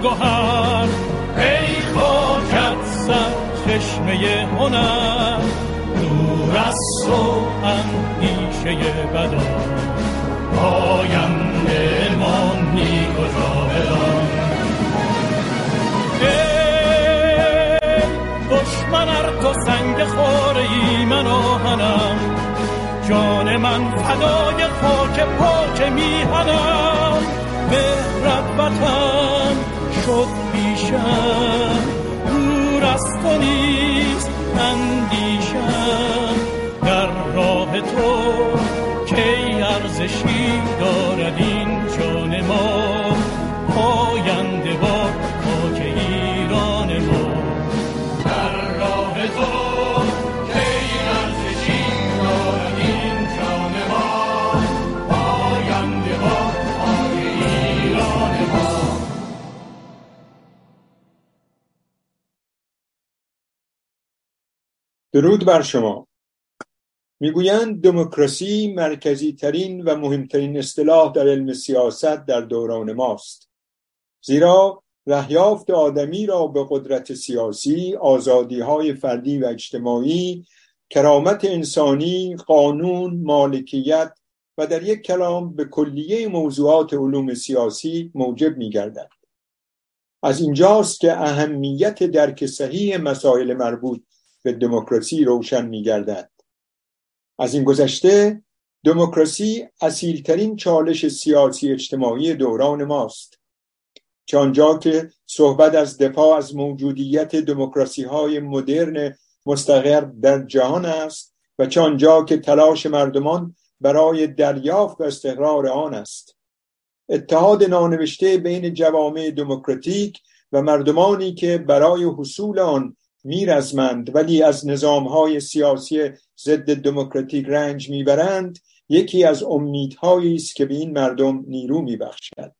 پرگوهر ای خاکت سر چشمه هنر. دور از تو اندیشه بدا آینده ما کجا بدان دشمن ار تو سنگ خوره ای من آهنم جان من فدای خاک پاک میهنم. مهرت وطن شد بیشم دور از تو نیست اندیشم. در راه تو کی ارزشی دارد این جان ما؟ پاینده درود بر شما. می‌گویند دموکراسی مرکزی ترین و مهمترین اصطلاح در علم سیاست در دوران ماست. زیرا رهیافت آدمی را به قدرت سیاسی آزادی های فردی و اجتماعی کرامت انسانی قانون مالکیت و در یک کلام به کلیه موضوعات علوم سیاسی موجب میگردد. از اینجاست که اهمیت درک صحیح مسائل مربوط به دموکراسی روشن میگردد. از این گذشته دموکراسی اصیلترین چالش سیاسی اجتماعی دوران ماست. چانجا که صحبت از دفاع از موجودیت دموکراسی های مدرن مستقر در جهان است و چانجا که تلاش مردمان برای دریافت و استقرار آن است. اتحاد نانوشته بین جوامع دموکراتیک و مردمانی که برای حصول آن میرزمند ولی از های سیاسی ضد دموکراتیک رنج می‌برند یکی از امیدهایی است که به این مردم نیرو میبخشد.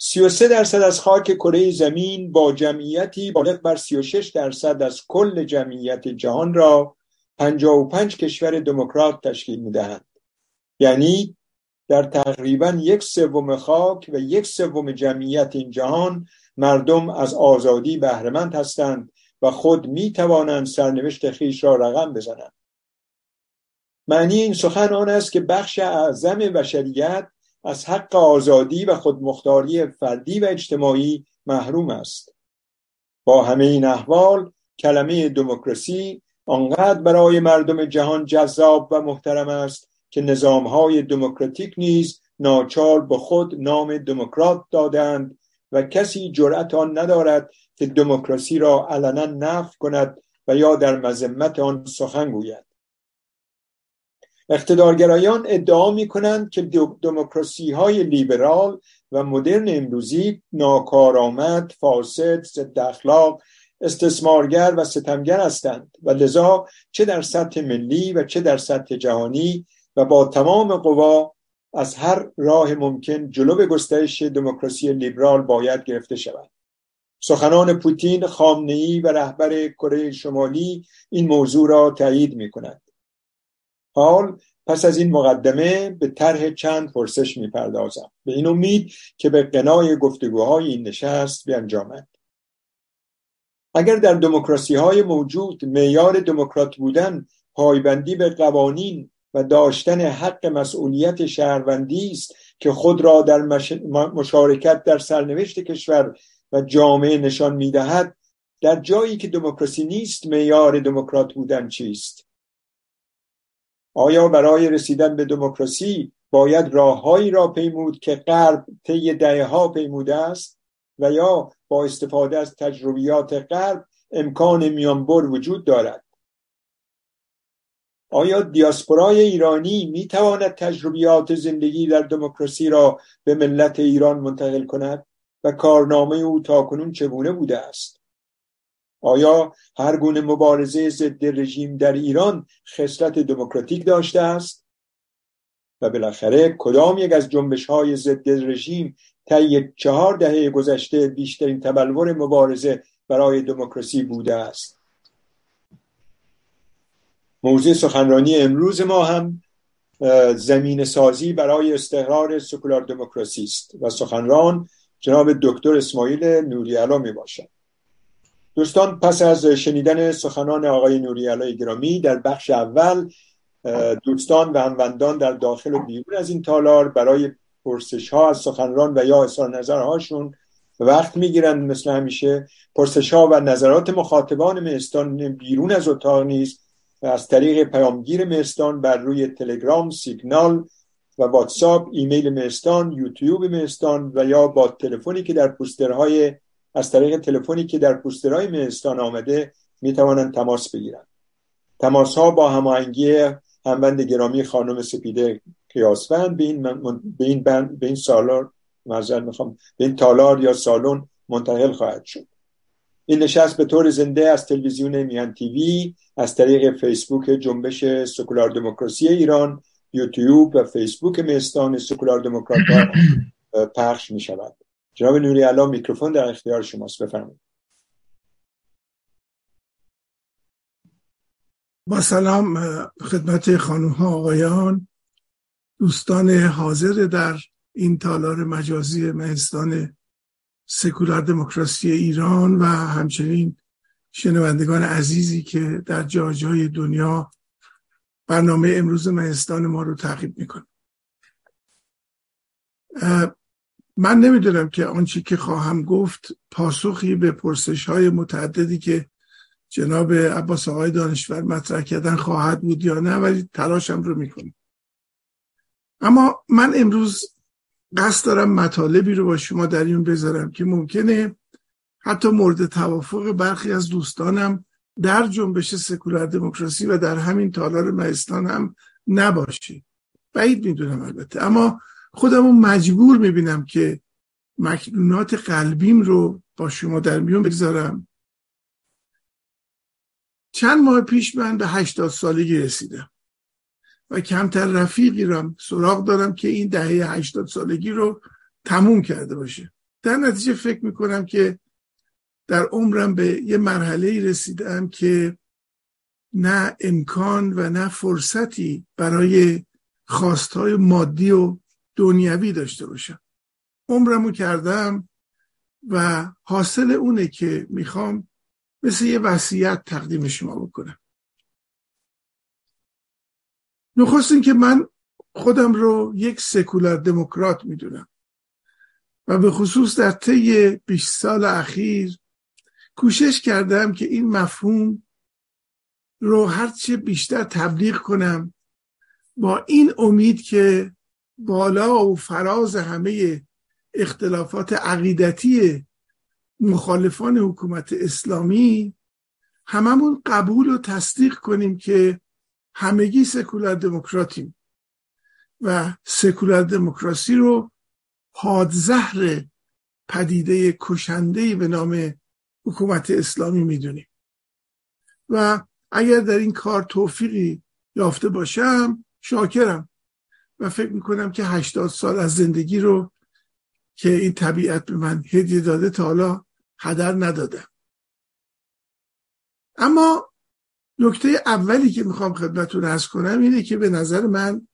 33 درصد از خاک کره زمین با جمعیتی بالغ بر 36 درصد از کل جمعیت جهان را 55 کشور دموکرات تشکیل می‌دهند. یعنی در تقریبا یک سوم خاک و یک سوم جمعیت این جهان مردم از آزادی بهرهمند هستند و خود می توانند سرنوشت خیش را رقم بزنند. معنی این سخن آن است که بخش اعظم بشریت از حق آزادی و خودمختاری فردی و اجتماعی محروم است. با همه این احوال کلمه دموکراسی آنقدر برای مردم جهان جذاب و محترم است که نظامهای دموکراتیک نیز ناچار به خود نام دموکرات دادند و کسی جرأت آن ندارد که دموکراسی را علنا نفی کند و یا در مذمت آن سخن گوید. اقتدارگرایان ادعا می کنند که دموکراسی های لیبرال و مدرن امروزی ناکارآمد فاسد ضد اخلاق استثمارگر و ستمگر هستند و لذا چه در سطح ملی و چه در سطح جهانی و با تمام قوا از هر راه ممکن جلو گسترش دموکراسی لیبرال باید گرفته شود. سخنان پوتین خامنه‌ای و رهبر کره شمالی این موضوع را تایید می کند حال پس از این مقدمه به طرح چند پرسش می‌پردازم. به این امید که به قنای گفتگوهای این نشست بیانجامد. اگر در دموکراسی های موجود معیار دموکرات بودن پایبندی به قوانین و داشتن حق مسئولیت شهروندی است که خود را در مشارکت در سرنوشت کشور و جامعه نشان می‌دهد در جایی که دموکراسی نیست معیار دموکرات بودن چیست؟ آیا برای رسیدن به دموکراسی باید راههایی را پیمود که غرب طی دهه ها پیموده است؟ و یا با استفاده از تجربیات غرب امکان میانبر وجود دارد؟ آیا دیاسپورای ایرانی می تواند تجربیات زندگی در دموکراسی را به ملت ایران منتقل کند و کارنامه او تاکنون چگونه بوده است؟ آیا هر گونه مبارزه ضد رژیم در ایران خصلت دموکراتیک داشته است؟ و بالاخره کدام یک از جنبش های ضد رژیم طی چهار دهه گذشته بیشترین تبلور مبارزه برای دموکراسی بوده است؟ موضوع سخنرانی امروز ما هم زمین سازی برای استقرار سکولار دموکراسی است و سخنران جناب دکتر اسماعیل نوریالا می باشد دوستان پس از شنیدن سخنان آقای نوریالا گرامی در بخش اول دوستان و هموندان در داخل و بیرون از این تالار برای پرسش ها از سخنران و یا اظهار نظرهاشون وقت می‌گیرند مثل همیشه پرسش ها و نظرات مخاطبان مهستان بیرون از اتاق نیست. از طریق پیامگیر مهستان بر روی تلگرام سیگنال و واتساپ ایمیل مهستان یوتیوب مهستان و یا با تلفنی که در پوسترهای از طریق تلفنی که در پوسترهای مهستان آمده می توانند تماس بگیرند. تماس ها با هماهنگی همبند گرامی خانم سپیده قیاسفند به این, به این, به این سالار می‌خوام به این تالار یا سالن منتقل خواهد شد. این نشست به طور زنده از تلویزیون میان تیوی از طریق فیسبوک جنبش سکولار دموکراسی ایران یوتیوب و فیسبوک مستان سکولار دموکرات پخش می شود جناب نوری علا میکروفون در اختیار شماست. بفرمایید. با سلام خدمت خانوم ها آقایان دوستان حاضر در این تالار مجازی مهستان سکولار دموکراسی ایران و همچنین شنوندگان عزیزی که در جاهای دنیا برنامه امروز مهستان ما رو تعقیب می‌کنه من نمی‌دونم که آنچه که خواهم گفت پاسخی به پرسش های متعددی که جناب عباس آقای دانشور مطرح کردن خواهد بود یا نه ولی تلاشم رو می‌کنم. اما من امروز قصد دارم مطالبی رو با شما در این بذارم که ممکنه حتی مورد توافق برخی از دوستانم در جنبش سکولار دموکراسی و در همین تالار مهستان هم نباشه. بعید می‌دونم البته. اما خودمو مجبور می‌بینم که مکنونات قلبیم رو با شما در میون بگذارم. چند ماه پیش من به هشتاد سالگی رسیدم. و کمتر رفیقی رو سراغ دارم که این دهه هشتاد سالگی رو تموم کرده باشه. در نتیجه فکر می‌کنم که در عمرم به یه مرحله رسیدم که نه امکان و نه فرصتی برای خواستهای مادی و دنیوی داشته باشم. عمرمو کردم و حاصل اونه که می‌خوام مثل یه وصیت تقدیم شما بکنم. نخست که من خودم رو یک سکولار دموکرات می‌دونم. و به خصوص در طی 20 سال اخیر کوشش کردم که این مفهوم رو هرچه بیشتر تبلیغ کنم با این امید که بالا و فراز همه اختلافات عقیدتی مخالفان حکومت اسلامی هممون قبول و تصدیق کنیم که همگی سکولار دموکراتیم و سکولار دموکراسی رو پادزهر پدیده کشنده به نام حکومت اسلامی می‌دونیم. و اگر در این کار توفیقی یافته باشم شاکرم و فکر می‌کنم که هشتاد سال از زندگی رو که این طبیعت به من هدیه داده تا حالا هدر ندادم. اما نکته اولی که می‌خوام خدمتون ارز کنم اینه که به نظر من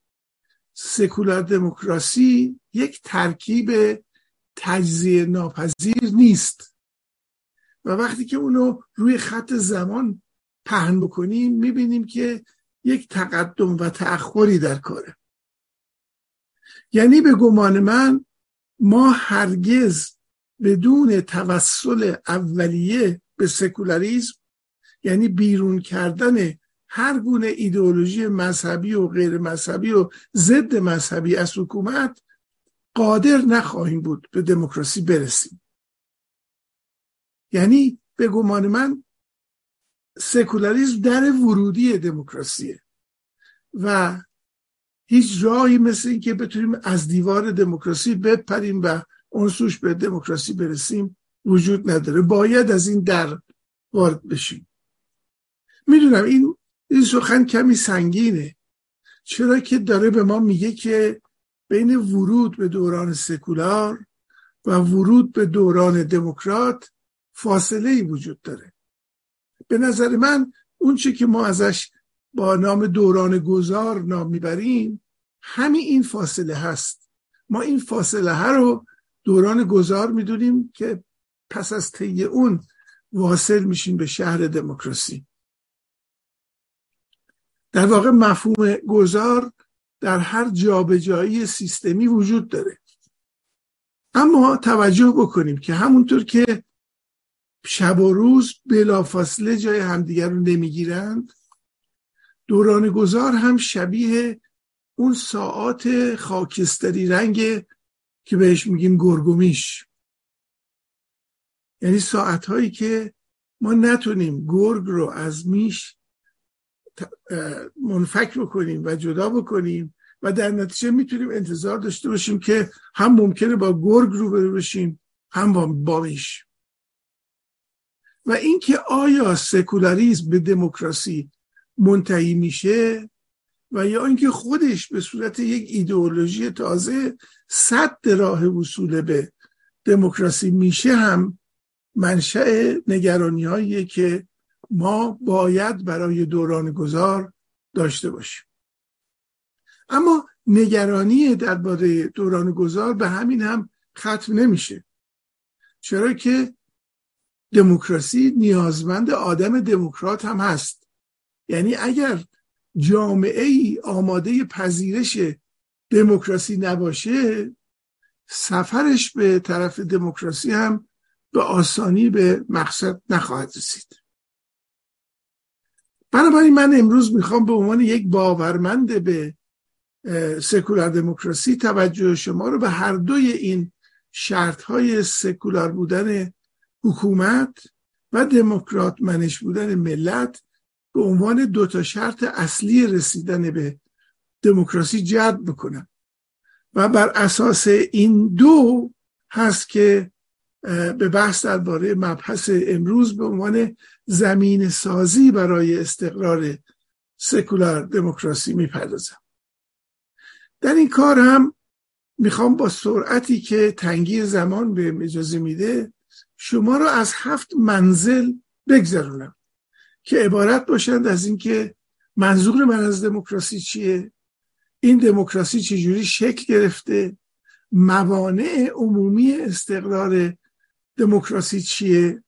سکولار دموکراسی یک ترکیب تجزیه ناپذیر نیست. و وقتی که اونو روی خط زمان پهن بکنیم می‌بینیم که یک تقدم و تأخری در کاره. یعنی به گمان من ما هرگز بدون توسل اولیه به سکولاریزم یعنی بیرون کردن هر گونه ایدئولوژی مذهبی و غیر مذهبی و ضد مذهبی از حکومت قادر نخواهیم بود به دموکراسی برسیم. یعنی به گمان من سکولاریزم در ورودی دموکراسیه و هیچ راهی مثل این که بتونیم از دیوار دموکراسی بپریم و اون سوش به دموکراسی برسیم وجود نداره. باید از این در وارد بشیم. می‌دونم این این سخن کمی سنگینه. چرا که داره به ما میگه که بین ورود به دوران سکولار و ورود به دوران دموکرات فاصله ای وجود داره. به نظر من اون چه که ما ازش با نام دوران گذار نام می‌بریم همین این فاصله هست. ما این فاصله ها رو دوران گذار می‌دونیم که پس از طی اون واصل میشیم به شهر دموکراسی. در واقع مفهوم گذار در هر جابجایی سیستمی وجود داره. اما توجه بکنیم که همونطور که شب و روز بلافاصله جای همدیگر رو نمی‌گیرند دوران گذار هم شبیه اون ساعات خاکستری رنگ که بهش میگیم گرگومیش. یعنی ساعت هایی که ما نتونیم گرگ رو از میش منفک بکنیم و جدا بکنیم و در نتیجه می‌تونیم انتظار داشته باشیم که هم ممکنه با گرگ رو بشیم هم با میش و اینکه آیا سکولاریزم به دموکراسی منتهی میشه و یا اینکه خودش به صورت یک ایدئولوژی تازه صد راه وصول به دموکراسی میشه هم منشأ نگرانی که ما باید برای دوران گذار داشته باشیم. اما نگرانی درباره دوران گذار به همین هم ختم نمیشه. چرا که دموکراسی نیازمند آدم دموکرات هم هست. یعنی اگر جامعه ای آماده پذیرش دموکراسی نباشه سفرش به طرف دموکراسی هم به آسانی به مقصد نخواهد رسید. بنابراین من امروز می‌خوام به عنوان یک باورمند به سکولار دموکراسی توجه شما رو به هر دوی این شرط های سکولار بودن حکومت و دموکرات منش بودن ملت به عنوان دو تا شرط اصلی رسیدن به دموکراسی جد بکنم و بر اساس این دو هست که به بحث درباره مبحث امروز به عنوان زمین سازی برای استقرار سکولار دموکراسی می‌پردازم. در این کار هم می‌خوام با سرعتی که تنگی زمان به اجازه میده شما رو از هفت منزل بگذرونم که عبارت باشند از اینکه منظور من از دموکراسی چیه؟ این دموکراسی چجوری شکل گرفته؟ موانع عمومی استقرار دموکراسی چیه؟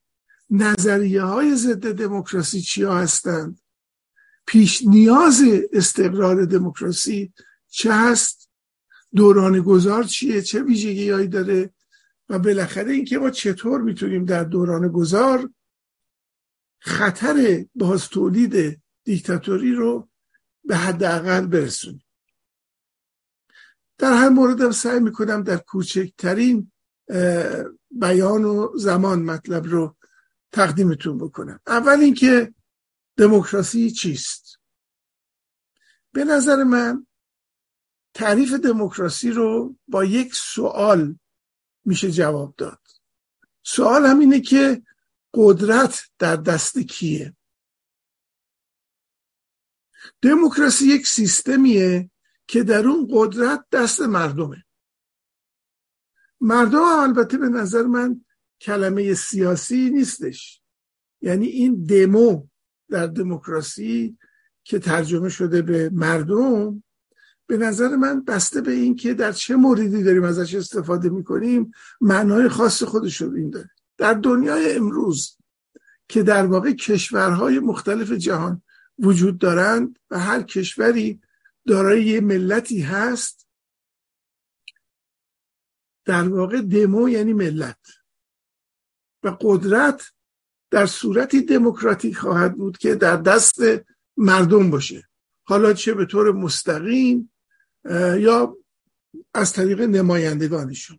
نظریه های ضد دموکراسی چیا هستند؟ پیش نیاز استقرار دموکراسی چه هست؟ دوران گذار چیه؟ چه ویژگی هایی داره؟ و بالاخره اینکه ما چطور می‌تونیم در دوران گذار خطر باز تولید دیکتاتوری رو به حداقل برسونیم؟ در هر موردم سعی می‌کنم در کوچکترین بیان و زمان مطلب رو تقدیمتون بکنم. اول اینکه دموکراسی چیست؟ به نظر من تعریف دموکراسی رو با یک سوال میشه جواب داد. سوال هم اینه که قدرت در دست کیه؟ دموکراسی یک سیستمیه که در اون قدرت دست مردمه. مردم البته به نظر من کلمه سیاسی نیستش. یعنی این دمو در دموکراسی که ترجمه شده به مردم به نظر من بسته به این که در چه موردی داریم ازش استفاده می‌کنیم معنای خاص خودش رو این داره. در دنیای امروز که در واقع کشورهای مختلف جهان وجود دارند و هر کشوری دارای یه ملتی هست در واقع دمو یعنی ملت. و قدرت در صورتی دموکراتیک خواهد بود که در دست مردم باشه. حالا چه به طور مستقیم یا از طریق نمایندگانشون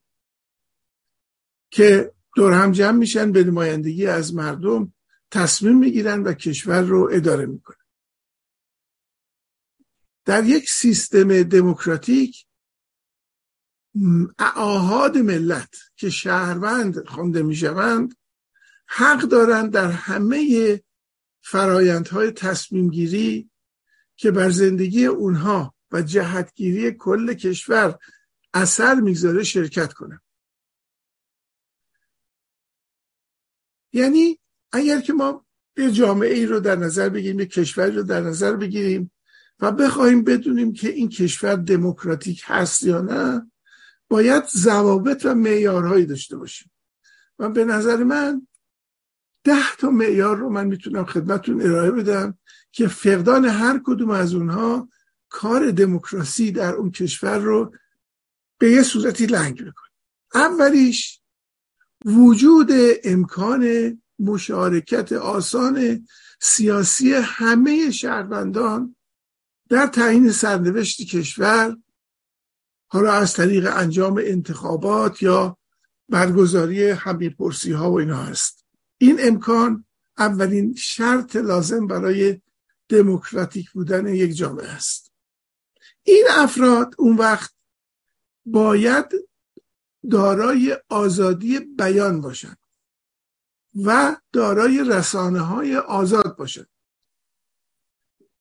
که دور هم جمع میشن به نمایندگی از مردم تصمیم می‌گیرن و کشور رو اداره می‌کنن. در یک سیستم دموکراتیک آهاد ملت که شهروند خونده می‌شوند حق دارند در همه فرایندهای تصمیم گیری که بر زندگی اونها و جهتگیری کل کشور اثر می‌گذاره شرکت کنند. یعنی اگر که ما یه جامعه ای رو در نظر بگیریم یه کشوری رو در نظر بگیریم و بخواهیم بدونیم که این کشور دموکراتیک هست یا نه باید ضوابط و معیارهایی داشته باشیم. و به نظر من ده تا معیار رو من می‌تونم خدمتون ارائه بدم که فقدان هر کدوم از اونها کار دموکراسی در اون کشور رو به یه صورتی لنگ می‌کنه. اولیش وجود امکان مشارکت آسان سیاسی همه شهروندان در تعیین سرنوشت کشور حالا از طریق انجام انتخابات یا برگزاری همیپرسی ها و اینا هست. این امکان اولین شرط لازم برای دموکراتیک بودن یک جامعه است. این افراد اون وقت باید دارای آزادی بیان باشند و دارای رسانه های آزاد باشند.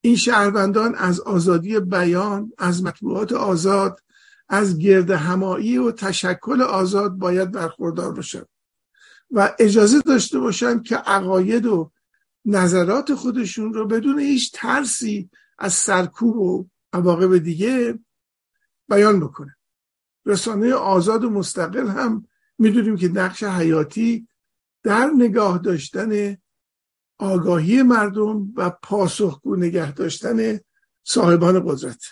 این شهروندان از آزادی بیان از مطبوعات آزاد از گرد همایی و تشکل آزاد باید برخوردار باشند و اجازه داشته باشند که عقاید و نظرات خودشون رو بدون هیچ ترسی از سرکوب و عواقب دیگه بیان بکنه رسانه آزاد و مستقل هم می‌دونیم که نقش حیاتی در نگاه داشتن آگاهی مردم و پاسخگو نگه داشتن صاحبان قدرت.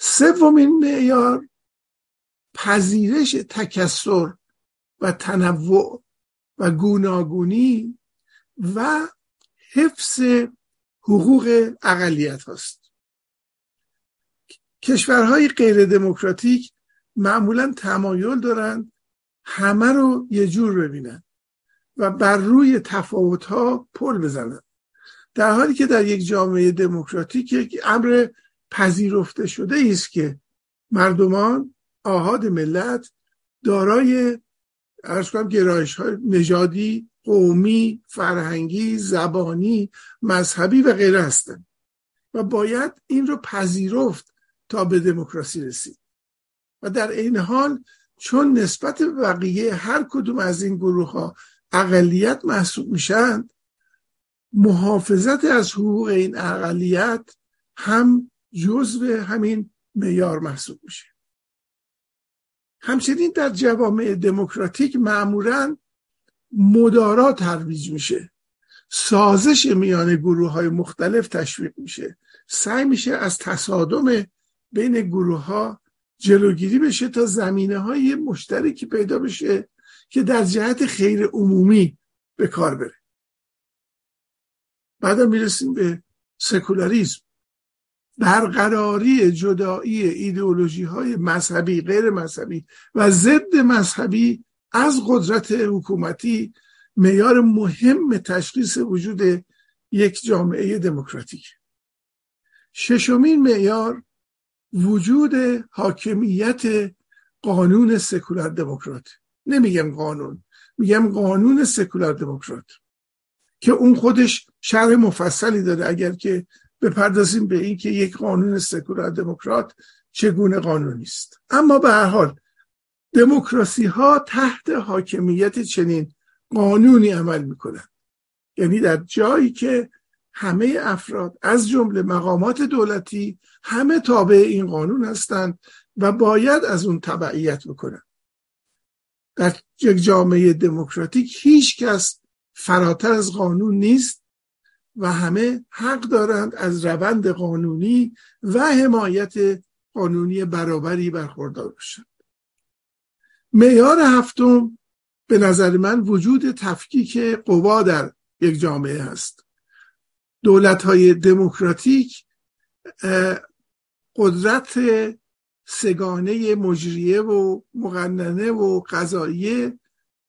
سومین معیار پذیرش تکسر و تنوع و گوناگونی و حفظ حقوق اقلیت هست کشورهای غیر دموکراتیک معمولا تمایل دارند همه رو یه جور ببینن و بر روی تفاوت ها پل بزنن. در حالی که در یک جامعه دموکراتیک یک امر پذیرفته شده است که مردمان آهاد ملت دارای ارز کنم گرایش های نژادی قومی فرهنگی زبانی مذهبی و غیره هستند. و باید این رو پذیرفت تا به دموکراسی رسید. و در این حال چون نسبت به بقیه هر کدوم از این گروه ها اقلیت محسوب میشن محافظت از حقوق این اقلیت هم جزو همین میار محسوب میشه. همچنین در جوامع دموکراتیک معمولا مدارا ترویج میشه. سازش میان گروه های مختلف تشویق میشه. سعی میشه از تصادم بین گروه ها جلوگیری بشه تا زمینه های مشترکی پیدا بشه که در جهت خیر عمومی به کار بره. بعدا می‌رسیم به سکولاریزم برقراری جدایی ایدئولوژی های مذهبی غیر مذهبی و ضد مذهبی از قدرت حکومتی میار مهم تشخیص وجود یک جامعه دموکراتیک. ششمین معیار وجود حاکمیت قانون سکولار دموکرات. نمیگم قانون میگم قانون سکولار دموکرات. که اون خودش شرح مفصلی داره اگر که بپردازیم به این که یک قانون سکولار دموکرات چگونه قانونی است. اما به هر حال دموکراسی ها تحت حاکمیت چنین قانونی عمل می‌کنن یعنی در جایی که همه افراد از جمله مقامات دولتی همه تابع این قانون هستند و باید از اون تبعیت بکنن در یک جامعه دموکراتیک هیچ کس فراتر از قانون نیست و همه حق دارند از روند قانونی و حمایت قانونی برابری برخوردار باشند. معیار هفتم به نظر من وجود تفکیک قوا در یک جامعه هست. دولت های دموکراتیک قدرت سگانه مجریه و مقننه و قضاییه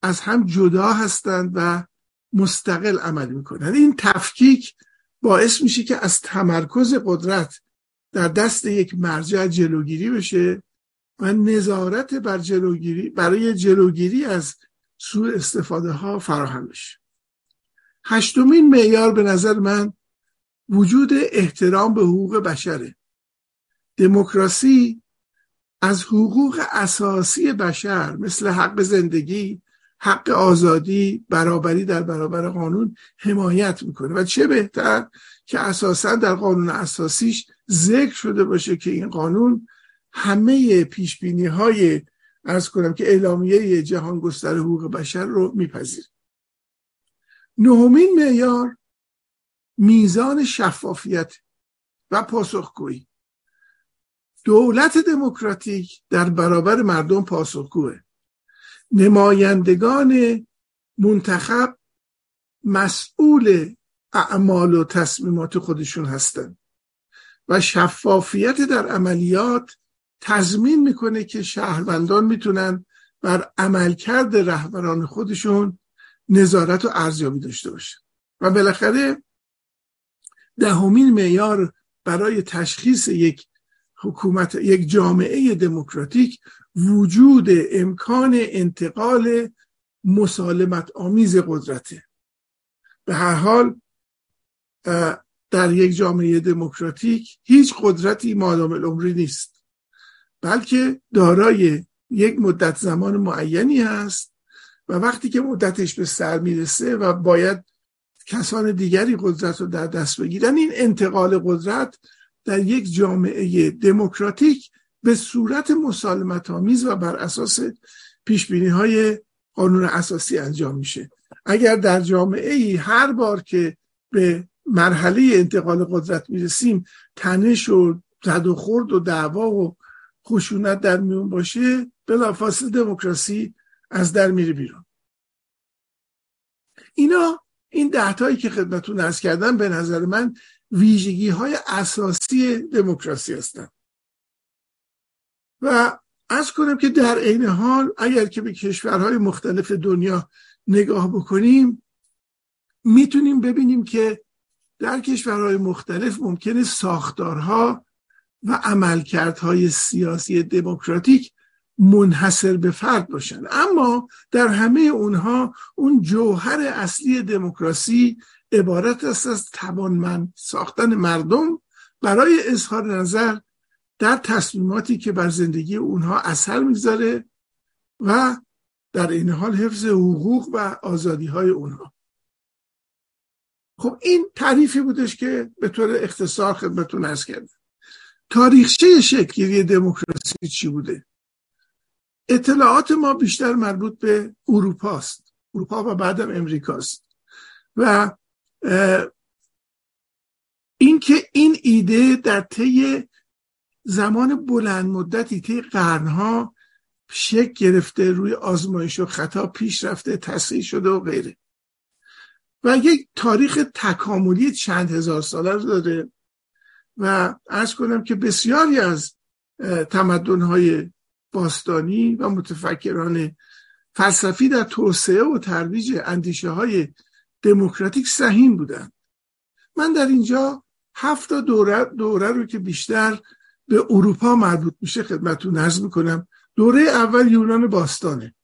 از هم جدا هستند و مستقل عمل می‌کنند این تفکیک باعث میشه که از تمرکز قدرت در دست یک مرجع جلوگیری بشه و نظارت بر جلوگیری برای جلوگیری از سوء استفاده ها فراهم بشه. هشتمین معیار به نظر من وجود احترام به حقوق بشره. دموکراسی از حقوق اساسی بشر مثل حق زندگی حق آزادی برابری در برابر قانون حمایت می‌کنه و چه بهتر که اساسا در قانون اساسیش ذکر شده باشه که این قانون همه پیش های ارز کنم که اعلامیه جهان گستر حقوق بشر رو میپذیر نهمین معیار میزان شفافیت و پاسخگویی. دولت دموکراتیک در برابر مردم پاسخگوه. نمایندگان منتخب مسئول اعمال و تصمیمات خودشون هستند و شفافیت در عملیات تضمین می‌کنه که شهروندان می‌تونن بر عملکرد رهبران خودشون نظارت و ارزیابی داشته باشه و بالاخره دهمین معیار برای تشخیص یک حکومت یک جامعه دموکراتیک وجود امکان انتقال مسالمت آمیز قدرته. به هر حال در یک جامعه دموکراتیک هیچ قدرتی مادام العمری نیست بلکه دارای یک مدت زمان معینی هست و وقتی که مدتش به سر می‌رسه و باید کسان دیگری قدرت رو در دست بگیرن این انتقال قدرت در یک جامعه دموکراتیک به صورت مسالمت آمیز و بر اساس پیش های قانون اساسی انجام میشه. اگر در جامعه ای هر بار که به مرحله انتقال قدرت می‌رسیم تنش و زد و خورد و دعوا و خشونت در میون باشه بلافاصله دموکراسی از در میره بیرون. اینا این دهتایی که خدمتون ارز کردم به نظر من ویژگی های اساسی دموکراسی هستند و از کنم که در عین حال اگر که به کشورهای مختلف دنیا نگاه بکنیم می‌تونیم ببینیم که در کشورهای مختلف ممکنه ساختارها و عملکردهای سیاسی دموکراتیک منحصر به فرد باشن. اما در همه اونها اون جوهر اصلی دموکراسی عبارت است از توانمند ساختن مردم برای اظهار نظر در تصمیماتی که بر زندگی اونها اثر می‌گذاره و در این حال حفظ حقوق و آزادی های اونها. خب این تعریفی بودش که به طور اختصار خدمتون ارز کردم. تاریخچه شکلگیری دموکراسی چی بوده؟ اطلاعات ما بیشتر مربوط به اروپا است. اروپا و بعدم امریکاست و اینکه این ایده در طی زمان بلند مدتی طی قرنها شک گرفته روی آزمایش و خطا پیش رفته تصحیح شده و غیره. و یک تاریخ تکاملی چند هزار ساله رو داره و ارز کنم که بسیاری از تمدنهای باستانی و متفکران فلسفی در توسعه و ترویج اندیشه های دموکراتیک سهیم بودند. من در اینجا هفت دوره, دوره رو که بیشتر به اروپا مربوط میشه خدمتتون نرز می‌کنم. دوره اول یونان باستانه.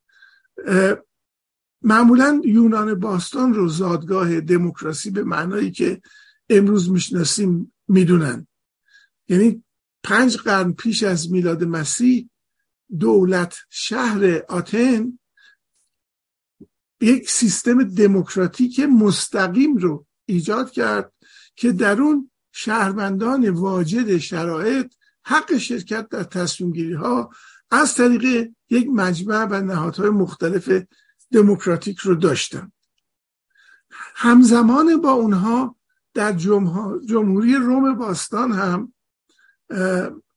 معمولا یونان باستان رو زادگاه دموکراسی به معنایی که امروز می‌شناسیم می‌دونن. یعنی پنج قرن پیش از میلاد مسیح دولت شهر آتن یک سیستم دموکراتیک مستقیم رو ایجاد کرد که در اون شهروندان واجد شرایط حق شرکت در تصمیم گیری ها از طریق یک مجمع و نهادهای مختلف دموکراتیک رو داشتن همزمان با اونها در جمهوری روم باستان هم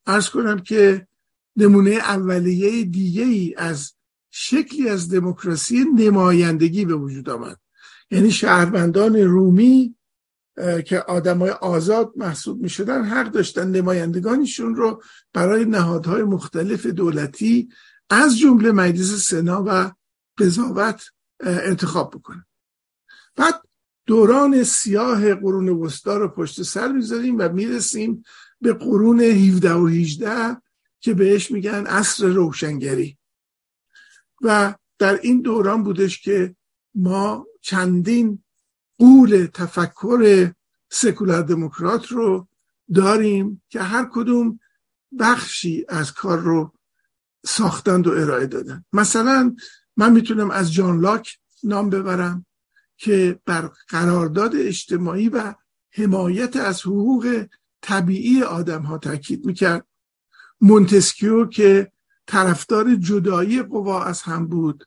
ارز کنم که نمونه اولیه دیگه ای از شکلی از دموکراسی نمایندگی به وجود آمد. یعنی شهروندان رومی که آدمای آزاد محسوب می شدن حق داشتن نمایندگانشون رو برای نهادهای مختلف دولتی از جمله مجلس سنا و قضاوت انتخاب بکنن. بعد دوران سیاه قرون وسطا رو پشت سر می‌ذاریم و می‌رسیم به قرون 17 و 18 که بهش میگن عصر روشنگری. و در این دوران بودش که ما چندین قول تفکر سکولار دموکرات رو داریم که هر کدوم بخشی از کار رو ساختند و ارائه دادن مثلا من می‌تونم از جان لاک نام ببرم که بر قرارداد اجتماعی و حمایت از حقوق طبیعی آدم ها تاکید می‌کرد. مونتسکیو که طرفدار جدایی قوا از هم بود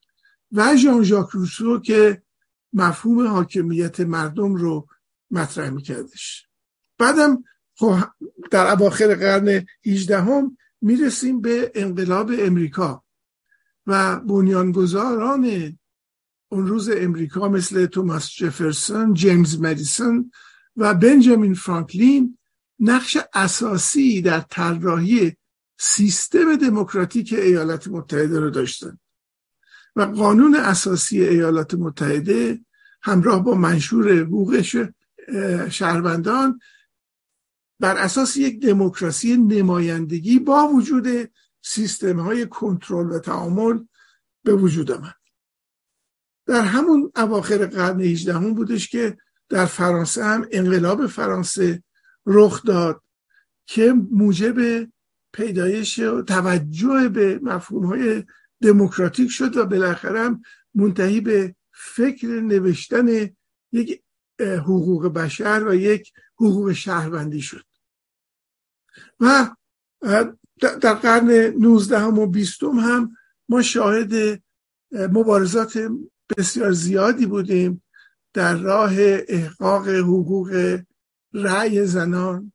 و ژان ژاک روسو که مفهوم حاکمیت مردم رو مطرح میکردش. بعدم خب در اواخر قرن 18 هم می‌رسیم به انقلاب امریکا و بنیانگذاران اون روز امریکا مثل توماس جفرسون، جیمز مدیسون و بنجامین فرانکلین نقش اساسی در طراحی سیستم دموکراتیک ایالات متحده رو داشتن. و قانون اساسی ایالات متحده همراه با منشور حقوق شهروندان بر اساس یک دموکراسی نمایندگی با وجود سیستم های کنترل و تعامل به وجود آمد. در همون اواخر قرن 18 هم بودش که در فرانسه هم انقلاب فرانسه رخ داد که موجب پیدایش و توجه به مفهوم های دموکراتیک شد و بالاخره هم منتهی به فکر نوشتن یک حقوق بشر و یک حقوق شهروندی شد. و در قرن 19 و 20 هم ما شاهد مبارزات بسیار زیادی بودیم در راه احقاق حقوق رأی زنان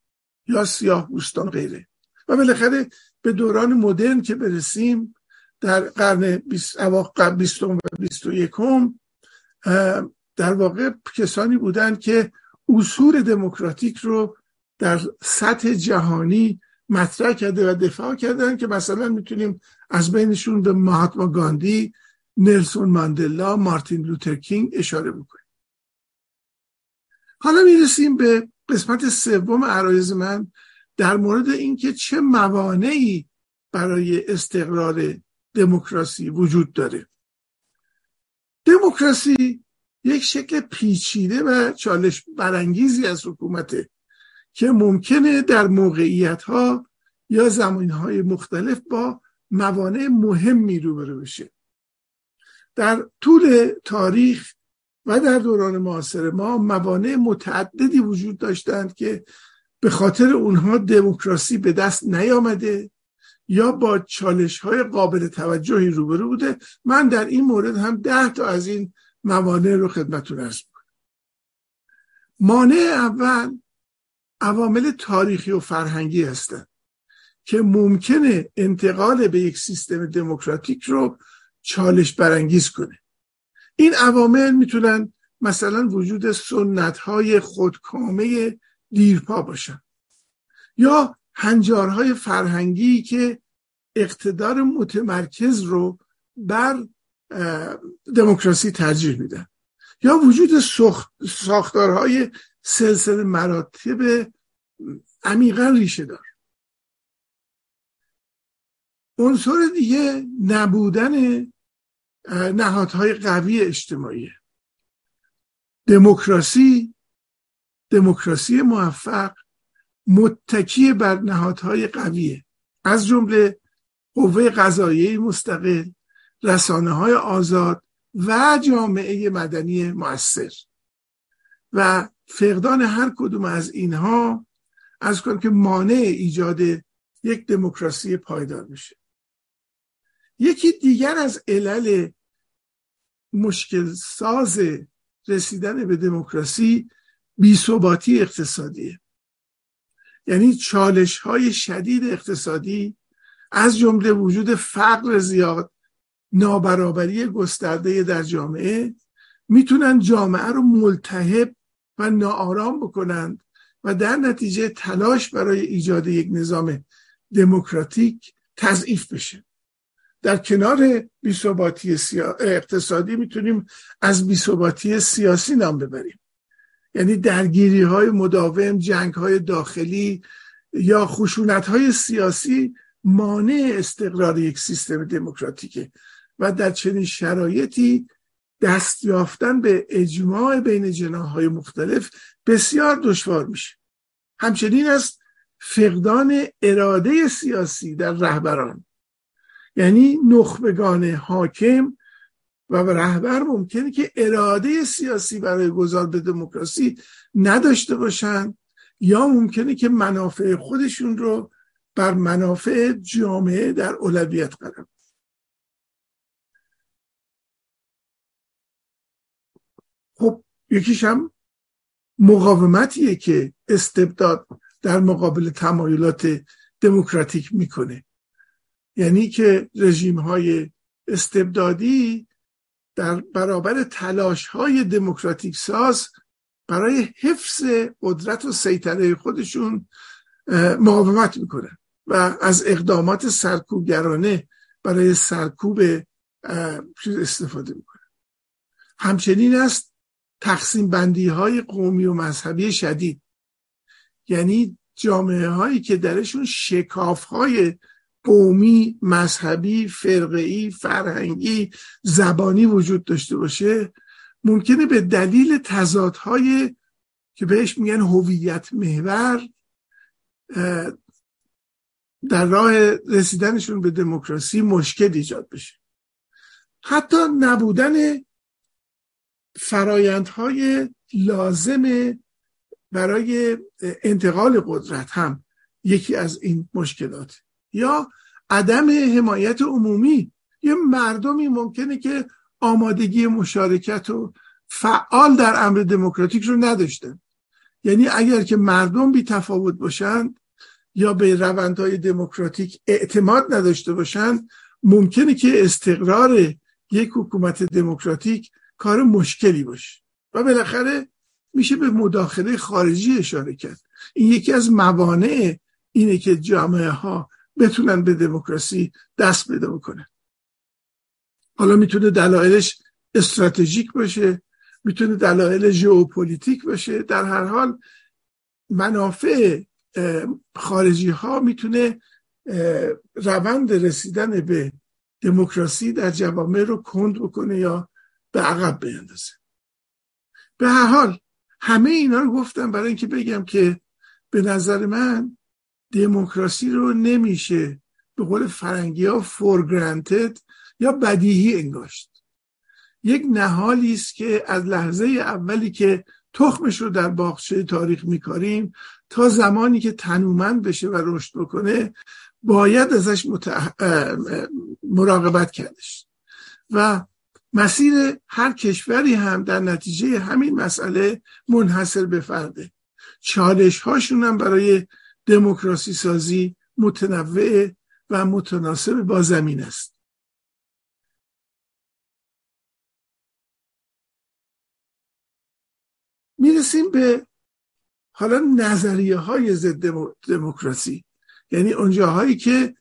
یا سیاه بوستان غیره. و بالاخره به دوران مدرن که برسیم در قرن بیستم و بیست و یکم در واقع کسانی بودند که اصول دموکراتیک رو در سطح جهانی مطرح کرده و دفاع کردن که مثلا می‌تونیم از بینشون به مهاتما گاندی نلسون ماندلا مارتین لوترکینگ اشاره بکنیم. حالا می‌رسیم به قسمت سوم عرایز من در مورد اینکه چه موانعی برای استقرار دموکراسی وجود داره. دموکراسی یک شکل پیچیده و چالش برانگیزی از حکومته که ممکنه در موقعیت ها یا زمین های مختلف با موانع مهمی روبرو بشه. در طول تاریخ و در دوران معاصر ما موانع متعددی وجود داشتند که به خاطر اونها دموکراسی به دست نیامده. یا با چالش های قابل توجهی روبرو بوده. من در این مورد هم ده تا از این موانع رو خدمتون ارز مانع اول عوامل تاریخی و فرهنگی هستند که ممکنه انتقال به یک سیستم دموکراتیک رو چالش برانگیز کنه. این عوامل می‌تونن مثلا وجود سنت های خودکامه دیرپا باشن یا هنجارهای فرهنگی که اقتدار متمرکز رو بر دموکراسی ترجیح میدن. یا وجود ساختارهای سلسله مراتب عمیقا ریشه دار. عنصر دیگه نبودن نهادهای قوی اجتماعی. دموکراسی دموکراسی موفق متکی بر نهادهای قویه. از جمله قوه قضاییه مستقل رسانه های آزاد و جامعه مدنی مؤثر. و فقدان هر کدوم از اینها از کنم که مانع ایجاد یک دموکراسی پایدار میشه. یکی دیگر از علل مشکل ساز رسیدن به دموکراسی بیثباتی اقتصادیه. یعنی چالش های شدید اقتصادی از جمله وجود فقر زیاد نابرابری گسترده در جامعه می‌تونن جامعه رو ملتهب و ناآرام بکنند و در نتیجه تلاش برای ایجاد یک نظام دموکراتیک تضعیف بشه. در کنار بیثباتی اقتصادی می‌تونیم از بیثباتی سیاسی نام ببریم. یعنی درگیری های مداوم جنگ های داخلی یا خشونت های سیاسی مانع استقرار یک سیستم دموکراتیکه و در چنین شرایطی دست یافتن به اجماع بین جناهای مختلف بسیار دشوار میشه. همچنین است فقدان اراده سیاسی در رهبران. یعنی نخبگان حاکم و رهبر ممکنه که اراده سیاسی برای گذار به دموکراسی نداشته باشند یا ممکنه که منافع خودشون رو بر منافع جامعه در اولویت قرار خب یکیش هم مقاومتیه که استبداد در مقابل تمایلات دموکراتیک می‌کنه. یعنی که رژیم های استبدادی در برابر تلاش های دموکراتیک ساز برای حفظ قدرت و سیطره خودشون مقاومت می‌کنن و از اقدامات سرکوبگرانه برای سرکوب استفاده می‌کنن همچنین است تقسیم بندی های قومی و مذهبی شدید یعنی جامعه هایی که درشون شکاف های قومی مذهبی فرقه‌ای فرهنگی زبانی وجود داشته باشه ممکنه به دلیل تضادهای که بهش میگن هویت محور در راه رسیدنشون به دموکراسی مشکل ایجاد بشه. حتی نبودن فرایندهای لازم برای انتقال قدرت هم یکی از این مشکلات. یا عدم حمایت عمومی. یه مردمی ممکنه که آمادگی مشارکت و فعال در امر دموکراتیک رو نداشتن. یعنی اگر که مردم بی تفاوت باشند یا به روندهای دموکراتیک اعتماد نداشته باشند ممکنه که استقرار یک حکومت دموکراتیک کار مشکلی باشه. و بالاخره میشه به مداخله خارجی اشاره کرد. این یکی از موانع اینه که جامعه ها بتونن به دموکراسی دست پیدا بکنن. حالا می‌تونه دلایلش استراتژیک باشه می‌تونه دلایل ژئوپلیتیک باشه در هر حال منافع خارجی ها می‌تونه روند رسیدن به دموکراسی در جوامع رو کند بکنه یا به عقب بیندازه. به هر حال همه اینا رو گفتم برای اینکه بگم که به نظر من دموکراسی رو نمیشه به قول فرنگی ها فور گرانتد یا بدیهی انگاشت. یک نهالی است که از لحظه اولی که تخمش رو در باغچه تاریخ میکاریم تا زمانی که تنومند بشه و رشد بکنه باید ازش مراقبت کردش. و مسیر هر کشوری هم در نتیجه همین مسئله منحصر به فرده. چالش هاشون هم برای دموکراسی سازی متنوع و متناسب با زمین است. می‌رسیم به حالا نظریه های ضد دموکراسی. یعنی اونجاهایی که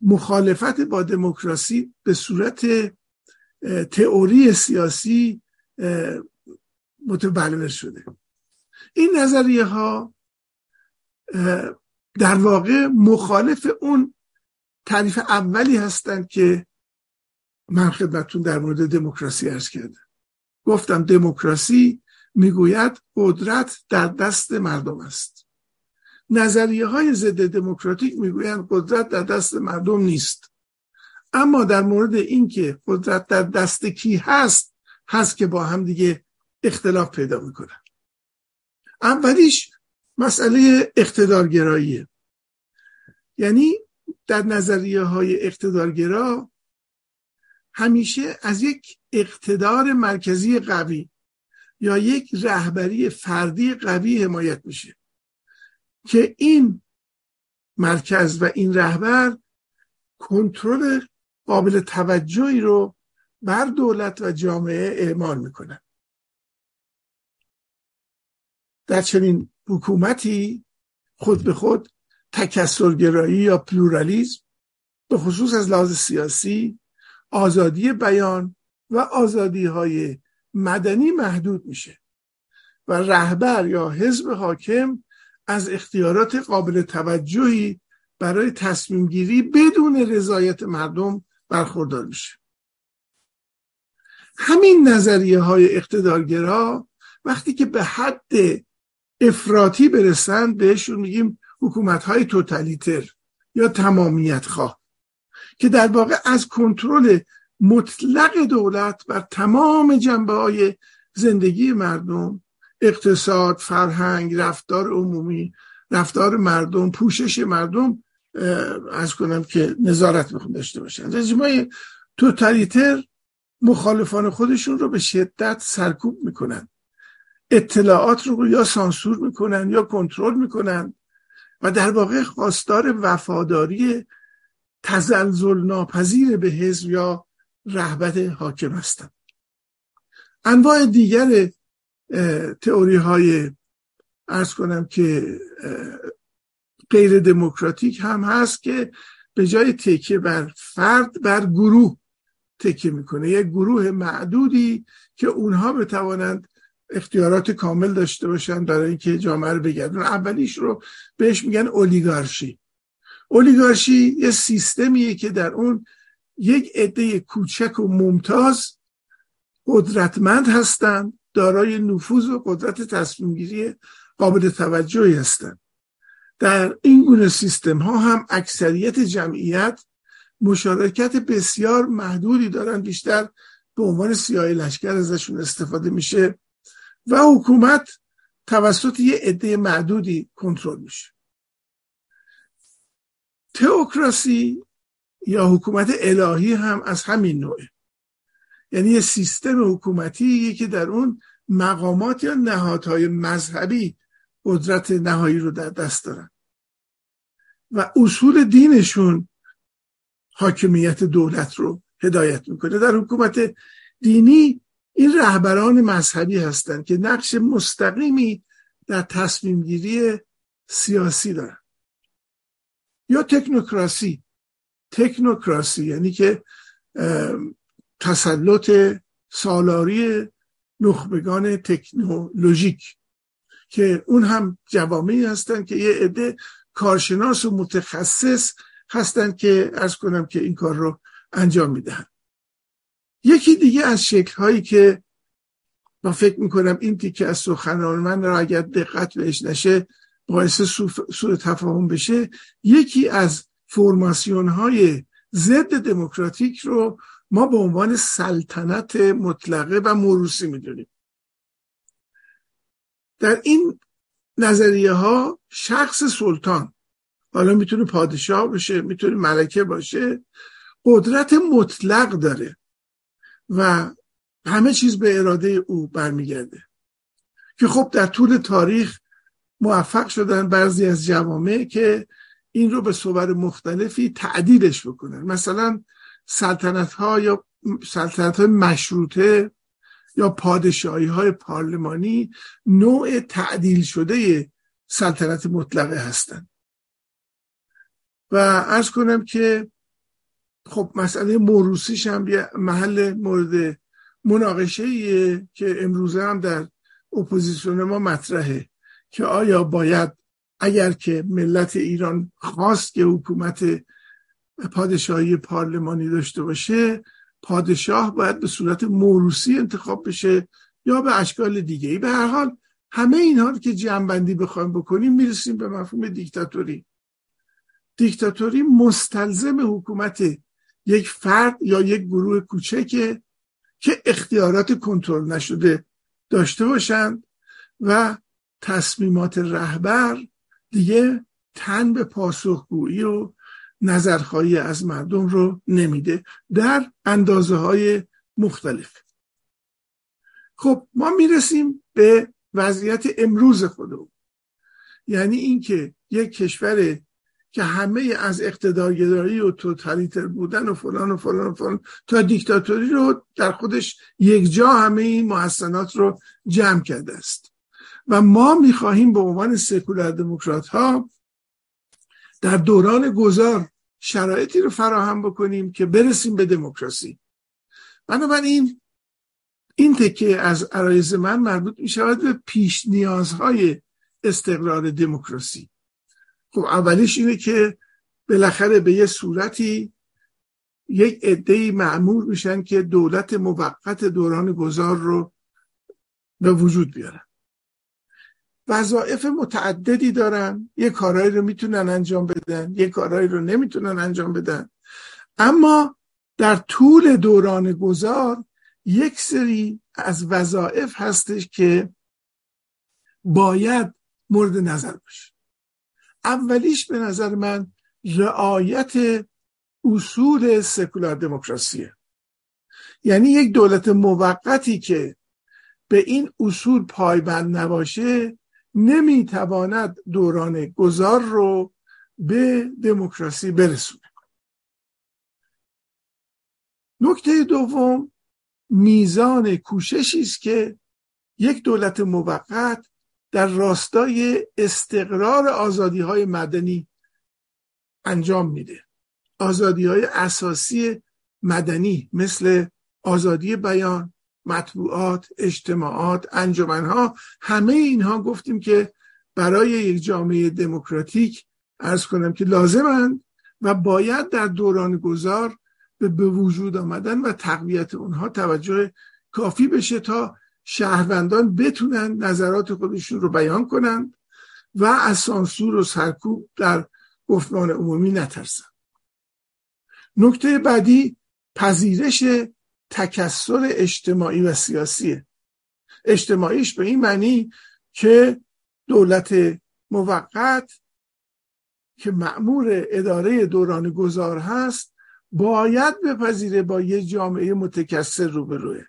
مخالفت با دموکراسی به صورت تئوری سیاسی متبلور شده. این نظریه ها در واقع مخالف اون تعریف اولی هستند که من خدمتتون در مورد دموکراسی ارز کردم. گفتم دموکراسی می‌گوید قدرت در دست مردم است. نظریه های ضد دموکراتیک می‌گویند قدرت در دست مردم نیست. اما در مورد اینکه قدرت در دست کی هست هست که با هم دیگه اختلاف پیدا می‌کنن. اولیش مسئله اقتدارگراییه. یعنی در نظریه های اقتدارگرا همیشه از یک اقتدار مرکزی قوی یا یک رهبری فردی قوی حمایت میشه که این مرکز و این رهبر کنترل قابل توجهی رو بر دولت و جامعه اعمال می‌کنن. در چنین حکومتی خود به خود تکسرگرایی یا پلورالیزم به خصوص از لحاظ سیاسی آزادی بیان و آزادی های مدنی محدود میشه و رهبر یا حزب حاکم از اختیارات قابل توجهی برای تصمیم گیری بدون رضایت مردم برخوردار میشه. همین نظریه های اقتدارگرا وقتی که به حد افراطی برسند بهشون میگیم حکومت های توتالیتر یا تمامیت خواه که در واقع از کنترل مطلق دولت بر تمام جنبه های زندگی مردم اقتصاد، فرهنگ، رفتار عمومی، رفتار مردم، پوشش مردم از کنم که نظارت می‌خوان داشته باشن. رژیم های توتالیتر مخالفان خودشون رو به شدت سرکوب می‌کنن. اطلاعات رو یا سانسور می‌کنن یا کنترل می‌کنن. و در واقع خواستار وفاداری تزلزل ناپذیر به حزب یا رهبت حاکم هستند. انواع دیگر تئوری های ارز کنم که غیر دموکراتیک هم هست که به جای تکیه بر فرد بر گروه تکیه می‌کنه. یک گروه معدودی که اونها بتوانند اختیارات کامل داشته باشن برای اینکه جامعه رو بگردن. اولیش رو بهش میگن اولیگارشی. اولیگارشی یه سیستمیه که در اون یک عده کوچک و ممتاز قدرتمند هستند دارای نفوذ و قدرت تصمیم گیری قابل توجهی هستند در این گونه سیستم ها هم اکثریت جمعیت مشارکت بسیار محدودی دارن. بیشتر به عنوان سیاه لشکر ازشون استفاده میشه. و حکومت توسط یه عده معدودی کنترل میشه. تئوکراسی یا حکومت الهی هم از همین نوعه. یعنی یه سیستم حکومتی که در اون مقامات یا نهادهای مذهبی قدرت نهایی رو در دست دارن. و اصول دینشون حاکمیت دولت رو هدایت می‌کنه. در حکومت دینی این رهبران مذهبی هستند که نقش مستقیمی در تصمیم گیری سیاسی دارن. یا تکنوکراسی. تکنوکراسی یعنی که تسلط سالاری نخبگان تکنولوژیک که اون هم جوامعی هستن که یه عده کارشناس و متخصص هستن که ارز کنم که این کار رو انجام می‌دهن یکی دیگه از شکل هایی که با فکر می‌کنم این تیکه از سخنان من را اگر دقت بهش نشه باعث سوء تفاهم بشه یکی از فرماسیون های ضد دموکراتیک رو ما به عنوان سلطنت مطلقه و موروسی می‌دونیم. در این نظریه ها شخص سلطان حالا می‌تونه پادشاه باشه می‌تونه ملکه باشه قدرت مطلق داره. و همه چیز به اراده او برمیگرده. که خب در طول تاریخ موفق شدن بعضی از جوامع که این رو به صور مختلفی تعدیلش بکنن. مثلا سلطنت ها یا سلطنت های مشروطه یا پادشاهی های پارلمانی نوع تعدیل شده سلطنت مطلقه هستند و ارز کنم که خب مسئله موروسیش هم یه محل مورد مناقشه که امروزه هم در اپوزیسیون ما مطرحه که آیا باید اگر که ملت ایران خواست که حکومت پادشاهی پارلمانی داشته باشه پادشاه باید به صورت موروسی انتخاب بشه یا به اشکال دیگه ای به هر حال همه اینها رو که جمعبندی بخوایم بکنیم می‌رسیم به مفهوم دیکتاتوری. دیکتاتوری مستلزم حکومت یک فرد یا یک گروه کوچکه که اختیارات کنترل نشده داشته باشند و تصمیمات رهبر دیگه تن به پاسخگویی و نظرخواهی از مردم رو نمیده در اندازه های مختلف. خب ما می‌رسیم به وضعیت امروز خودمون. یعنی اینکه یک کشور که همه از اقتدارگرایی و توتالیتر بودن و فلان و فلان و فلان تا دیکتاتوری رو در خودش یک جا همه این محسنات رو جمع کرده است. و ما می‌خواهیم به عنوان سکولار دموکرات ها در دوران گذار شرایطی رو فراهم بکنیم که برسیم به دموکراسی. بنابراین این تکه از عرایز من مربوط می شود به پیش نیازهای استقرار دموکراسی. خب اولیش اینه که بالاخره به یه صورتی یک عده معمول میشن که دولت موقت دوران گذار رو به وجود بیارن. وظایف متعددی دارن. یه کارهایی رو می‌تونن انجام بدن یه کارهایی رو نمی‌تونن انجام بدن. اما در طول دوران گذار یک سری از وظایف هستش که باید مورد نظر باشه. اولیش به نظر من رعایت اصول سکولار دموکراسیه. یعنی یک دولت موقتی که به این اصول پایبند نباشه نمی‌تواند دوران گذار رو به دموکراسی برسونه. نکته دوم میزان کوششی است که یک دولت موقت در راستای استقرار آزادی های مدنی انجام میده. آزادی های اساسی مدنی مثل آزادی بیان مطبوعات اجتماعات انجمنها همه اینها گفتیم که برای یک جامعه دموکراتیک ارز کنم که لازمند و باید در دوران گذار به وجود آمدن و تقویت اونها توجه کافی بشه تا شهروندان بتونن نظرات خودشون رو بیان کنند و از سانسور و سرکوب در گفتمان عمومی نترسن. نکته بعدی پذیرش تکسر اجتماعی و سیاسیه. اجتماعیش به این معنی که دولت موقت که معمور اداره دوران گذار هست باید بپذیره با یه جامعه متکثر روبروه.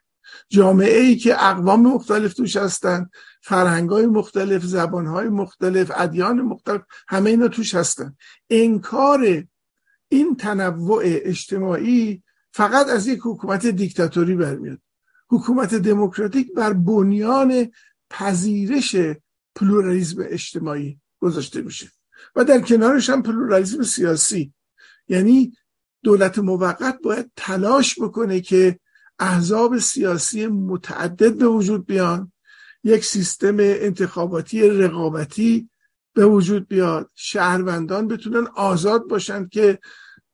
جامعه ای که اقوام مختلف توش هستن فرهنگ های مختلف زبان های مختلف ادیان مختلف همه اینا توش هستن. انکار این تنوع اجتماعی فقط از یک حکومت دیکتاتوری برمیاد. حکومت دموکراتیک بر بنیان پذیرش پلورالیزم اجتماعی گذاشته میشه. و در کنارش هم پلورالیزم سیاسی. یعنی دولت موقت باید تلاش بکنه که احزاب سیاسی متعدد به وجود بیان. یک سیستم انتخاباتی رقابتی به وجود بیاد. شهروندان بتونن آزاد باشند که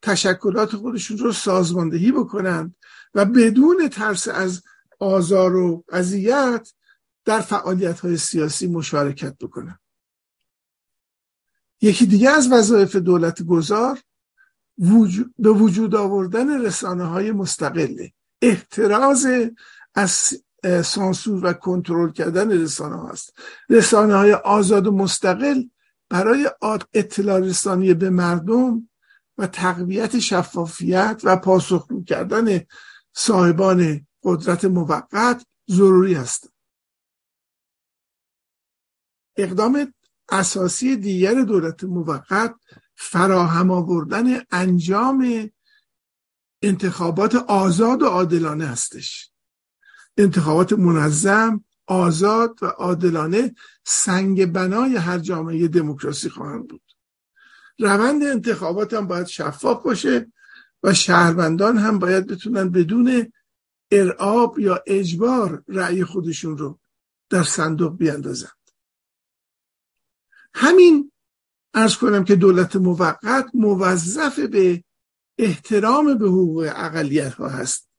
تشکلات خودشون رو سازماندهی بکنند و بدون ترس از آزار و اذیت در فعالیت های سیاسی مشارکت بکنن. یکی دیگه از وظایف دولت گذار به وجود آوردن رسانه های مستقله. احتراز از سانسور و کنترل کردن رسانه هست رسانه های آزاد و مستقل برای اطلاع رسانی به مردم و تقویت شفافیت و پاسخگو کردن صاحبان قدرت موقت ضروری است. اقدام اساسی دیگر دولت موقت فراهم آوردن انجام انتخابات آزاد و عادلانه هستش. انتخابات منظم آزاد و عادلانه سنگ بنای هر جامعه دموکراسی خواهند بود. روند انتخابات هم باید شفاف باشه و شهروندان هم باید بتونن بدون ارعاب یا اجبار رأی خودشون رو در صندوق بیاندازند. همین ارز کنم که دولت موقت موظف به احترام به حقوق اقلیت ها هست.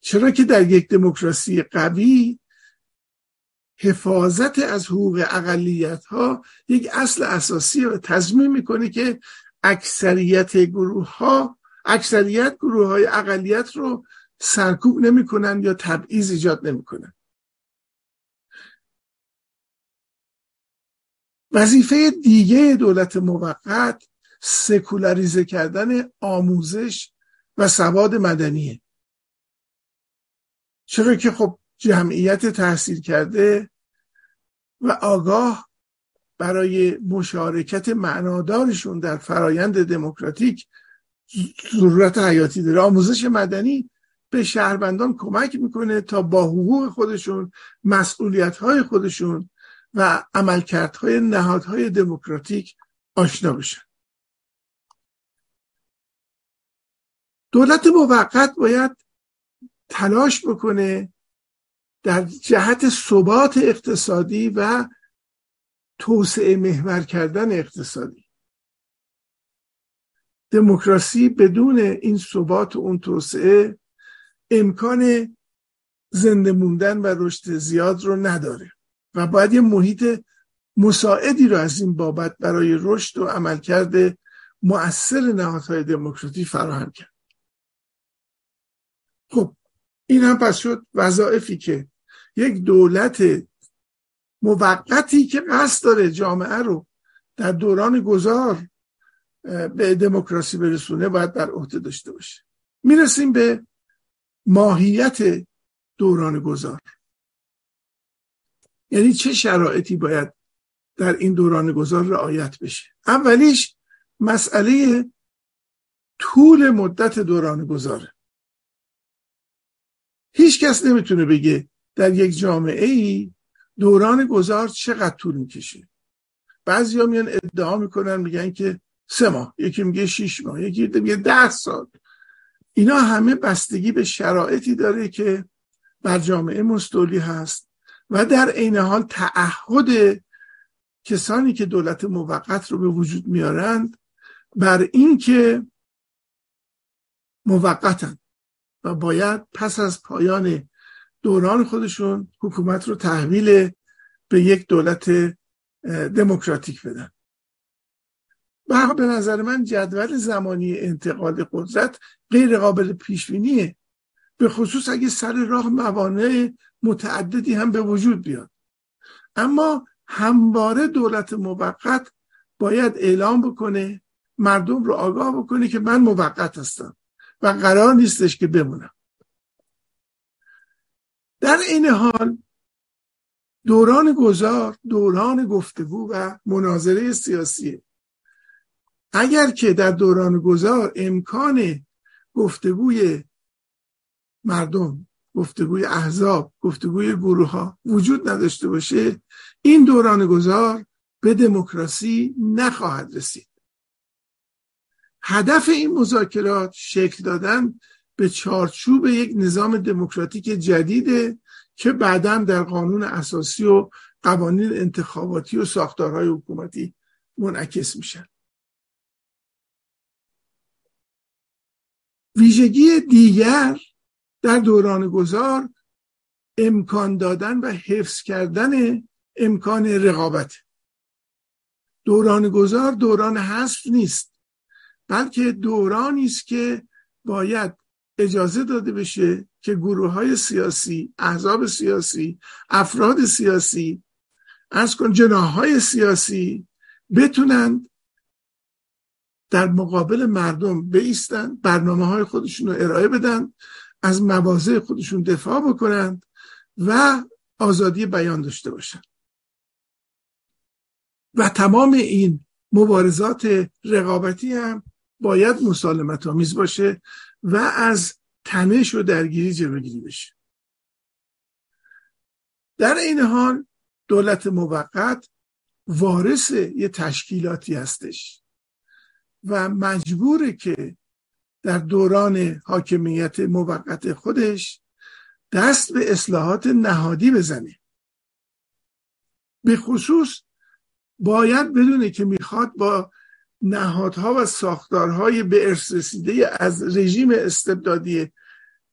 چرا که در یک دموکراسی قوی حفاظت از حقوق اقلیت ها یک اصل اساسی و تضمین می‌کنه که اکثریت گروه ها اکثریت گروه های اقلیت رو سرکوب نمی‌کنن یا تبعیض ایجاد نمی‌کنن وظیفه دیگه دولت موقت سکولاریزه کردن آموزش و سواد مدنیه. چرا که خب جمعیت تحصیل کرده و آگاه برای مشارکت معنادارشون در فرایند دموکراتیک ضرورت حیاتی داره. آموزش مدنی به شهروندان کمک می‌کنه تا با حقوق خودشون مسئولیت های خودشون و عملکردهای نهادهای دموکراتیک آشنا بشن. دولت موقت باید تلاش بکنه در جهت ثبات اقتصادی و توسعه محور کردن اقتصادی. دموکراسی بدون این ثبات و اون توسعه امکان زنده موندن و رشد زیاد رو نداره و باید یه محیط مساعدی رو از این بابت برای رشد و عملکرد مؤثر نهادهای دموکراتی فراهم کرد. خب این هم پس شد وظایفی که یک دولت موقتی که قصد داره جامعه رو در دوران گذار به دموکراسی برسونه باید بر عهده داشته باشه. می‌رسیم به ماهیت دوران گذار. یعنی چه شرایطی باید در این دوران گذار رعایت بشه؟ اولیش مسئله طول مدت دوران گذاره. هیچ کس نمی‌تونه بگه در یک جامعه ای دوران گذار چقدر طول می‌کشه. بعضی ها میان ادعا می‌کنن میگن که سه ماه یکی میگه شیش ماه یکی میگه ده سال. اینا همه بستگی به شرایطی داره که بر جامعه مستولی هست و در عین حال تعهد کسانی که دولت موقت رو به وجود میارند بر اینکه موقتن. و باید پس از پایان دوران خودشون حکومت رو تحویل به یک دولت دموکراتیک بدن. و به نظر من جدول زمانی انتقال قدرت غیر قابل پیش بینیه به خصوص اگه سر راه موانع متعددی هم به وجود بیاد. اما همواره دولت موقت باید اعلام بکنه مردم رو آگاه بکنه که من موقت هستم. و قرار نیستش که بمونم. در این حال دوران گذار دوران گفتگو و مناظره سیاسیه. اگر که در دوران گذار امکان گفتگوی مردم گفتگوی احزاب گفتگوی گروه ها وجود نداشته باشه این دوران گذار به دموکراسی نخواهد رسید. هدف این مذاکرات شکل دادن به چارچوب یک نظام دموکراتیک جدیده که بعدا در قانون اساسی و قوانین انتخاباتی و ساختارهای حکومتی منعکس میشن. ویژگی دیگر در دوران گذار امکان دادن و حفظ کردن امکان رقابت. دوران گذار دوران حذف نیست. بلکه دورانی است که باید اجازه داده بشه که گروه های سیاسی احزاب سیاسی افراد سیاسی از کن جناح های سیاسی بتونند در مقابل مردم بیستن برنامه های خودشون رو ارائه بدن از مواضع خودشون دفاع بکنند و آزادی بیان داشته باشند. و تمام این مبارزات رقابتی هم باید مسالمت آمیز باشه و از تنش و درگیری جلوگیری بشه. در این حال دولت موقت وارث یه تشکیلاتی هستش و مجبوره که در دوران حاکمیت موقت خودش دست به اصلاحات نهادی بزنه. به خصوص باید بدونه که می‌خواد با نهادها و ساختارهای به ارث رسیده از رژیم استبدادی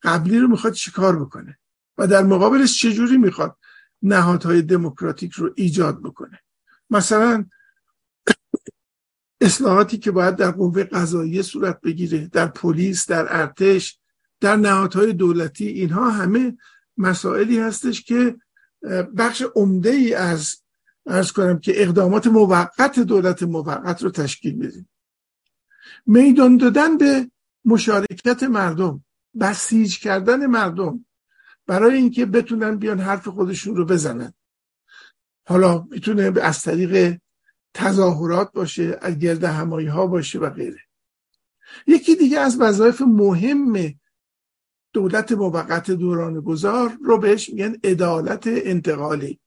قبلی رو می‌خواد چیکار بکنه و در مقابلش چجوری می‌خواد نهادهای دموکراتیک رو ایجاد بکنه؟ مثلا اصلاحاتی که باید در قوه قضاییه صورت بگیره در پلیس در ارتش در نهادهای دولتی اینها همه مسائلی هستش که بخش عمده ای از ارز کنم که اقدامات موقت دولت موقت رو تشکیل بدیم. میدان دادن به مشارکت مردم بسیج کردن مردم برای اینکه بتونن بیان حرف خودشون رو بزنن. حالا می‌تونه از طریق تظاهرات باشه از گرد همایی ها باشه و غیره. یکی دیگه از وظایف مهم دولت موقت دوران گذار رو بهش میگن عدالت انتقالی.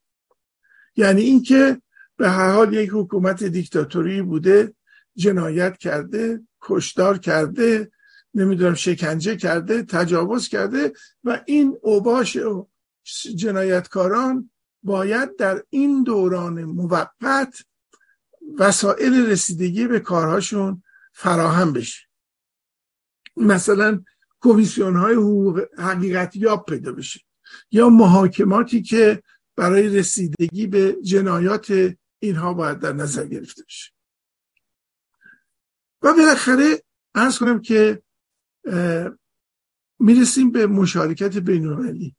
یعنی اینکه به هر حال یک حکومت دیکتاتوری بوده جنایت کرده کشدار کرده نمی‌دونم شکنجه کرده تجاوز کرده و این اوباش و جنایتکاران باید در این دوران موقت وسایل رسیدگی به کارهاشون فراهم بشه. مثلا کمیسیون های حقیقت یاب پیدا بشه یا محاکماتی که برای رسیدگی به جنایات اینها باید در نظر گرفته بشه. و بالاخره ارز کنم که می‌رسیم به مشارکت بین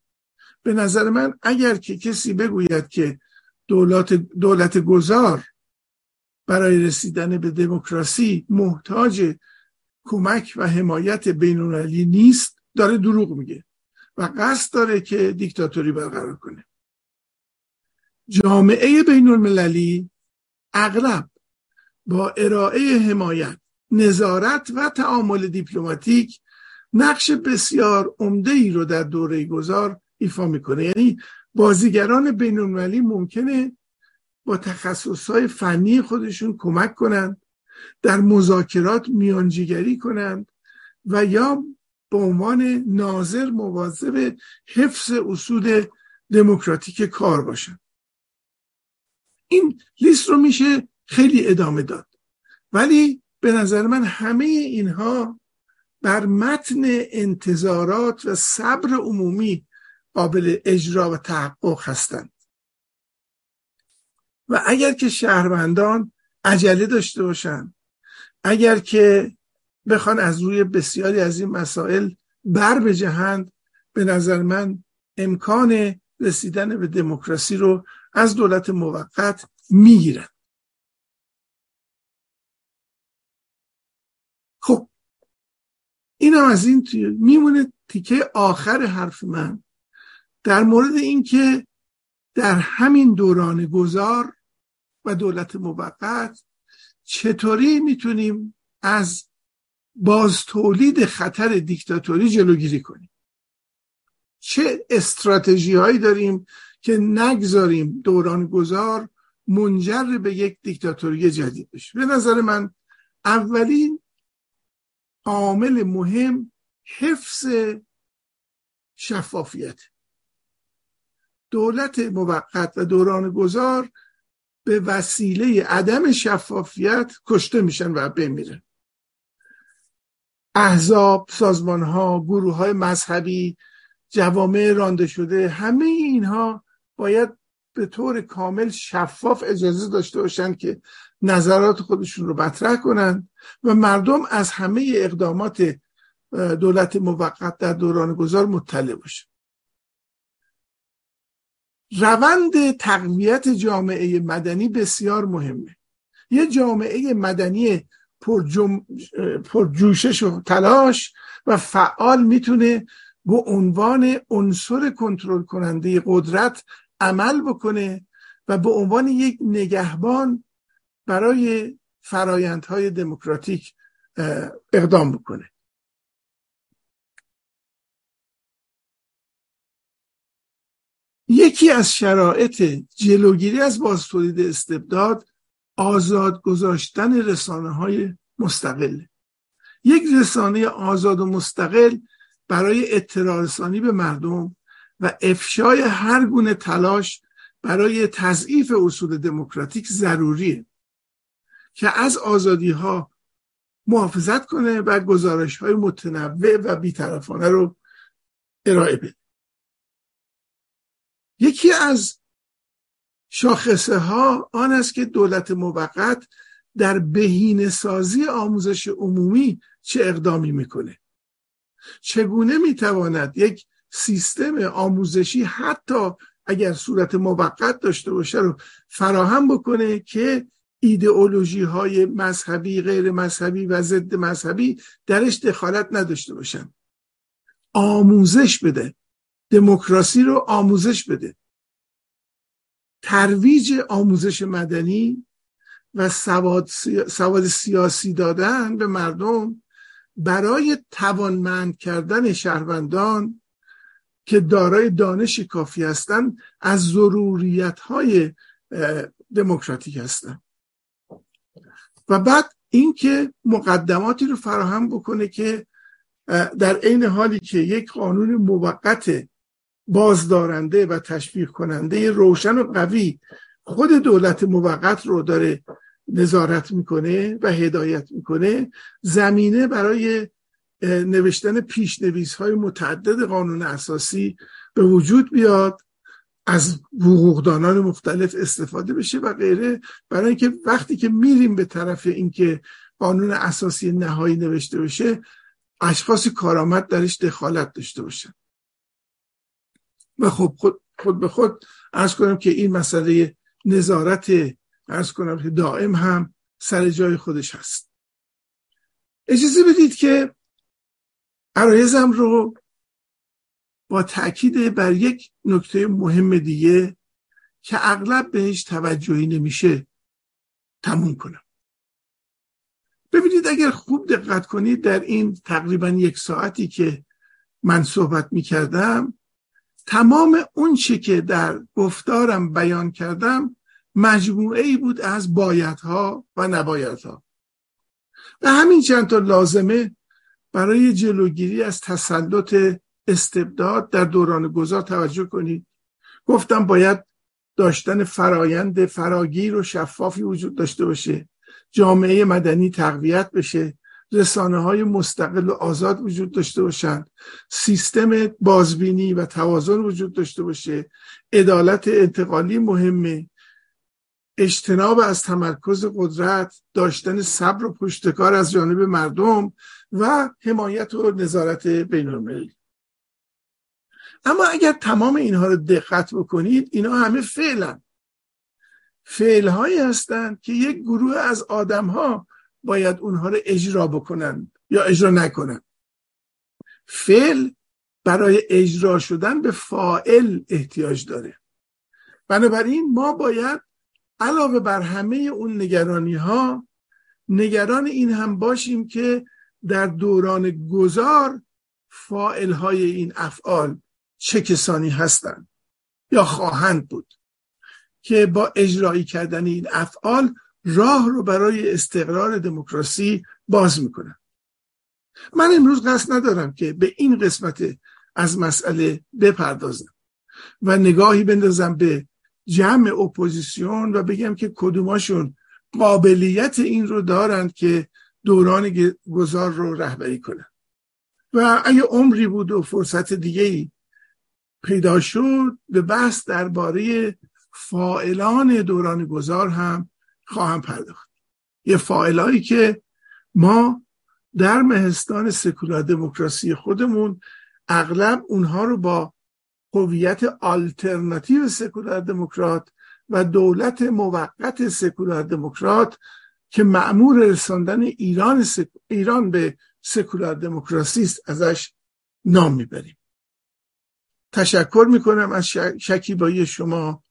به نظر من اگر که کسی بگوید که دولت, دولت گذار برای رسیدن به دموکراسی محتاج کمک و حمایت بینالمللی نیست داره دروغ میگه و قصد داره که دیکتاتوری برقرار کنه. جامعه بین المللی اغلب با ارائه حمایت نظارت و تعامل دیپلماتیک نقش بسیار عمده ای رو در دوره گذار ایفا می‌کنه. یعنی بازیگران بین المللی ممکنه با تخصص های فنی خودشون کمک کنند در مذاکرات میانجیگری کنند و یا به عنوان ناظر مواظب حفظ اصول دموکراتیک کار باشند. این لیست رو میشه خیلی ادامه داد. ولی به نظر من همه اینها بر متن انتظارات و صبر عمومی قابل اجرا و تحقق هستند. و اگر که شهروندان عجله داشته باشند اگر که بخوان از روی بسیاری از این مسائل بر بجهند به نظر من امکان رسیدن به دموکراسی رو از دولت موقت می‌گیرن. خب این هم از این میمونه تیکه آخر حرف من. در مورد اینکه در همین دوران گذار و دولت موقت چطوری می‌تونیم از باز تولید خطر دیکتاتوری جلوگیری کنیم؟ چه استراتژی هایی داریم؟ که نگذاریم دوران گذار منجر به یک دیکتاتوری جدید بشه. به نظر من اولین عامل مهم حفظ شفافیت. دولت موقت و دوران گذار به وسیله عدم شفافیت کشته میشن و بمیرن. احزاب سازمان ها گروه های مذهبی جوامع رانده شده همه اینها باید به طور کامل شفاف اجازه داشته باشند که نظرات خودشون رو مطرح کنند و مردم از همه اقدامات دولت موقت در دوران گذار مطلع باشند روند تقویت جامعه مدنی بسیار مهمه. یه جامعه مدنی پر جوشش و تلاش و فعال می‌تونه به عنوان عنصر کنترل کننده قدرت عمل بکنه و به عنوان یک نگهبان برای فرایندهای دموکراتیک اقدام بکنه. یکی از شرایط جلوگیری از بازتولید استبداد آزاد گذاشتن رسانه های مستقل. یک رسانه آزاد و مستقل برای اطلاع رسانی به مردم و افشای هر گونه تلاش برای تضعیف اصول دموکراتیک ضروریه که از آزادی ها محافظت کنه و گزارش های متنوع و بیطرفانه رو ارائه بده. یکی از شاخصه ها آن است که دولت موقت در بهینه سازی آموزش عمومی چه اقدامی می‌کنه. چگونه می‌تواند یک سیستم آموزشی حتی اگر صورت موقت داشته باشه رو فراهم بکنه که ایدئولوژی های مذهبی غیر مذهبی و ضد مذهبی درش دخالت نداشته باشن. آموزش بده. دموکراسی رو آموزش بده. ترویج آموزش مدنی و سواد, سواد سیاسی دادن به مردم برای توانمند کردن شهروندان که دارای دانش کافی هستند از ضروریت های دموکراتیک هستند و بعد اینکه مقدماتی رو فراهم بکنه که در عین حالی که یک قانون موقت بازدارنده و تشویق کننده روشن و قوی خود دولت موقت رو داره نظارت می‌کنه و هدایت می‌کنه زمینه برای نوشتن پیشنویس های متعدد قانون اساسی به وجود بیاد از حقوقدانان مختلف استفاده بشه و غیره. برای اینکه وقتی که میریم به طرف اینکه قانون اساسی نهایی نوشته بشه اشخاص کارآمد درش دخالت داشته باشن. و خب خود, خود به خود ارز کنم که این مسئله نظارت ارز کنم که دائم هم سر جای خودش هست. اجازه بدید که عرایزم رو با تاکید بر یک نکته مهم دیگه که اغلب بهش توجهی نمیشه تموم کنم. ببینید اگر خوب دقت کنید در این تقریبا یک ساعتی که من صحبت می کردم تمام اون چی که در گفتارم بیان کردم مجموعه ای بود از بایدها و نبایدها. و همین چند تا لازمه برای جلوگیری از تسلط استبداد در دوران گذار توجه کنید. گفتم باید داشتن فرایند فراگیر و شفافی وجود داشته باشه. جامعه مدنی تقویت بشه. رسانه های مستقل و آزاد وجود داشته باشند. سیستم بازبینی و توازن وجود داشته باشه. عدالت انتقالی مهمه. اجتناب از تمرکز قدرت داشتن صبر و پشتکار از جانب مردم و حمایت و نظارت بین اما اگر تمام اینها رو دقت بکنید اینا همه فعلن. فعل هایی هستند که یک گروه از آدم ها باید اونها رو اجرا بکنن یا اجرا نکنن. فعل برای اجرا شدن به فائل احتیاج داره. بنابراین ما باید علاوه بر همه اون نگرانی ها نگران این هم باشیم که در دوران گذار فائل های این افعال چه کسانی هستند یا خواهند بود که با اجرایی کردن این افعال راه رو برای استقرار دموکراسی باز می‌کنن من امروز قصد ندارم که به این قسمت از مسئله بپردازم و نگاهی بندازم به جمع اپوزیسیون و بگم که کدوماشون قابلیت این رو دارند که دوران گذار رو رهبری کنن و اگه عمری بود و فرصت دیگه ای پیدا شد به بحث درباره فائلان دوران گذار هم خواهم پرداخت. یه فائلایی که ما در مهستان سکولار دموکراسی خودمون اغلب اونها رو با هویت آلترناتیو سکولار دموکرات و دولت موقت سکولار دموکرات که معمور رساندن ایران, ایران به سکولار دموکراسی است ازش نام می‌بریم. تشکر می‌کنم از شکیبایی شما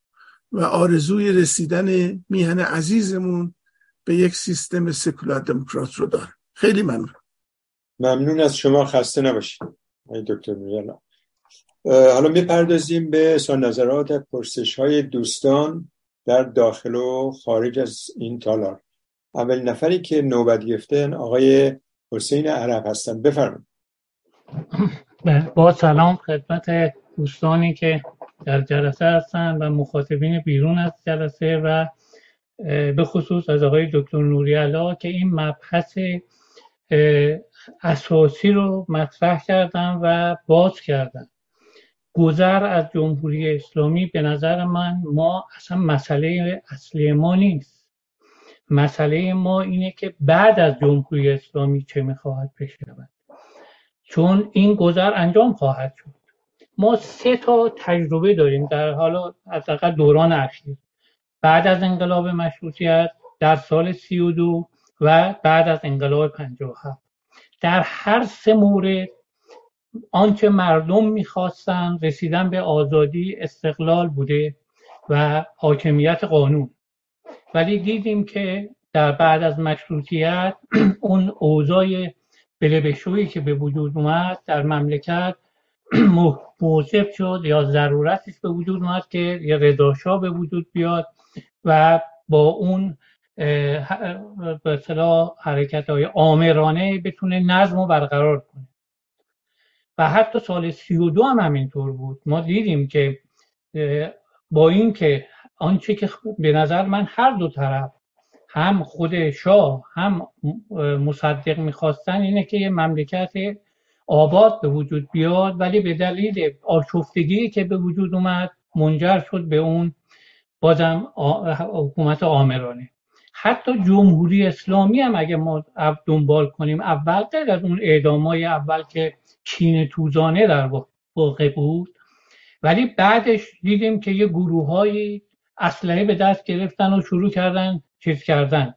و آرزوی رسیدن میهن عزیزمون به یک سیستم سکولار دموکرات رو دارم. خیلی ممنون. ممنون از شما. خسته نباشید. دکتر میرنا حالا می‌پردازیم به نظرات پرسش های دوستان در داخل و خارج از این تالار. اول نفری که نوبت گرفتن آقای حسین عرب هستن. بفرمایید. با سلام خدمت دوستانی که در جلسه هستن و مخاطبین بیرون از جلسه و به خصوص از آقای دکتر نوری علا که این مبحث اساسی رو مطرح کردن و باز کردن. گذر از جمهوری اسلامی به نظر من ما اصلا مسئله اصلی ما نیست. مسئله ما اینه که بعد از جمهوری اسلامی چه می‌خواهد بشود. چون این گذر انجام خواهد شد. ما سه تا تجربه داریم در حالا حداقل دوران اخیر. بعد از انقلاب مشروطیت در سال 32 و بعد از انقلاب 57 در هر سه مورد آنچه مردم می‌خواستند رسیدن به آزادی استقلال بوده و حاکمیت قانون. ولی دیدیم که در بعد از مشروطیت اون اوضاع بلبشویی که به وجود اومد در مملکت موجب شد یا ضرورتش به وجود اومد که یه رضاشاه به وجود بیاد و با اون به اصطلاح حرکت های آمرانه بتونه نظم رو برقرار کنه. و حتی سال سی و دو هم همینطور بود. ما دیدیم که با این که آنچه که به نظر من هر دو طرف هم خود شاه هم مصدق می‌خواستن اینه که یه مملکت آباد به وجود بیاد ولی به دلیل آشفتگی که به وجود اومد منجر شد به اون بازم حکومت آمرانه. حتی جمهوری اسلامی هم اگه ما دنبال کنیم اول غیر از اون اعدامای اول که چین توزانه در واقع بود ولی بعدش دیدیم که یه گروه های اسلحه به دست گرفتن و شروع کردن چیز کردن.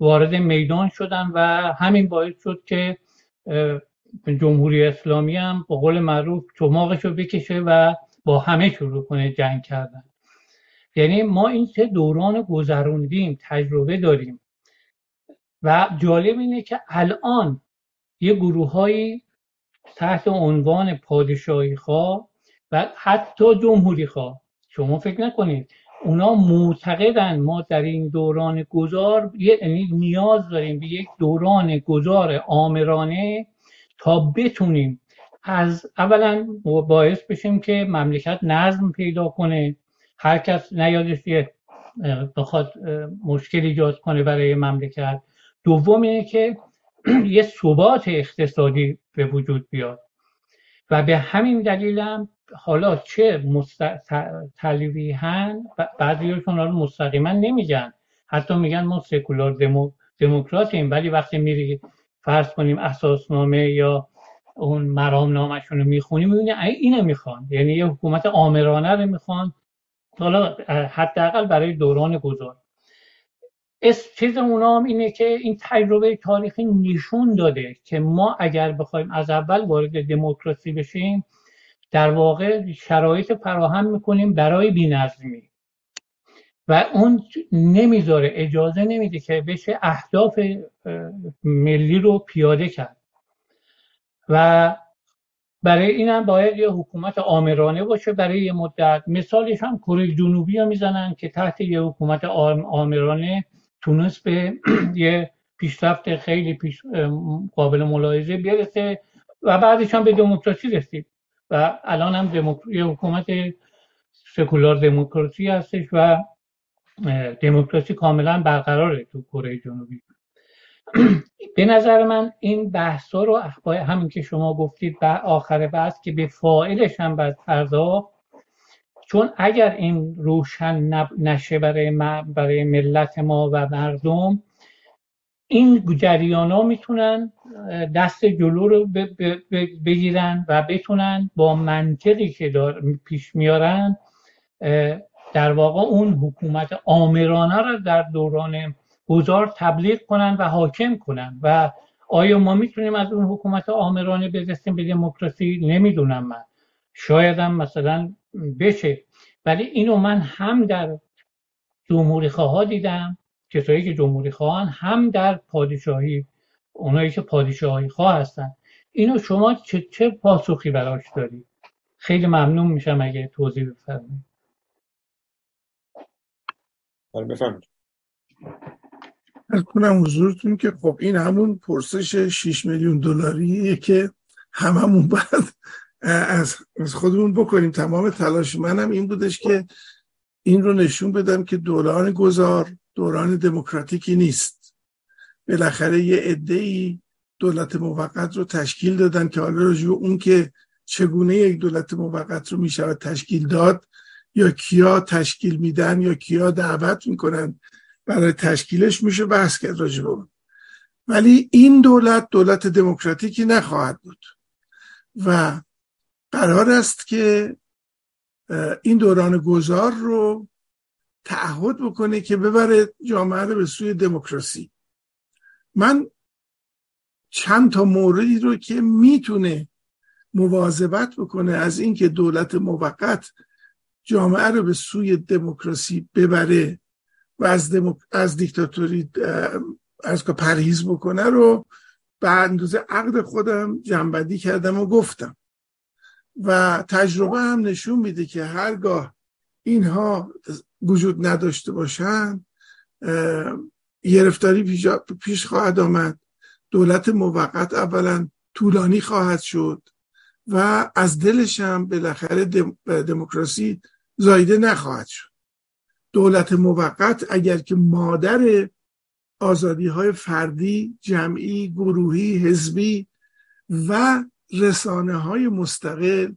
وارد میدان شدن و همین باعث شد که جمهوری اسلامی هم با قول معروف چماقش رو بکشه و با همه شروع کنه جنگ کردن. یعنی ما این سه دوران گذروندیم تجربه داریم. و جالب اینه که الان یه گروه تحت عنوان پادشاهی خواه و حتی جمهوری خواه. شما فکر نکنید اونا معتقدن ما در این دوران گذار یعنی نیاز داریم به یک دوران گذار آمرانه تا بتونیم از اولا باعث بشیم که مملکت نظم پیدا کنه. هر کس نیادش یه بخواد مشکل ایجاد کنه برای مملکت. دوم اینه که یه ثبات اقتصادی به وجود بیاد. و به همین دلیلم حالا چه مست... تلویحا بعضیشون رو مستقیما نمیگن. حتی میگن ما سکولار دمو... دموکراتیم ولی وقتی میری فرض کنیم اساسنامه یا اون مرامنامهشون رو می‌خونیم می‌بینی اینو می‌خوان. یعنی یه حکومت آمرانه رو می‌خوان. حالا حداقل برای دوران گذار چیز اونا هم اینه که این تجربه تاریخی نشون داده که ما اگر بخوایم از اول وارد دموکراسی بشیم در واقع شرایط فراهم می‌کنیم برای بینظمی. و اون نمی‌ذاره اجازه نمیده که بشه اهداف ملی رو پیاده کرد. و برای این هم باید یه حکومت آمرانه باشه برای یه مدت. مثالش هم کره جنوبی ها می‌زنن که تحت یه حکومت آمرانه تونست به یه پیشرفت خیلی پیش قابل ملاحظه برسه و بعدش هم به دموکراسی رسید و الان هم یه حکومت سکولار دموکراسی هستش و دموکراسی کاملا برقراره تو کره جنوبی. به نظر من این بحث رو همین که شما گفتید به آخر بحث که به فائلش هم باید پرداخت چون اگر این روشن نشه برای, برای ملت ما و مردم این جریان ها می‌تونن دست جلو رو بگیرن و بتونن با منطقی که پیش میارن در واقع اون حکومت آمرانه رو در دوران گذار تبلیغ کنن و حاکم کنن. و آیا ما می‌تونیم از اون حکومت آمرانه برسیم به دموکراسی؟ نمی‌دونم من. شاید هم مثلا بشه. ولی اینو من هم در جمهوری خواه دیدم کسایی که جمهوری خواهن هم در پادشاهی اونایی که پادشاهی خواه هستن. اینو شما چه, چه پاسخی براش دارید خیلی ممنون میشم اگه توضیح بفرمایید. بله، بفرمایید. از کنم حضورتون که خب این همون پرسش 6 میلیون دلاریه که هممون باید از خودمون بکنیم. تمام تلاش منم این بودش که این رو نشون بدم که دوران گذار دوران دموکراتیکی نیست. بالاخره یه عده دولت موقت رو تشکیل دادن که حالا رجوع اون که چگونه یک دولت موقت رو می‌شود تشکیل داد یا کیا تشکیل میدن یا کیا دعوت می‌کنن برای تشکیلش میشه بحث کرد راجع ولی این دولت دولت دموکراتیکی نخواهد بود. و قرار است که این دوران گذار رو تعهد بکنه که ببره جامعه رو به سوی دموکراسی. من چند تا موردی رو که می‌تونه مواظبت بکنه از اینکه دولت موقت جامعه رو به سوی دموکراسی ببره و از, دموک... از دیکتاتوری از که پرهیز بکنه رو به اندازه عقد خودم جنبدی کردم و گفتم. و تجربه هم نشون میده که هرگاه اینها وجود نداشته باشن گرفتاری پیش خواهد آمد. دولت موقت اولا طولانی خواهد شد و از دلش هم بالاخره دموکراسی زایده نخواهد شد. دولت موقت اگر که مادر آزادی های فردی جمعی گروهی حزبی و رسانه های مستقل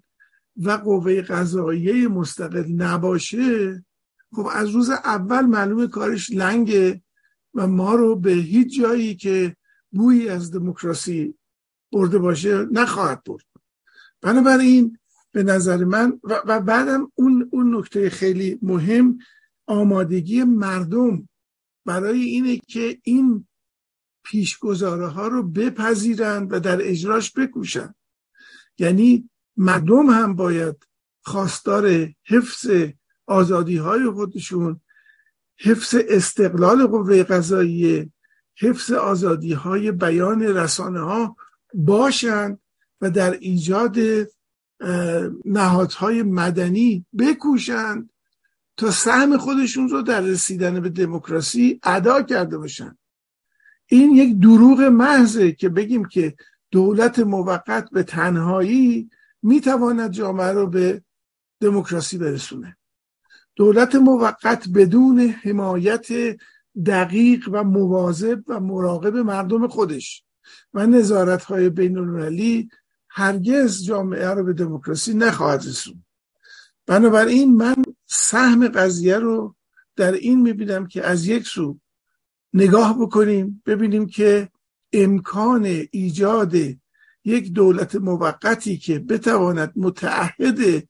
و قوه قضاییه مستقل نباشه خب از روز اول معلومه کارش لنگه و ما رو به هیچ جایی که بویی از دموکراسی برده باشه نخواهد برد. بنابراین به نظر من و, بعدم اون اون نکته خیلی مهم آمادگی مردم برای اینه که این پیشگذاره ها رو بپذیرند و در اجراش بکوشند یعنی مردم هم باید خواستار حفظ آزادی های خودشون حفظ استقلال قوه قضاییه حفظ آزادی های بیان رسانه ها باشند و در ایجاد نهادهای مدنی بکوشند تا سهم خودشون رو در رسیدن به دموکراسی ادا کرده باشند این یک دروغ محضه که بگیم که دولت موقت به تنهایی می‌تواند جامعه رو به دموکراسی برسونه. دولت موقت بدون حمایت دقیق و مواظب و مراقب مردم خودش و نظارت های بین المللی هرگز جامعه رو به دموکراسی نخواهد رسوند. بنابراین من سهم قضیه رو در این می‌بینم که از یک سو نگاه بکنیم ببینیم که امکان ایجاد یک دولت موقتی که بتواند متعهد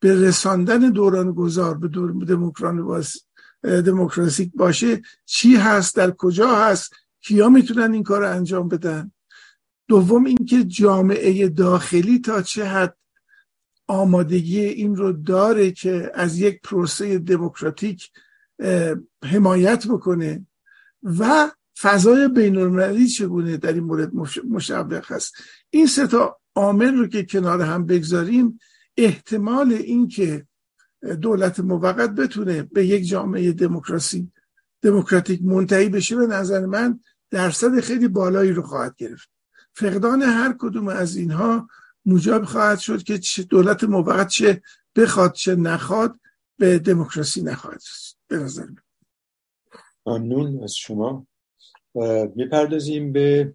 به رساندن دوران گذار به دموکراسی باشه چی هست؟ در کجا هست؟ کیا می‌تونن این کار رو انجام بدن؟ دوم اینکه جامعه داخلی تا چه حد آمادگی این رو داره که از یک پروسه دموکراتیک حمایت بکنه و فضای بین چگونه در این مورد مشوق هست این سه تا عامل رو که کنار هم بگذاریم احتمال اینکه دولت موقت بتونه به یک جامعه دموکراسی دموکراتیک منتهی بشه به نظر من درصد خیلی بالایی رو خواهد گرفت. فقدان هر کدوم از اینها موجب خواهد شد که دولت موقت چه بخواد چه نخواد به دموکراسی نخواهد به نظر من. ممنون از شما. می‌پردازیم به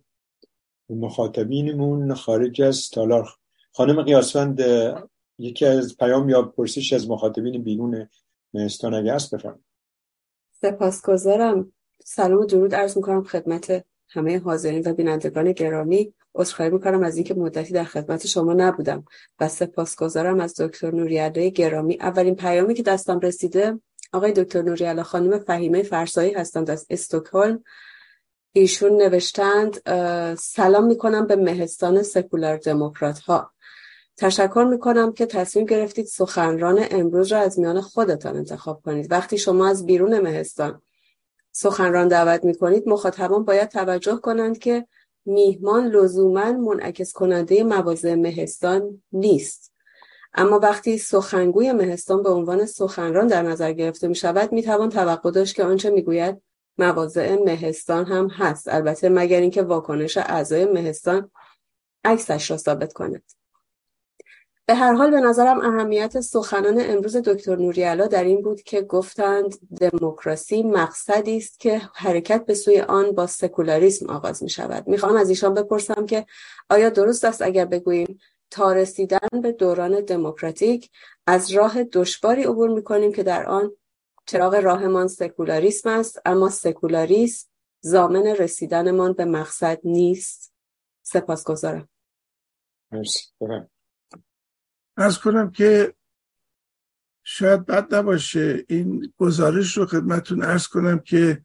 مخاطبینمون خارج از تالار. خانم قیاسفند یکی از پیام یا پرسش از مخاطبین بیرون مهستان اگه هست بفرمایید. سپاسگزارم. سلام و درود عرض می‌کنم خدمت همه حاضرین و بینندگان گرامی. عذرخواهی می‌کنم از اینکه مدتی در خدمت شما نبودم و سپاسگزارم از دکتر نوریاله گرامی. اولین پیامی که دستم رسیده آقای دکتر نوریاله خانم فهیمه فرسایی هستند از استکهلم. ایشون نوشتند سلام می‌کنم به مهستان سکولار دموکرات ها تشکر می‌کنم که تصمیم گرفتید سخنران امروز را از میان خودتان انتخاب کنید. وقتی شما از بیرون مهستان سخنران دعوت می‌کنید مخاطبان باید توجه کنند که میهمان لزوما منعکس کننده مواضع مهستان نیست. اما وقتی سخنگوی مهستان به عنوان سخنران در نظر گرفته می شود می توان توقع داشت که آنچه می‌گوید مواضع مهستان هم هست. البته مگر اینکه واکنش اعضای مهستان عکسش را ثابت کند. به هر حال به نظرم اهمیت سخنان امروز دکتر نوریالا در این بود که گفتند دموکراسی مقصدی است که حرکت به سوی آن با سکولاریسم آغاز می شود می‌خوام از ایشان بپرسم که آیا درست است اگر بگوییم تا رسیدن به دوران دموکراتیک از راه دشواری عبور می‌کنیم که در آن چراغ راهمان سکولاریسم است اما سکولاریسم زامن رسیدنمان به مقصد نیست. سپاسگزارم. مرسی. از کنم که شاید بد نباشه. این گزارش رو خدمتون ارز کنم که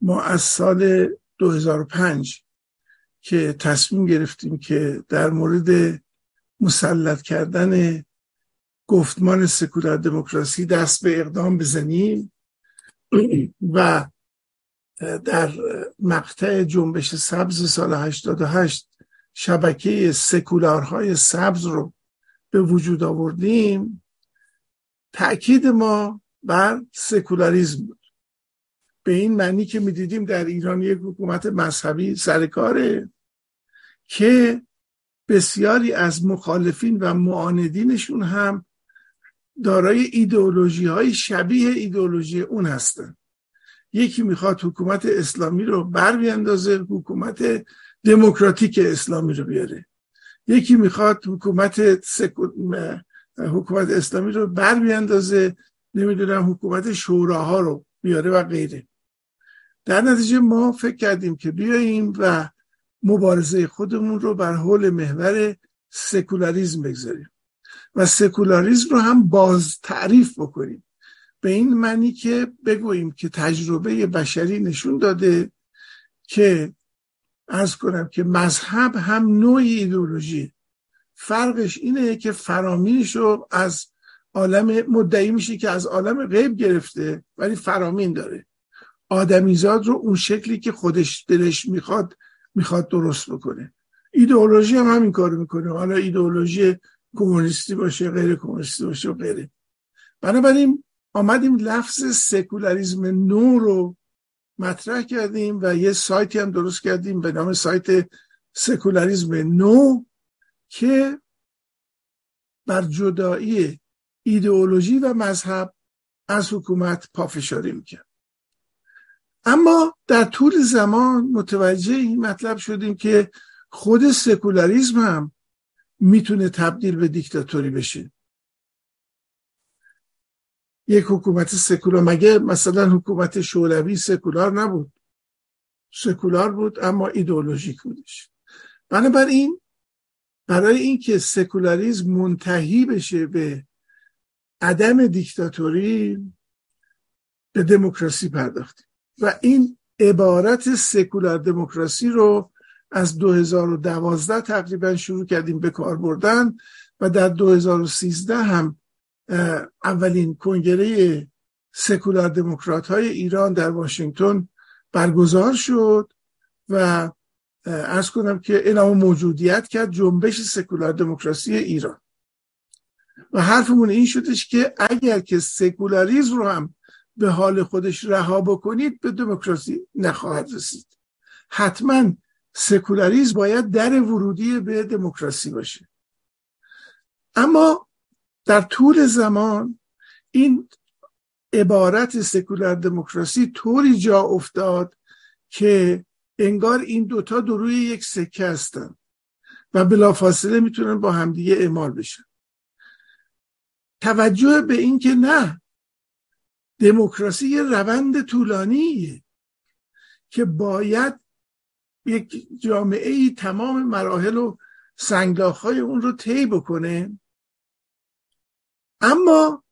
ما از سال 2005 که تصمیم گرفتیم که در مورد مسلط کردن گفتمان سکولار دموکراسی دست به اقدام بزنیم و در مقطع جنبش سبز سال 88 شبکه سکولارهای سبز رو به وجود آوردیم تأکید ما بر سکولاریزم بود. به این معنی که می‌دیدیم در ایران یک حکومت مذهبی سرکاره که بسیاری از مخالفین و معاندینشون هم دارای ایدئولوژی های شبیه ایدئولوژی اون هستن. یکی می‌خواد حکومت اسلامی رو بر بیاندازه حکومت دموکراتیک اسلامی رو بیاره. یکی می‌خواد حکومت سکو... حکومت اسلامی رو بر بیاندازه نمی‌دونم حکومت شوراها رو بیاره و غیره. در نتیجه ما فکر کردیم که بیاییم و مبارزه خودمون رو بر حول محور سکولاریزم بگذاریم. و سکولاریزم رو هم باز تعریف بکنیم. به این معنی که بگوییم که تجربه بشری نشون داده که ارز کنم که مذهب هم نوعی ایدولوژی فرقش اینه که فرامینش رو از عالم مدعی میشه که از عالم غیب گرفته ولی فرامین داره. آدمیزاد رو اون شکلی که خودش دلش می‌خواد می‌خواد درست بکنه. ایدئولوژی هم همین کارو می‌کنه. حالا ایدئولوژی کمونیستی باشه غیر کمونیستی باشه و غیره. بنابراین آمدیم لفظ سکولاریزم نو رو مطرح کردیم و یه سایتی هم درست کردیم به نام سایت سکولاریزم نو که بر جدایی ایدئولوژی و مذهب از حکومت پافشاری می‌کرد. اما در طول زمان متوجه این مطلب شدیم که خود سکولاریزم هم می‌تونه تبدیل به دیکتاتوری بشه. یک حکومت سکولار مگه مثلا حکومت شولوی سکولار نبود؟ سکولار بود اما ایدئولوژیک بودش. بنابراین برای اینکه سکولاریزم منتهی بشه به عدم دیکتاتوری به دموکراسی پرداختیم. و این عبارت سکولار دموکراسی رو از 2012 تقریبا شروع کردیم به کار بردن و در 2013 هم اولین کنگره سکولار دموکرات های ایران در واشنگتن برگزار شد و ارز کنم که این موجودیت کرد جنبش سکولار دموکراسی ایران. و حرفمون این شدش که اگر که سکولاریزم رو هم به حال خودش رها بکنید به دموکراسی نخواهد رسید. حتما سکولاریزم باید در ورودی به دموکراسی باشه. اما در طول زمان این عبارت سکولار دموکراسی طوری جا افتاد که انگار این دوتا در روی یک سکه هستن و بلافاصله می‌تونن با همدیگه اعمال بشن. توجه به این که نه دموکراسی یه روند طولانیه که باید یک جامعه ای تمام مراحل و سنگلاخ اون رو طی بکنه. اما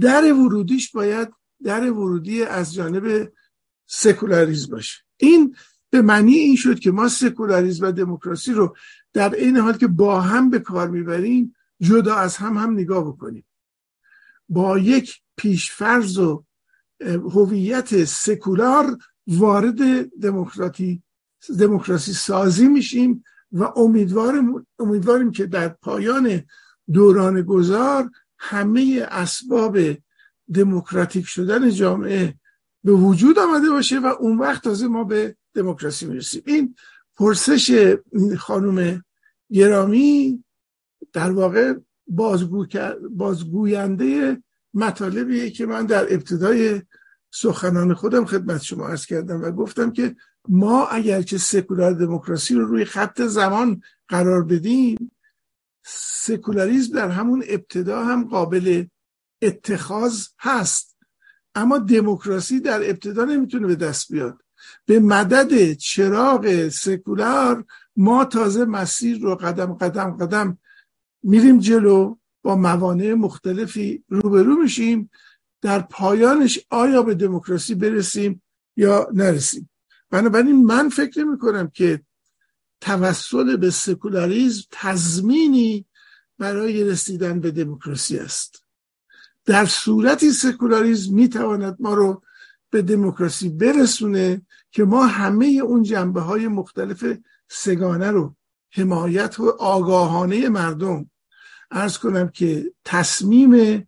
در ورودیش باید در ورودی از جانب سکولاریزم باشه. این به معنی این شد که ما سکولاریزم و دموکراسی رو در این حال که با هم به کار می‌بریم جدا از هم هم نگاه بکنیم. با یک پیشفرز و هویت سکولار وارد دموکراتی دموکراسی سازی میشیم و امیدواریم, امیدواریم که در پایان دوران گذار همه اسباب دموکراتیک شدن جامعه به وجود آمده باشه و اون وقت تازه ما به دموکراسی می‌رسیم. این پرسش خانم گرامی در واقع بازگو... بازگوینده مطالبیه که من در ابتدای سخنان خودم خدمت شما ارز کردم و گفتم که ما اگر که سکولار دموکراسی رو روی خط زمان قرار بدیم سکولاریزم در همون ابتدا هم قابل اتخاذ هست. اما دموکراسی در ابتدا نمی‌تونه به دست بیاد. به مدد چراغ سکولار ما تازه مسیر رو قدم قدم قدم میریم جلو با موانع مختلفی روبرو میشیم در پایانش آیا به دموکراسی برسیم یا نرسیم. بنابراین من فکر می‌کنم که توسل به سکولاریزم تضمینی برای رسیدن به دموکراسی است. در صورتی سکولاریزم می‌تواند ما رو به دموکراسی برسونه که ما همه اون جنبه های مختلف سگانه رو حمایت و آگاهانه مردم ارز کنم که تصمیم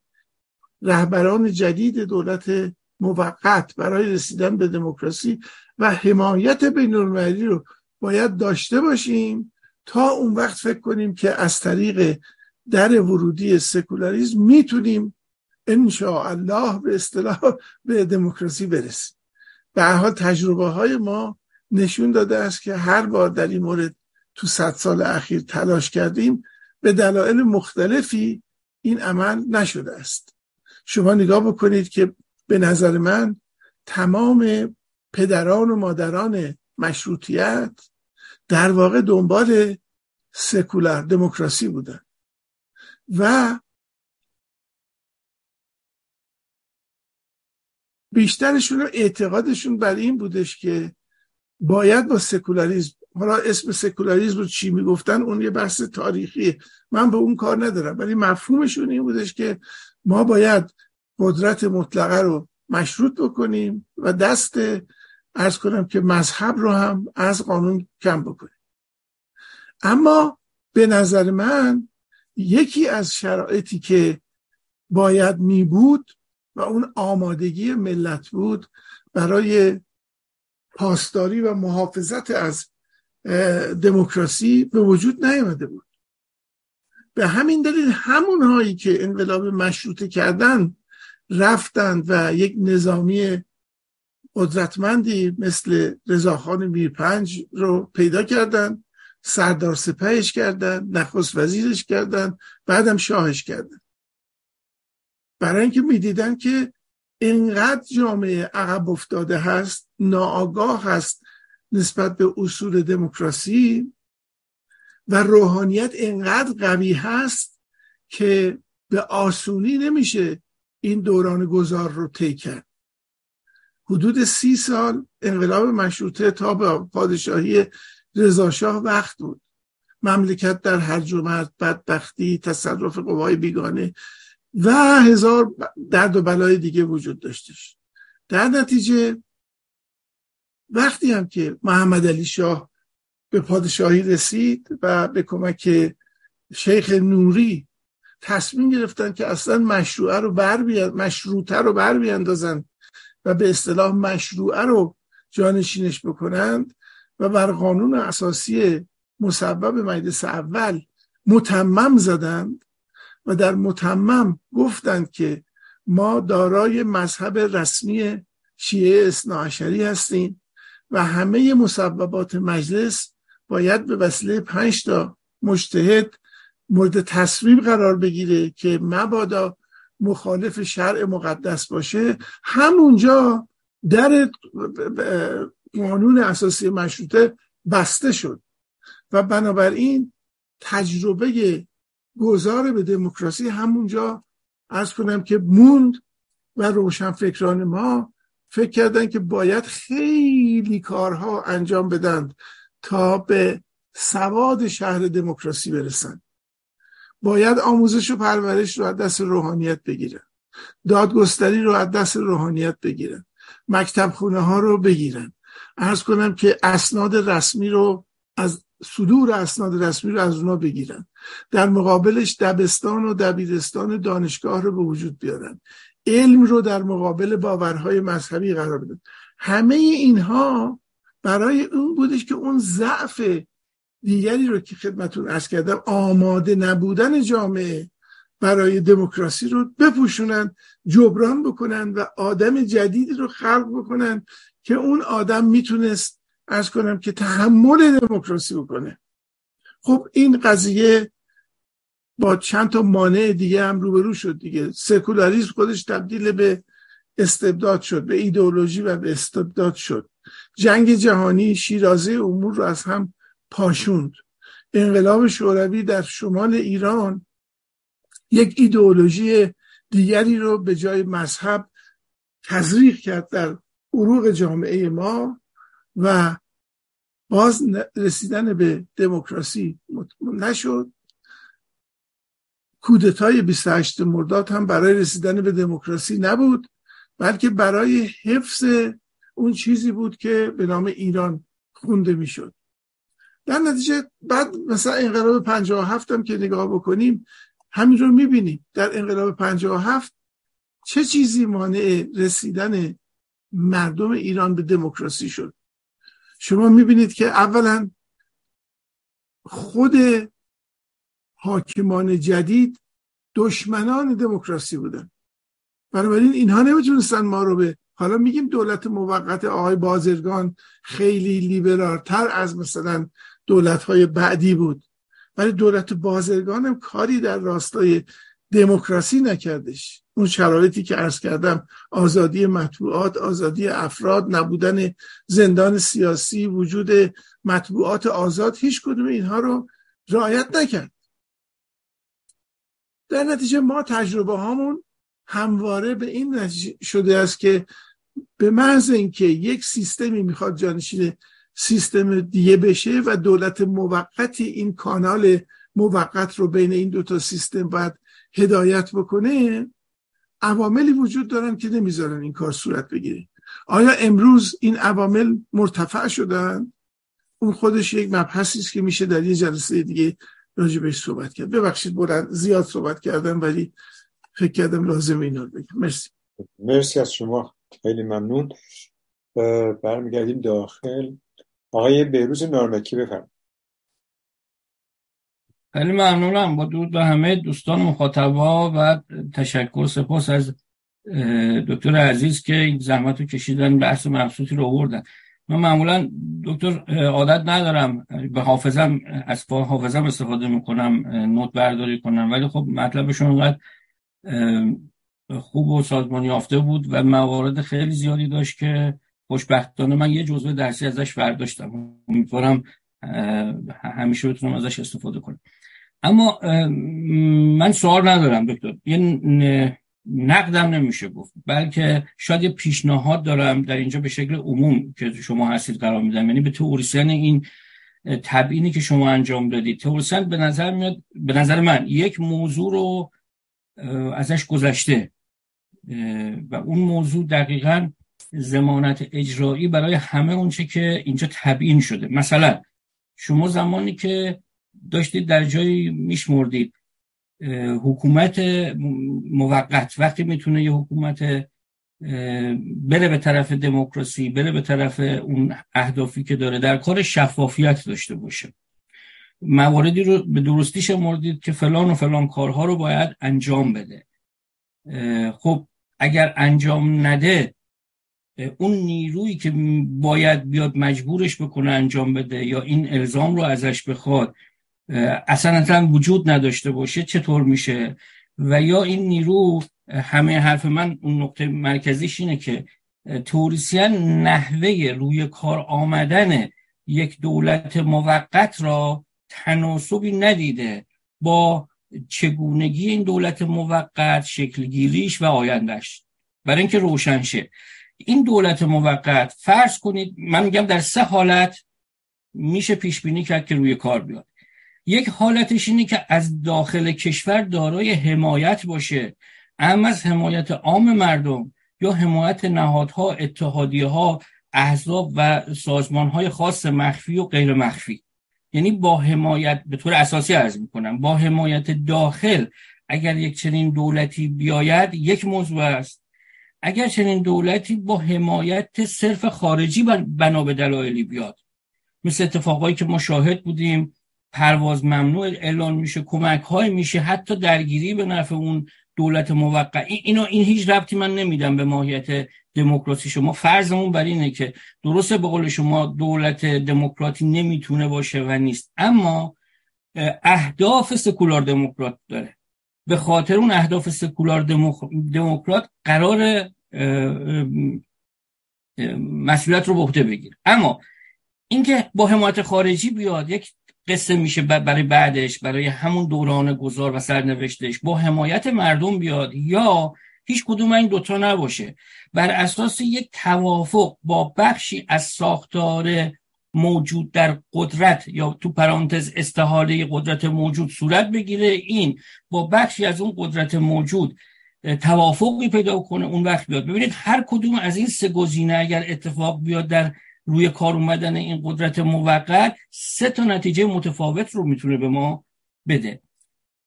رهبران جدید دولت موقت برای رسیدن به دموکراسی و حمایت بین المللی رو باید داشته باشیم تا اون وقت فکر کنیم که از طریق در ورودی سکولاریزم می‌تونیم ان الله به اصطلاح به دموکراسی برسیم. به حال تجربه های ما نشون داده است که هر بار در این مورد تو صد سال اخیر تلاش کردیم به دلایل مختلفی این عمل نشده است. شما نگاه بکنید که به نظر من تمام پدران و مادران مشروطیت در واقع دنبال سکولار دموکراسی بودن. و بیشترشون اعتقادشون بر این بودش که باید با سکولاریزم حالا اسم سکولاریزم رو چی می‌گفتن؟ اون یه بحث تاریخی. من به اون کار ندارم ولی مفهومشون این بودش که ما باید قدرت مطلقه رو مشروط بکنیم و دست ارز کنم که مذهب رو هم از قانون کم بکنیم. اما به نظر من یکی از شرایطی که باید می بود و اون آمادگی ملت بود برای پاسداری و محافظت از دموکراسی به وجود نیامده بود. به همین دلیل همون هایی که انقلاب مشروطه کردن رفتند و یک نظامی قدرتمندی مثل رضاخان میرپنج رو پیدا کردن سردار سپهش کردن نخست وزیرش کردن بعدم شاهش کردن. برای اینکه می‌دیدن که اینقدر جامعه عقب افتاده هست ناآگاه هست نسبت به اصول دموکراسی و روحانیت اینقدر قوی هست که به آسونی نمیشه این دوران گذار رو طی کرد. حدود سی سال انقلاب مشروطه تا به پادشاهی رضاشاه وقت بود. مملکت در هر و بدبختی تصرف قوای بیگانه و هزار درد و بلای دیگه وجود داشتش در نتیجه وقتی هم که محمد علی شاه به پادشاهی رسید و به کمک شیخ نوری تصمیم گرفتن که اصلا مشروعه رو بر مشروطه رو بر بیاندازن و به اصطلاح مشروعه رو جانشینش بکنند و بر قانون اساسی مسبب مجلس اول متمم زدند و در متمم گفتند که ما دارای مذهب رسمی شیعه اصناعشری هستیم و همه مسببات مجلس باید به وسیله پنج تا مجتهد مورد تصویب قرار بگیره که مبادا مخالف شرع مقدس باشه همونجا در قانون اساسی مشروطه بسته شد. و بنابراین تجربه گذار به دموکراسی همونجا از کنم که موند و روشنفکران ما فکر کردن که باید خیلی کارها انجام بدن تا به سواد شهر دموکراسی برسن باید آموزش و پرورش رو از دست روحانیت بگیرن. دادگستری رو از دست روحانیت بگیرن. مکتب خونه ها رو بگیرن. ارز کنم که اسناد رسمی رو از صدور اسناد رسمی رو از اونا بگیرن. در مقابلش دبستان و دبیرستان دانشگاه رو به وجود بیارن. علم رو در مقابل باورهای مذهبی قرار بدن. همه اینها برای اون بودش که اون ضعف دیگری رو که خدمتون ارز کردم آماده نبودن جامعه برای دموکراسی رو بپوشونن جبران بکنن و آدم جدیدی رو خلق بکنن که اون آدم می‌تونست ارز کنم که تحمل دموکراسی بکنه. خب این قضیه با چند تا مانع دیگه هم روبرو شد دیگه. سکولاریسم خودش تبدیل به استبداد شد به ایدئولوژی و به استبداد شد. جنگ جهانی شیرازه امور رو از هم پاشوند انقلاب شوروی در شمال ایران یک ایدئولوژی دیگری رو به جای مذهب تزریق کرد در عروق جامعه ما و باز رسیدن به دموکراسی نشد. کودتای 28 مرداد هم برای رسیدن به دموکراسی نبود بلکه برای حفظ اون چیزی بود که به نام ایران خونده می‌شد. در نتیجه بعد مثلا انقلاب 57 هم که نگاه بکنیم همین رو می‌بینیم. در انقلاب 57 چه چیزی مانع رسیدن مردم ایران به دموکراسی شد؟ شما می‌بینید که اولا خود حاکمان جدید دشمنان دموکراسی بودن. بنابراین اینها نمی‌تونستن ما رو به حالا میگیم دولت موقت آقای بازرگان خیلی لیبرالتر از مثلا دولت های بعدی بود. ولی دولت بازرگان هم کاری در راستای دموکراسی نکردش. اون شرایطی که عرض کردم آزادی مطبوعات آزادی افراد نبودن زندان سیاسی وجود مطبوعات آزاد هیچ کدوم اینها رو رعایت نکرد. در نتیجه ما تجربه هامون همواره به این نتیجه شده است که به محض اینکه یک سیستمی می‌خواد جانشین سیستم دیگه بشه و دولت موقتی این کانال موقت رو بین این دوتا سیستم باید هدایت بکنه عواملی وجود دارن که نمی‌ذارن این کار صورت بگیره. آیا امروز این عوامل مرتفع شدن؟ اون خودش یک مبحثی است که میشه در یه جلسه دیگه راجع بهش صحبت کرد. ببخشید بلند زیاد صحبت کردم ولی فکر کردم لازم اینا بگم. مرسی. مرسی از شما. خیلی ممنون. برمیگردیم داخل. آقای بهروز نارمکی بفرم خیلی ممنونم. با دود به همه دوستان مخاطبا و تشکر سپاس از دکتر عزیز که این زحمت رو کشیدن بحث مبسوطی رو آوردن. من معمولا دکتر عادت ندارم به حافظم از حافظم استفاده می‌کنم نوت برداری کنم. ولی خب مطلبشون اونقدر خوب و سازمان یافته بود و موارد خیلی زیادی داشت که خوشبختانه من یه جزوه درسی ازش برداشتم. امیدوارم همیشه بتونم ازش استفاده کنم. اما من سوال ندارم دکتر. یه نقدم نمیشه گفت. بلکه شاید یه پیشنهاد دارم در اینجا به شکل عموم که شما هستید قرار میدم یعنی به تئوریسین این تبیینی که شما انجام دادید. تئوریسین به نظر میاد به نظر من یک موضوع رو ازش گذشته. و اون موضوع دقیقا زمانت اجرایی برای همه اونچه که اینجا تبیین شده. مثلا شما زمانی که داشتید در جایی میشمردید حکومت موقت وقتی می‌تونه یه حکومت بره به طرف دموکراسی بره به طرف اون اهدافی که داره در کار شفافیت داشته باشه. مواردی رو به درستی شمردید که فلان و فلان کارها رو باید انجام بده. خب اگر انجام نده اون نیرویی که باید بیاد مجبورش بکنه انجام بده یا این الزام رو ازش بخواد اصلا وجود نداشته باشه چطور میشه؟ و یا این نیرو همه حرف من اون نقطه مرکزیش اینه که توریسیان نحوه روی کار آمدن یک دولت موقت را تناسبی ندیده با چگونگی این دولت موقت شکلگیریش و آیندهش برای اینکه روشن شه. این دولت موقت فرض کنید من میگم در سه حالت میشه پیش بینی کرد که روی کار بیاد. یک حالتش اینه که از داخل کشور دارای حمایت باشه. اما از حمایت عام مردم یا حمایت نهادها اتحادیه ها احزاب و سازمان های خاص مخفی و غیر مخفی. یعنی با حمایت به طور اساسی عرض می‌کنم با حمایت داخل اگر یک چنین دولتی بیاید یک موضوع است. اگر چنین دولتی با حمایت صرف خارجی بنا به دلایلی بیاد. مثل اتفاقایی که ما شاهد بودیم پرواز ممنوع اعلان میشه کمک های میشه حتی درگیری به نفع اون دولت موقع. اینو این هیچ ربطی من نمیدم به ماهیت دموکراسی شما. فرضمون بر اینه که درسته به قول شما دولت دموکراتی نمی‌تونه باشه و نیست. اما اهداف سکولار دموکرات داره. به خاطر اون اهداف سکولار دموکرات قرار مسئولیت رو به بگیره. اما اینکه با حمایت خارجی بیاد یک قصه میشه برای بعدش برای همون دوران گذار و سرنوشتش با حمایت مردم بیاد یا هیچ کدوم این دوتا نباشه. بر اساس یک توافق با بخشی از ساختار موجود در قدرت یا تو پرانتز استحاله قدرت موجود صورت بگیره. این با بخشی از اون قدرت موجود توافقی پیدا کنه اون وقت بیاد. ببینید هر کدوم از این سه گزینه اگر اتفاق بیاد در روی کار اومدن این قدرت موقت سه تا نتیجه متفاوت رو می‌تونه به ما بده.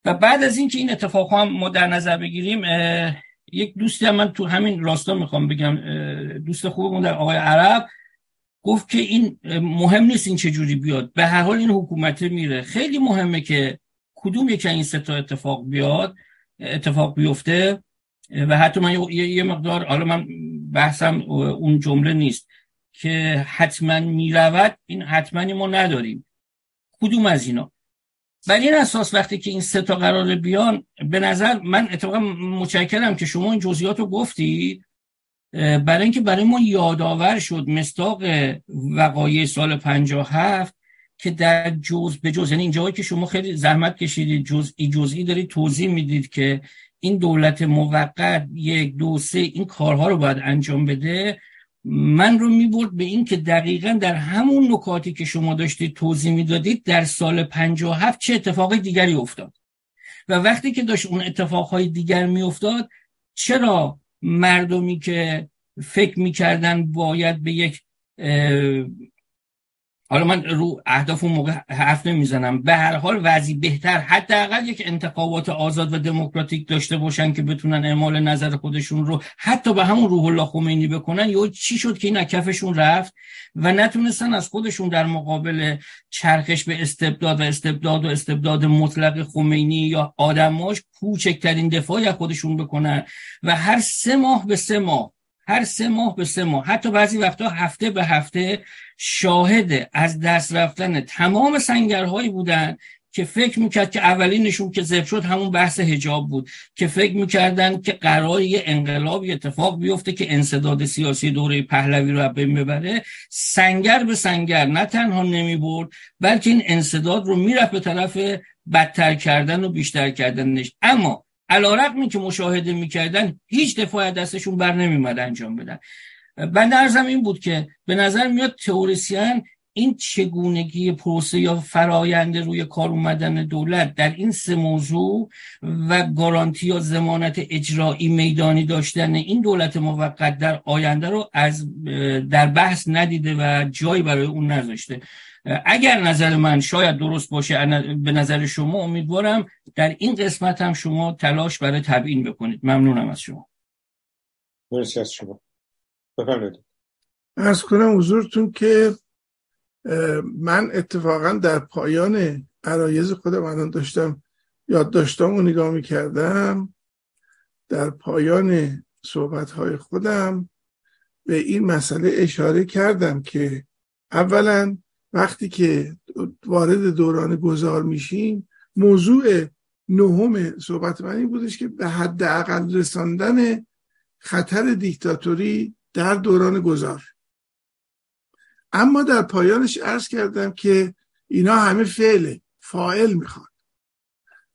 و بعد از اینکه این اتفاق هم ما در نظر بگیریم یک دوستی هم من تو همین راستا می‌خوام بگم دوست خوبمون در آقای عرب. گفت که این مهم نیست این چجوری بیاد. به هر حال این حکومت میره. خیلی مهمه که کدوم یک این سه تا اتفاق بیاد اتفاق بیفته. و حتی من یه مقدار حالا من بحثم اون جمله نیست که حتما می‌رود. این حتما ما نداریم. کدوم از اینا؟ بر این اساس وقتی که این سه تا قرار بیان به نظر من اتفاقا متشکرم که شما این جزئیات رو گفتید. برای اینکه برای ما یادآور شد مستاق وقایع سال 57 که در جز به جز یعنی اینجایی که شما خیلی زحمت کشیدید جزئی جزئی دارید توضیح می‌دید که این دولت موقت یک دو سه این کارها رو باید انجام بده من رو می‌برد به این که دقیقا در همون نکاتی که شما داشتید توضیح می‌دادید در سال 57 چه اتفاقی دیگری افتاد. و وقتی که داشت اون اتفاقهای دیگر میافتاد چرا مردمی که فکر می‌کردن باید به یک حالا من رو اهداف اون موقع حرف نمی‌زنم. به هر حال وضعی بهتر. حداقل یک انتخابات آزاد و دموکراتیک داشته باشن که بتونن اعمال نظر خودشون رو حتی به همون روح الله خمینی بکنن. یا چی شد که این کفشون رفت و نتونستن از خودشون در مقابل چرخش به استبداد و استبداد و استبداد مطلق خمینی یا آدماش کوچکترین دفاعی از خودشون بکنن و هر سه ماه به سه ماه هر سه ماه به سه ماه. حتی بعضی وقتا هفته به هفته شاهد از دست رفتن تمام سنگرهایی بودن که فکر می‌کرد که اولینشون که زب شد همون بحث هجاب بود که فکر می‌کردن که قرار یه انقلاب اتفاق بیفته که انصداد سیاسی دوره پهلوی رو بین ببره. سنگر به سنگر نه تنها نمی‌برد بلکه این انصداد رو می‌رفت به طرف بدتر کردن و بیشتر کردنش. اما علا رقمی که مشاهده می‌کردن هیچ دفاع دستشون بر نمیمد انجام بدن. بنده ارزم این بود که به نظر میاد تئوریسین این چگونگی پروسه یا فراینده روی کار اومدن دولت در این سه موضوع و گارانتی یا زمانت اجرایی میدانی داشتن این دولت موقت در آینده رو از در بحث ندیده و جایی برای اون نذاشته. اگر نظر من شاید درست باشه به نظر شما امیدوارم در این قسمت هم شما تلاش برای تبیین بکنید. ممنونم از شما. مرسی از شما. بفرمایید. ارز کنم حضورتون که من اتفاقا در پایان عرایز خودم الان داشتم یادداشتامو رو نگاه می‌کردم. در پایان صحبت های خودم به این مسئله اشاره کردم که اولا وقتی که وارد دوران گذار میشیم موضوع نهم صحبت من این بودش که به حداقل رساندن خطر دیکتاتوری در دوران گذار. اما در پایانش عرض کردم که اینا همه فعله فائل می‌خواد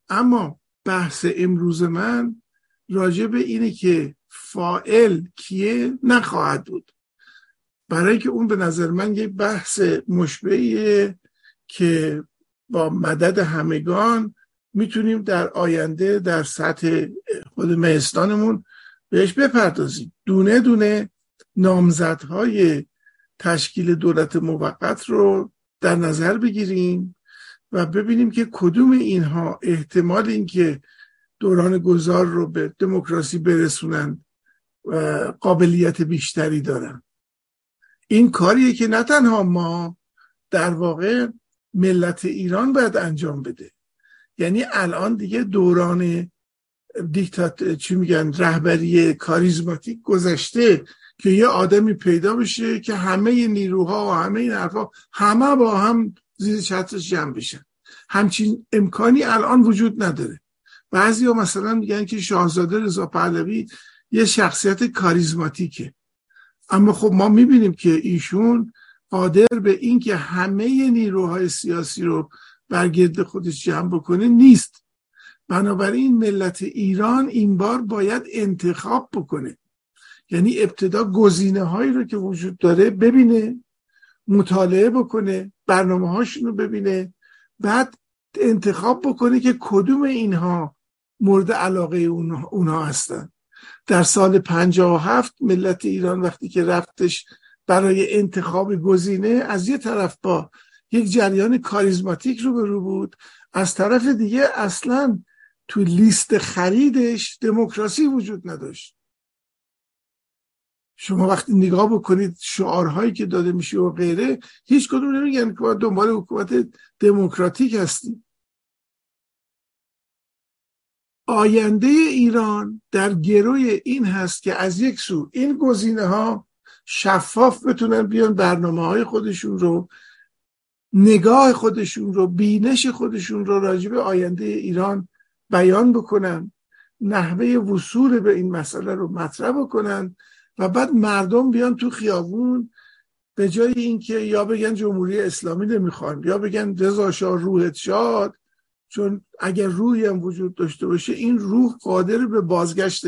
اما بحث امروز من راجع به اینه که فائل کیه نخواهد بود. برای که اون به نظر من یه بحث مشبهیه که با مدد همگان می‌تونیم در آینده در سطح خود مهستانمون بهش بپردازیم. دونه دونه نامزدهای تشکیل دولت موقت رو در نظر بگیریم و ببینیم که کدوم اینها احتمال اینکه دوران گذار رو به دموکراسی برسونن و قابلیت بیشتری دارن. این کاریه که نه تنها ما در واقع ملت ایران باید انجام بده. یعنی الان دیگه دوران دیکتات چی میگن رهبری کاریزماتیک گذشته که یه آدمی پیدا بشه که همه نیروها و همه این حرفا همه با هم زیر چترش جمع بشن. همچین امکانی الان وجود نداره. بعضی مثلا میگن که شاهزاده رضا پهلوی یه شخصیت کاریزماتیکه. اما خب ما می‌بینیم که ایشون قادر به اینکه همه نیروهای سیاسی رو برگرد خودش جمع بکنه نیست. بنابراین ملت ایران این بار باید انتخاب بکنه. یعنی ابتدا گزینه هایی رو که وجود داره ببینه مطالعه بکنه برنامه هاشون رو ببینه بعد انتخاب بکنه که کدوم اینها مورد علاقه اونها هستن. در سال هفت ملت ایران وقتی که رفتش برای انتخاب گزینه از یه طرف با یک جریان کاریزماتیک رو به رو بود از طرف دیگه اصلا تو لیست خریدش دموکراسی وجود نداشت. شما وقتی نگاه بکنید شعارهایی که داده میشه و غیره هیچ کدوم نمیگن که باید دنبال حکومت دموکراتیک هستیم. آینده ایران در گروی این هست که از یک سو این گزینه ها شفاف بتونن بیان برنامه های خودشون رو نگاه خودشون رو بینش خودشون رو راجع به آینده ایران بیان بکنن نحوه وصول به این مسئله رو مطرح بکنن و بعد مردم بیان تو خیابون به جای اینکه یا بگن جمهوری اسلامی نمی‌خوان یا بگن رضا روحت شاد چون اگر روحی هم وجود داشته باشه این روح قادر به بازگشت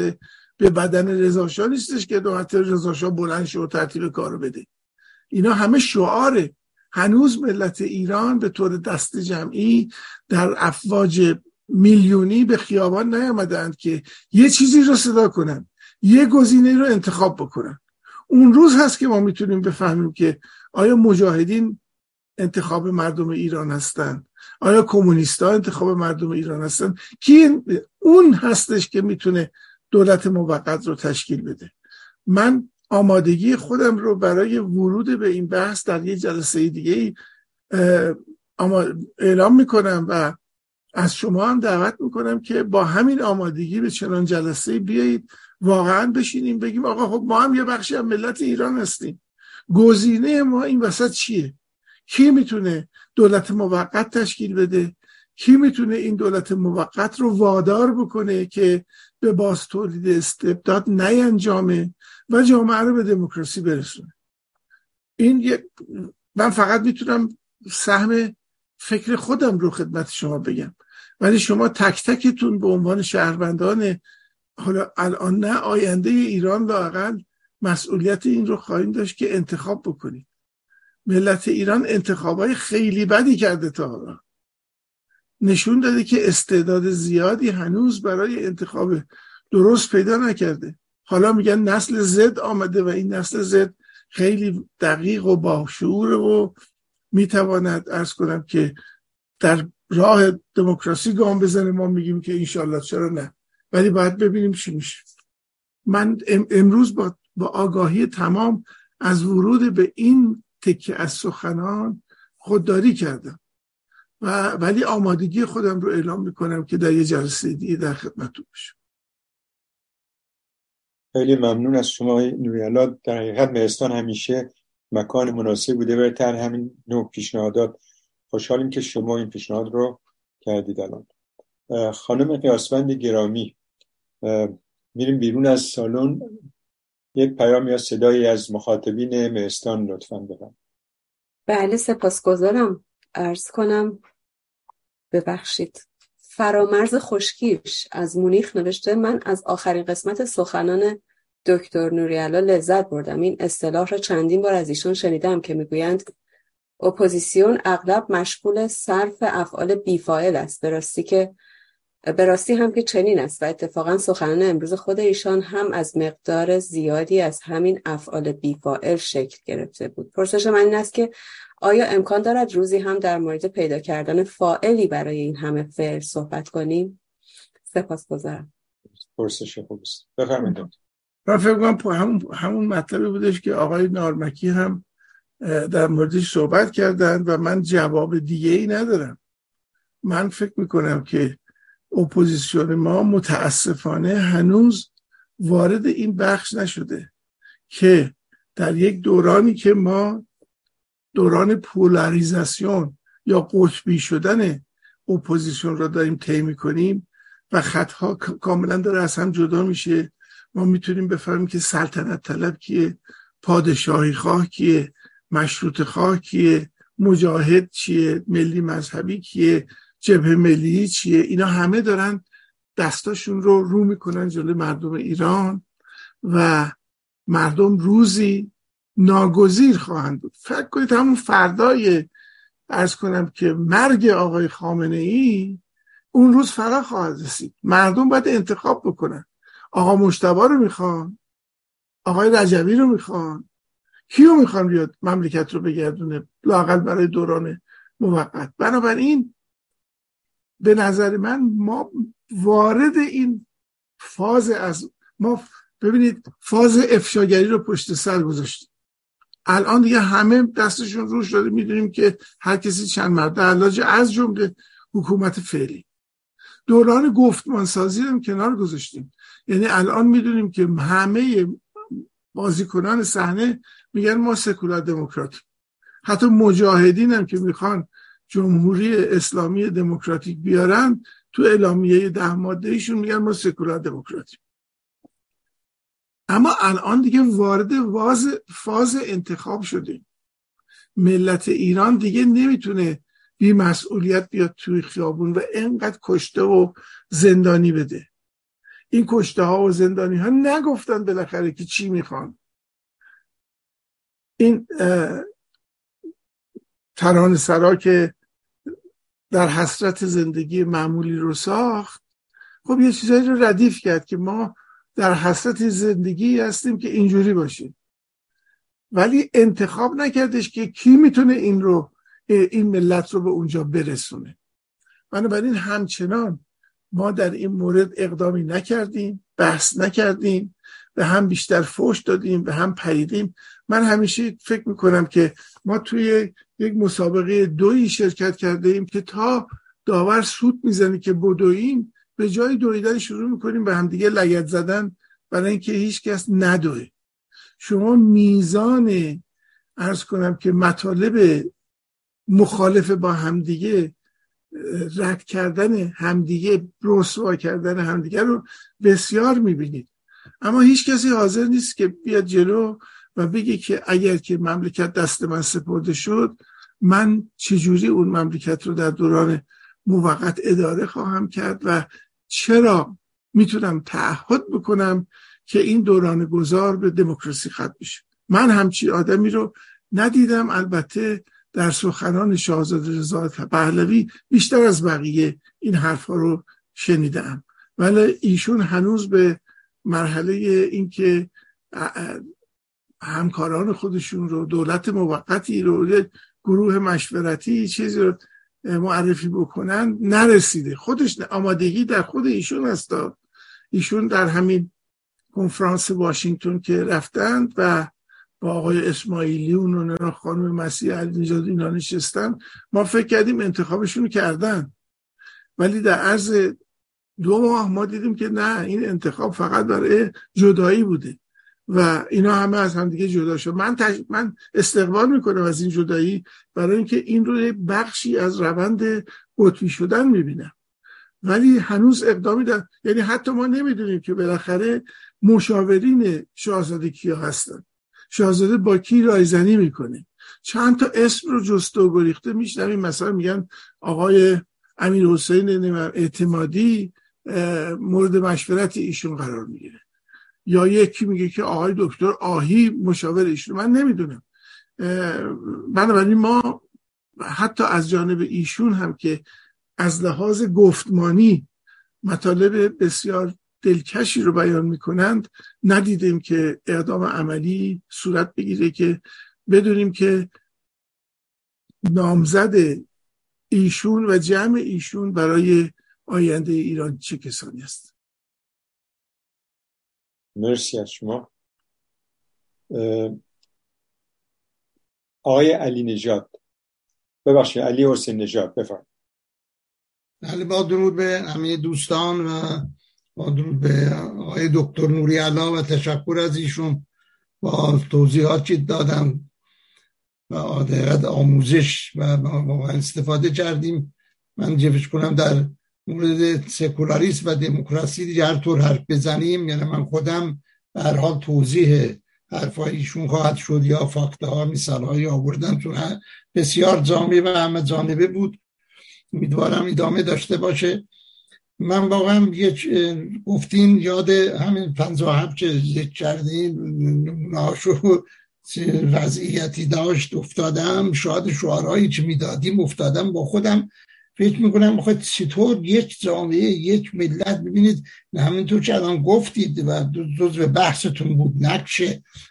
به بدن رضاشاه نیستش که دو حتی رضاشاه بلند شد و ترتیب کارو بده. اینا همه شعاره. هنوز ملت ایران به طور دست جمعی در افواج میلیونی به خیابان نیامدند که یه چیزی رو صدا کنن یه گزینه رو انتخاب بکنن. اون روز هست که ما می‌تونیم بفهمیم که آیا مجاهدین انتخاب مردم ایران هستن؟ آیا کمونیست ها انتخاب مردم ایران هستن؟ کی اون هستش که می‌تونه دولت موقت رو تشکیل بده؟ من آمادگی خودم رو برای ورود به این بحث در یه جلسه دیگه اعلام می‌کنم و از شما هم دعوت می‌کنم که با همین آمادگی به چنان جلسه بیایید واقعا بشینیم بگیم آقا خب ما هم یه بخشی از ملت ایران هستیم. گزینه ما این وسط چیه؟ کی می‌تونه دولت موقت تشکیل بده. کی می‌تونه این دولت موقت رو وادار بکنه که به باز تولید استبداد نینجامه و جامعه رو به دموکراسی برسونه؟ این من فقط می‌تونم سهم فکر خودم رو خدمت شما بگم. ولی شما تک تکتون به عنوان شهروندان حالا الان نه آینده ایران لاقل مسئولیت این رو خواهیم داشت که انتخاب بکنید. ملت ایران انتخابای خیلی بدی کرده تا حالا. نشون داده که استعداد زیادی هنوز برای انتخاب درست پیدا نکرده. حالا میگن نسل زد آمده و این نسل زد خیلی دقیق و باشعور و می‌تواند ارز کنم که در راه دموکراسی گام بزنه. ما میگیم که انشالله چرا نه؟ ولی باید ببینیم چی میشه. من امروز با, با آگاهی تمام از ورود به این تکه از سخنان خودداری کردم. و ولی آمادگی خودم رو اعلام می‌کنم که در یه جلسه دیگه در خدمتتون باشم. خیلی ممنون از شما نوریالا در حقیقت مهستان همیشه مکان مناسب بوده. برای تر همین نوع پیشنهادات. خوشحالیم که شما این پیشنهاد رو کردید الان. خانم قیاسوند گرامی. میریم بیرون از سالن. یک پیام یا صدایی از مخاطبین مهستان لطفا بدم بله سپاسگزارم. عرض کنم ببخشید. فرامرز خشکیش از مونیخ نوشته من از آخرین قسمت سخنان دکتر نوری علا لذت بردم. این اصطلاح را چندین بار از ایشان شنیدم که می‌گویند اپوزیسیون اغلب مشغول صرف افعال بیفاعل است. به راستی که به راستی هم که چنین است و اتفاقا سخنان امروز خود ایشان هم از مقدار زیادی از همین افعال بیفاعل شکل گرفته بود. پرسش من این است که آیا امکان دارد روزی هم در مورد پیدا کردن فاعلی برای این همه فعل صحبت کنیم؟ سپاس گذارم پرسش خوب است. بفرمایید من فکر کنم همون, همون مطلبی بودش که آقای نارمکی هم در موردش صحبت کردن و من جواب دیگه ای ندارم. من فکر می‌کنم که اپوزیسیون ما متاسفانه هنوز وارد این بخش نشده که در یک دورانی که ما دوران پولاریزاسیون یا قطبی شدن اپوزیسیون را داریم طی کنیم و خطها کاملا داره از هم جدا میشه. ما می‌تونیم بفهمیم که سلطنت طلب کیه پادشاهی خواه کیه مشروط خواه کیه مجاهد چیه ملی مذهبی کیه. جبهه ملی چیه؟ اینا همه دارن دستاشون رو رو می‌کنن جلوی مردم ایران و مردم روزی ناگزیر خواهند بود. فکر کنید همون فردای ارز کنم که مرگ آقای خامنه ای اون روز فرا خواهد رسید. مردم باید انتخاب بکنن. آقا مشتبا رو می‌خوان آقای رجوی رو می‌خوان. کیو می‌خوان بیاد مملکت رو بگردونه؟ لاقل برای دوران موقت. بنابراین به نظر من ما وارد این فاز از ما ببینید فاز افشاگری رو پشت سر گذاشتیم. الان دیگه همه دستشون روش داده می‌دونیم که هر کسی چند مرد. علاج از جمله حکومت فعلی. دوران گفتمان سازی رو کنار گذاشتیم. یعنی الان می‌دونیم که همه بازیکنان صحنه میگن ما سکولار دموکرات حتی مجاهدین هم که می‌خوان جمهوری اسلامی دموکراتیک بیارن تو اعلامیه ده ماده ایشون میگن ما سکولار دموکراتیم. اما الان دیگه وارد واز فاز انتخاب شدیم. ملت ایران دیگه نمی‌تونه بی مسئولیت بیاد توی خیابون و انقدر کشته و زندانی بده. این کشته ها و زندانی ها نگفتن بالاخره که چی می‌خوان. این تران سرا که در حسرت زندگی معمولی رو ساخت. خب یه چیزایی رو ردیف کرد که ما در حسرت زندگی هستیم که اینجوری باشیم. ولی انتخاب نکردش که کی می‌تونه این رو این ملت رو به اونجا برسونه. بنابراین همچنان ما در این مورد اقدامی نکردیم بحث نکردیم. به هم بیشتر فوش دادیم به هم پریدیم. من همیشه فکر می‌کنم که ما توی یک مسابقه دویی شرکت کرده ایم که تا داور سود می‌زنه که بدویم به جای دویدن شروع می‌کنیم به همدیگه لگت زدن برای اینکه هیچ کس ندوه. شما میزان ارز کنم که مطالب مخالف با همدیگه رد کردن همدیگه رسوا کردن همدیگه رو بسیار می‌بینید. اما هیچ کسی حاضر نیست که بیاد جلو و بگه که اگر که مملکت دست من سپرده شد من چجوری اون مملکت رو در دوران موقت اداره خواهم کرد و چرا می‌تونم تعهد بکنم که این دوران گذار به دموکراسی ختم بشه؟ من همچی آدمی رو ندیدم. البته در سخنان شاهزاده رضا پهلوی بیشتر از بقیه این حرفها رو شنیدم. ولی ایشون هنوز به مرحله اینکه همکاران خودشون رو دولت موقتی رو گروه مشورتی چیزی رو معرفی بکنن نرسیده. خودش آمادگی در خود ایشون هست. ایشون در همین کنفرانس واشنگتن که رفتند و با آقای اسماعیلیون و خانم مسیح علی نژاد اینا نشستن. ما فکر کردیم انتخابشون کردن. ولی در عرض دو ماه ما دیدیم که نه این انتخاب فقط برای جدایی بوده و اینا همه از هم دیگه جدا شد. من, من استقبال می‌کنم از این جدایی برای اینکه این رو بخشی از روند قطبی شدن می‌بینم. ولی هنوز اقدامی در یعنی حتی ما نمی‌دونیم که بالاخره مشاورین شاهزاده کیا هستن. شاهزاده با کی رایزنی می‌کنه. چند تا اسم رو جست و گریخته میشنویم. مثلا میگن آقای امیر حسین اعتمادی مورد مشورت ایشون قرار می‌گیره. یا یکی میگه که آقای دکتر آهی مشاور ایشون. من نمی‌دونم. بنابراین ما حتی از جانب ایشون هم که از لحاظ گفتمانی مطالب بسیار دلکشی رو بیان می‌کنند ندیدیم که اقدام عملی صورت بگیره که بدونیم که نامزد ایشون و جمع ایشون برای آینده ایران چه کسانی است؟ مرسی از شما. آقای علی نجات ببخشید علی حسین نجات بفرمایید. بله با درود به همه دوستان و با درود به آقای دکتر نوری علا و تشکر از ایشون با توضیحاتی دادم و آموزش و واقعا استفاده کردیم. من جفش کنم در مورد سکولاریسم و دموکراسی دیگه هر طور حرف بزنیم یعنی من خودم هر حال توضیح حرفایشون خواهد شد یا فاکته ها مثال هایی آوردن تو بسیار جامعه و همه جانبه بود. امیدوارم ادامه داشته باشه. من واقعا یه گفتین یاد همین هفت که ذکر کردین ناشو وضعیتی داشت افتادم شاید شعارهایی که می‌دادیم افتادم با خودم. فکر می‌کنم بخواید چطور یک جامعه یک ملت ببینید همینطور که الان گفتید و به بحثتون بود نقش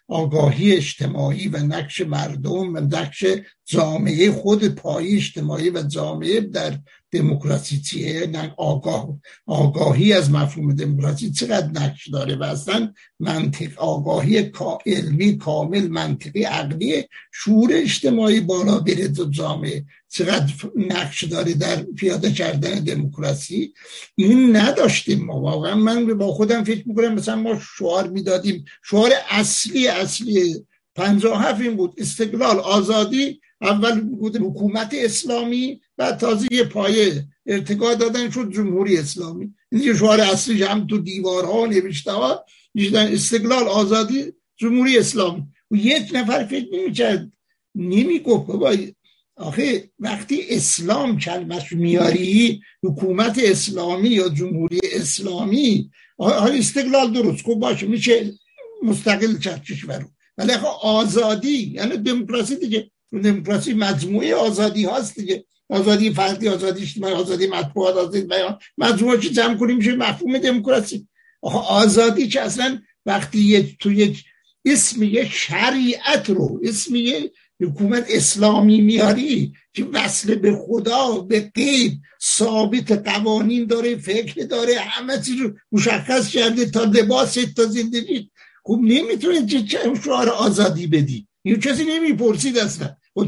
آگاهی اجتماعی و نقش مردم و نقش جامعه خود پای اجتماعی و جامعه در دموکراسی چیه؟ آگاه آگاهی از مفهوم دموکراسی چقدر نقش داره و اصلا منطق آگاهی علمی کامل منطقی عقلی شعور اجتماعی بالا بره جامعه. چقدر نقش داره در پیاده کردن دموکراسی؟ این نداشتیم ما. واقعا من با خودم فکر می‌کنم مثلا ما شعار می‌دادیم. شعار اصلی اصلی پنجاه هفت این بود. استقلال آزادی اول بود حکومت اسلامی و تازه یه پایه ارتقا دادن شد جمهوری اسلامی. این شعار اصلی هم تو دیوارها نوشته ها استقلال آزادی جمهوری اسلامی. و یک نفر فکر نمی‌کرد بابا آخه وقتی اسلام کلمش میاری حکومت اسلامی یا جمهوری اسلامی استقلال درست خوب باشه میشه مستقل کشور رو. ولی آزادی یعنی دموکراسی دیگه دموکراسی مجموعه آزادی هاست دیگه. آزادی فردی آزادی اجتماعی آزادی مطبوعات آزادی بیان. مجموعه چی جمع کنیم؟ میشه مفهوم دموکراسی. آزادی که اصلا وقتی یه توی اسم یه شریعت رو اسم یه حکومت اسلامی میاری که وصل به خدا به قید ثابت قوانین داره فکر داره همه چیز رو مشخص کرده تا لباس تا زندگی. خب نمی‌تونه چه شعار آزادی بدی؟ این کسی نمی‌پرسید اصلا. خب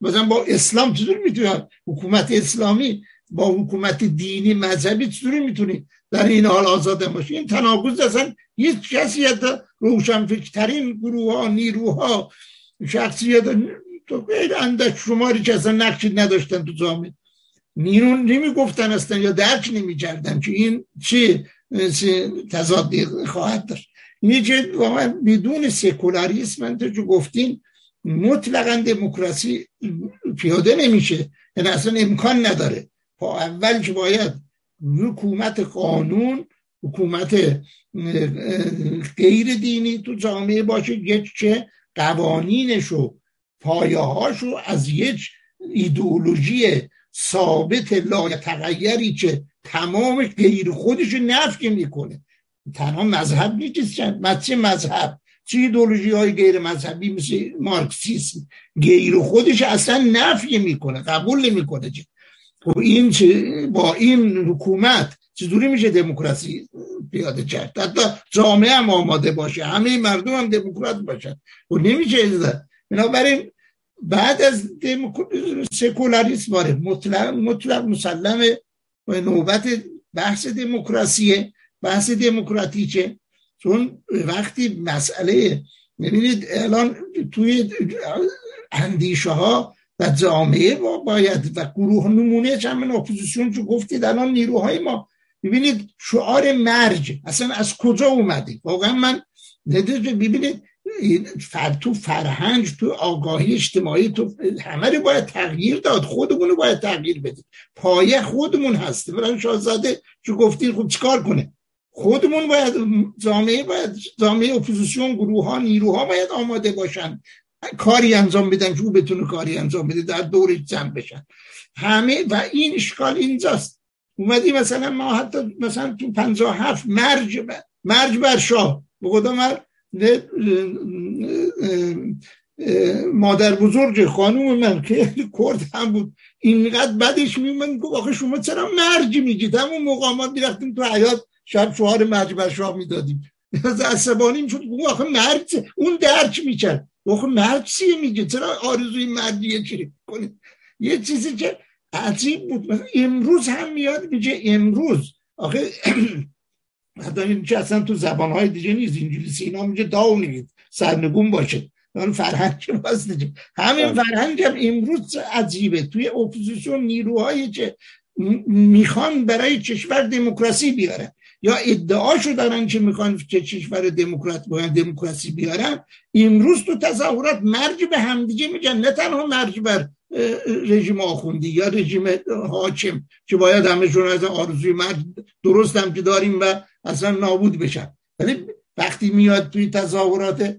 مثلا با اسلام چطور می‌تونه حکومت اسلامی با حکومت دینی مذهبی چطوری می‌تونی در این حال آزاده باشی؟ این تناقض اصلا هیچ کسی روشنفکرترین گروه ها نیروها شخصیت تو غیر اندک شماری که اصلا نقشی نداشتن تو جامعه. نیرون نمی گفتن اصلا یا درک نمی کردن که این چی تضادی خواهد داشت. اینه که واقعا بدون سکولاریسم تو گفتین مطلقا دموکراسی پیاده نمیشه. یعنی اصلا امکان نداره. پا اول که باید حکومت قانون حکومت غیر دینی تو جامعه باشه یک چه قوانینش و پایه‌هاشو از یک ایدئولوژی ثابت لایتغیری که تمام غیر خودش نفی می‌کنه. تنها مذهب نیست چه مذهب؟ چه ایدولوژی های غیر مذهبی مثل مارکسیسم؟ غیر خودش اصلا نفی می‌کنه قبول نمی‌کنه خب این با این حکومت چطوری میشه دموکراسی پیاده کرد؟ حتی جامعه هم آماده باشه همه مردم هم دموکرات باشن. و خب نمیشه بنابراین بعد از سکولاریسم باره مطلق, مطلق مسلم و نوبت بحث دموکراسیه بحث دموکراتیچه چون وقتی مسئله می‌بینید الان توی اندیشه ها و جامعه باید و گروه نمونه چند اپوزیسیون چون گفتید الان نیروهای ما ببینید شعار مرج اصلا از کجا اومده؟ واقعا من ببینید فر تو فرهنگ تو آگاهی اجتماعی تو همه رو باید تغییر داد. خودمون رو باید تغییر بدیم. پایه خودمون هسته. برای شاهزاده چون گفتید خب چیکار کنه؟ خودمون باید جامعه باید جامعه اپوزیسیون گروه ها نیروها باید آماده باشن. کاری انجام بدن که او بتونه کاری انجام بده در دور جمع بشن. همه و این اشکال اینجاست. اومدی مثلا ما حتی مثلا تو پنجاه هفت مرج بر مرج بر شاه. به من مادر بزرگ خانوم من که کرد هم بود. اینقدر بدش میمون گفت آخه شما چرا مرج میگید؟ همون مقامات می‌رفتیم تو حیات شب شوهر مرج بر شاه می‌دادیم. از عصبانی شد آخه مرج اون درک می‌کرد. آخه مرج چیه میگه؟ چرا آرزوی مرجیه چی کنید. یه چیزی که عجیب بود. مثلا امروز هم میاد میگه امروز. آخه حتی این که اصلا تو زبانهای دیگه نیست. انگلیسی اینا میگه داونید سرنگون باشه. اون فرهنگ باست همین بله. فرهنگ هم امروز عجیبه. توی اپوزیسیون نیروهایی که می‌خوان برای کشور دموکراسی بیارن. یا ادعاشو دارن که می‌خوان که کشور دموکرات باید دموکراسی بیارن. امروز تو تظاهرات مرج به همدیگه میگن. نه تنها مرج بر رژیم آخوندی یا رژیم حاکم که باید همشون از آرزوی مرج درست هم که داریم و اصلا نابود بشن. ولی وقتی میاد توی تظاهرات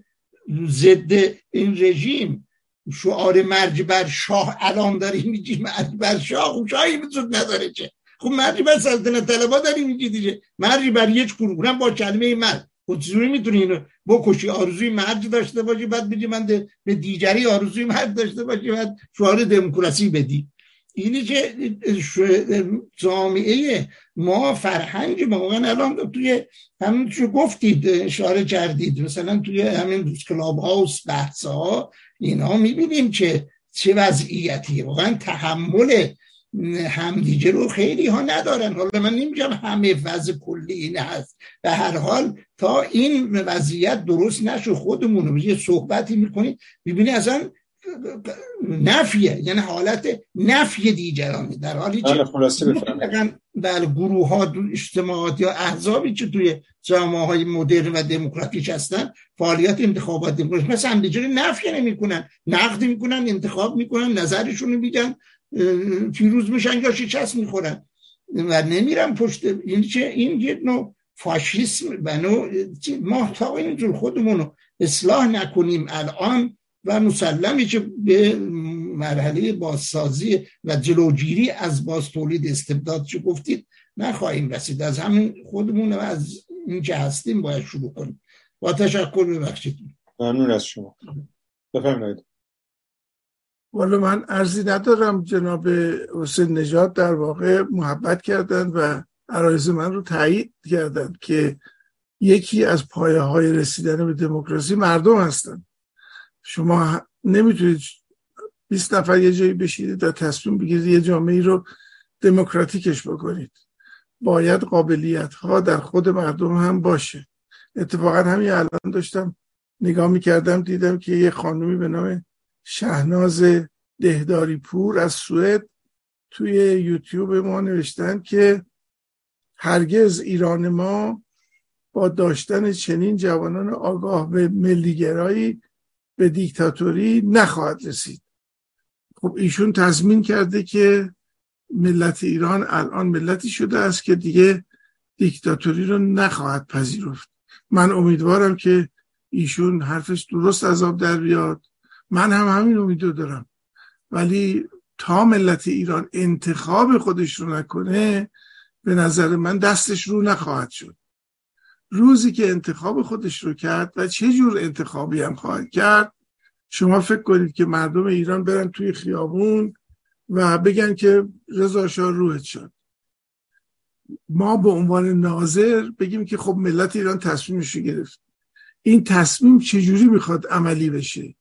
ضد این رژیم شعار مرج بر شاه الان داری میگی مرج بر شاه خب شاهی وجود نداره چه خب مرج بر سلطنت طلبا داری میگی دیگه. مرج بر یک گروه با کلمه مرج خب چجوری می‌تونی اینو بکشی؟ آرزوی مرج داشته باشی بعد بگی من به دیگری آرزوی مرج داشته باشی بعد شعار دموکراسی بدی. اینی که جامعه ما فرهنگ ما واقعا الان توی همین چه گفتید اشاره کردید. مثلا توی همین کلاب هاوس بحث ها اینا می‌بینیم که چه وضعیتی واقعا تحمل همدیگه رو خیلی ها ندارن. حالا من نمیگم همه وضع کلی این هست. به هر حال تا این وضعیت درست نشو خودمون رو یه صحبتی می‌کنید ببینی اصلا نفیه. یعنی حالت نفی دیگرانه. در حالی که بله, گروه ها اجتماعات یا احزابی که توی جامعه های مدرن و دموکراتیک هستن فعالیت انتخابات دموکراتیک. مثل هم دیگه نفی نمی‌کنن. نقد می‌کنن انتخاب می‌کنن نظرشون رو میگن پیروز میشن یا شکست می‌خورن. و نمیرن پشت این چه این یه نوع فاشیسم بنو ما تا اینجور خودمون اصلاح نکنیم الان و مسلمی که به مرحله بازسازی و جلوگیری از باز تولید استبداد چه گفتید؟ نخواهیم رسید. از همین خودمون و از اینکه هستیم باید شروع کنیم. با تشکر ببخشید. ممنون از شما. بفرمایید. والا من ارزی ندارم جناب حسین نجات در واقع محبت کردن و عرایز من رو تایید کردن که یکی از پایه های رسیدن به دموکراسی مردم هستن. شما نمی‌تونید 20 نفر یه جایی بشیدید و تصمیم بگیرید یه جامعه رو دموکراتیکش بکنید. باید قابلیت ها در خود مردم هم باشه. اتفاقا همین الان داشتم نگاه می‌کردم دیدم که یه خانومی به نام شهناز دهداری پور از سوئد توی یوتیوب ما نوشتن که هرگز ایران ما با داشتن چنین جوانان آگاه به ملیگرایی به دیکتاتوری نخواهد رسید. خب ایشون تضمین کرده که ملت ایران الان ملتی شده است که دیگه دیکتاتوری رو نخواهد پذیرفت. من امیدوارم که ایشون حرفش درست از آب در بیاد. من هم همین امیدو دارم. ولی تا ملت ایران انتخاب خودش رو نکنه به نظر من دستش رو نخواهد شد. روزی که انتخاب خودش رو کرد و چه جور انتخابی هم خواهد کرد شما فکر کنید که مردم ایران برن توی خیابون و بگن که رضا شاه روحت شد. ما به عنوان ناظر بگیم که خب ملت ایران تصمیمش رو گرفت. این تصمیم چجوری می‌خواد عملی بشه؟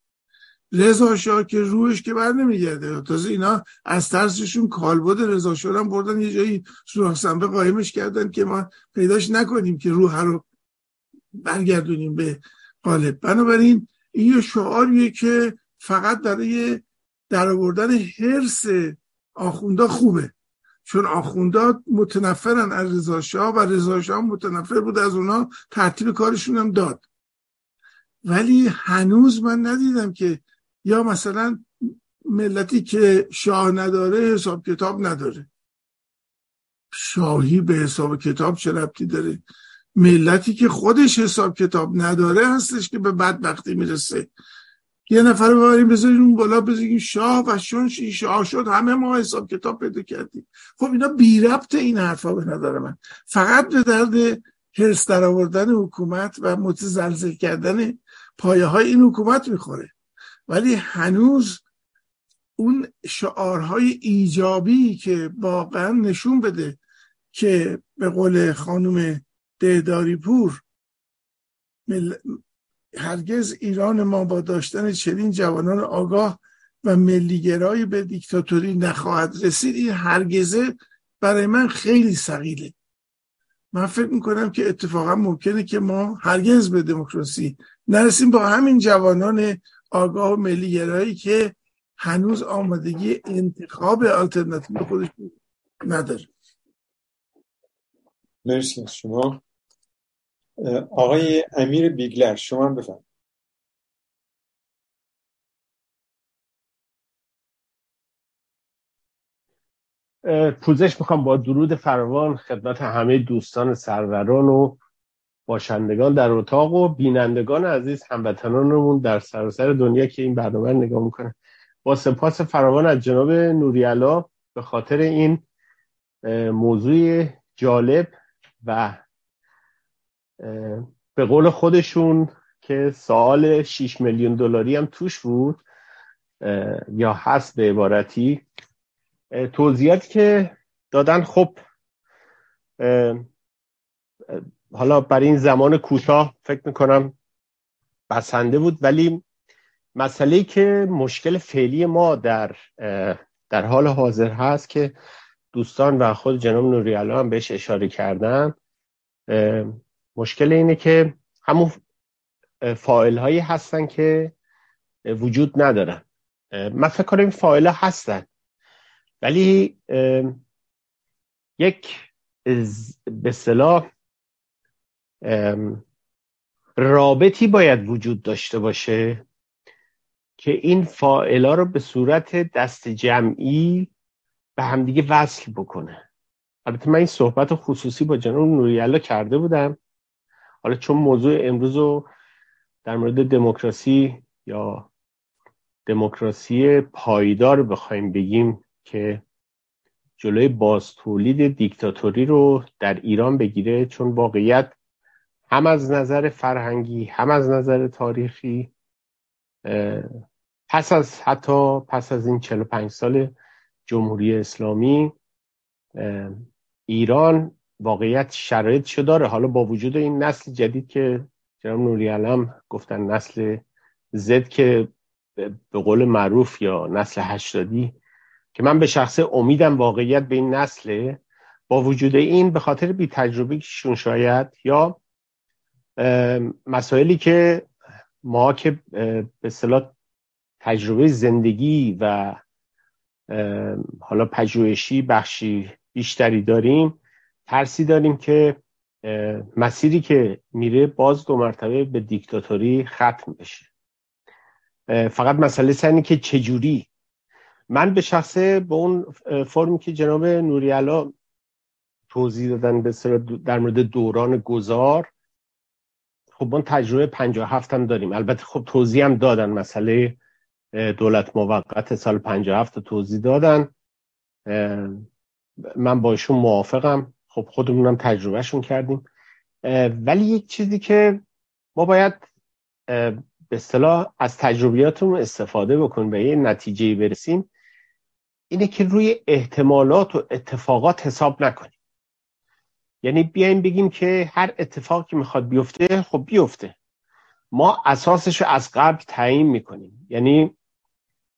رضا شاه که روحش که بر نمیگرده. تازه اینا از ترسشون کالبد رضا شاه هم بردن یه جایی سوراخ قایمش کردن که ما پیداش نکنیم که روح رو برگردونیم به قالب. بنابراین این یه شعاریه که فقط برای در آوردن حرس آخوندا خوبه. چون آخوندا متنفرن از رضا شاه و رضا شاه متنفر بود از اونا ترتیب کارشون هم داد. ولی هنوز من ندیدم که یا مثلا ملتی که شاه نداره حساب کتاب نداره. شاهی به حساب کتاب چه ربطی داره؟ ملتی که خودش حساب کتاب نداره هستش که به بدبختی می‌رسه. یه نفر رو ببریم بذاریم اون بالا بذاریم شاه و چون شاه شد همه ما حساب کتاب پیدا کردیم. خب اینا بی ربط این حرفا به نظر من. فقط به درد حرس در آوردن حکومت و متزلزل کردن پایه های این حکومت می‌خوره. ولی هنوز اون شعارهای ایجابی که واقعا نشون بده که به قول خانم دهداری پور هرگز ایران ما با داشتن چنین جوانان آگاه و ملیگرایی به دیکتاتوری نخواهد رسید این هرگزه برای من خیلی سقیله من فکر می‌کنم که اتفاقا ممکنه که ما هرگز به دموکراسی نرسیم. با همین جوانان آگاه و ملیگرایی که هنوز آمادگی انتخاب آلترناتیو خودش نداره. مرسی از شما. آقای امیر بیگلر شما هم بفرم پوزش می‌خوام با درود فراوان خدمت همه دوستان سروران و باشندگان در اتاق و بینندگان عزیز هموطنانمون در سراسر دنیا که این برنامه رو نگاه می‌کنه با سپاس فراوان از جناب نوریالا به خاطر این موضوع جالب و به قول خودشون که سوال 6 میلیون دلاری هم توش بود یا هست به عبارتی توضیحاتی که دادن. خب حالا برای این زمان کوتاه فکر می‌کنم بسنده بود ولی مسئله که مشکل فعلی ما در در حال حاضر هست که دوستان و خود جناب نوریالا هم بهش اشاره کردن مشکل اینه که همون فایل هایی هستن که وجود ندارن. من فکر کنم این فایل هستن. ولی یک به صلاح رابطی باید وجود داشته باشه که این فائلا رو به صورت دست جمعی به همدیگه وصل بکنه. البته من این صحبت خصوصی با جناب نوریالا کرده بودم. حالا چون موضوع امروز رو در مورد دموکراسی یا دموکراسی پایدار بخوایم بگیم که جلوی باز تولید دیکتاتوری رو در ایران بگیره چون واقعیت هم از نظر فرهنگی هم از نظر تاریخی پس از حتی پس از این 45 سال جمهوری اسلامی ایران واقعیت شرایط داره؟ حالا با وجود این نسل جدید که جناب نوری علم گفتن نسل زد که به قول معروف یا نسل هشتادی که من به شخصه امیدم واقعیت به این نسله با وجود این به خاطر بی تجربه شاید یا مسائلی که ما که به صلاح تجربه زندگی و حالا پژوهشی بخشی بیشتری داریم ترسی داریم که مسیری که میره باز دو مرتبه به دیکتاتوری ختم بشه. فقط مسئله سنی که چجوری؟ من به شخصه به اون فرمی که جناب نوریالا توضیح دادن به در مورد دوران گذار خب من تجربه 57 هم داریم. البته خب توضیح هم دادن. مسئله دولت موقت سال 57 توضیح دادن. من با ایشون موافقم. خب خودمونم تجربهشون کردیم. ولی یک چیزی که ما باید به اصطلاح از تجربیاتمون استفاده بکنیم به یه نتیجه برسیم اینه که روی احتمالات و اتفاقات حساب نکنیم. یعنی بیایم بگیم که هر اتفاقی می‌خواد بیفته خب بیفته. ما اساسش رو از قبل تعیین می‌کنیم. یعنی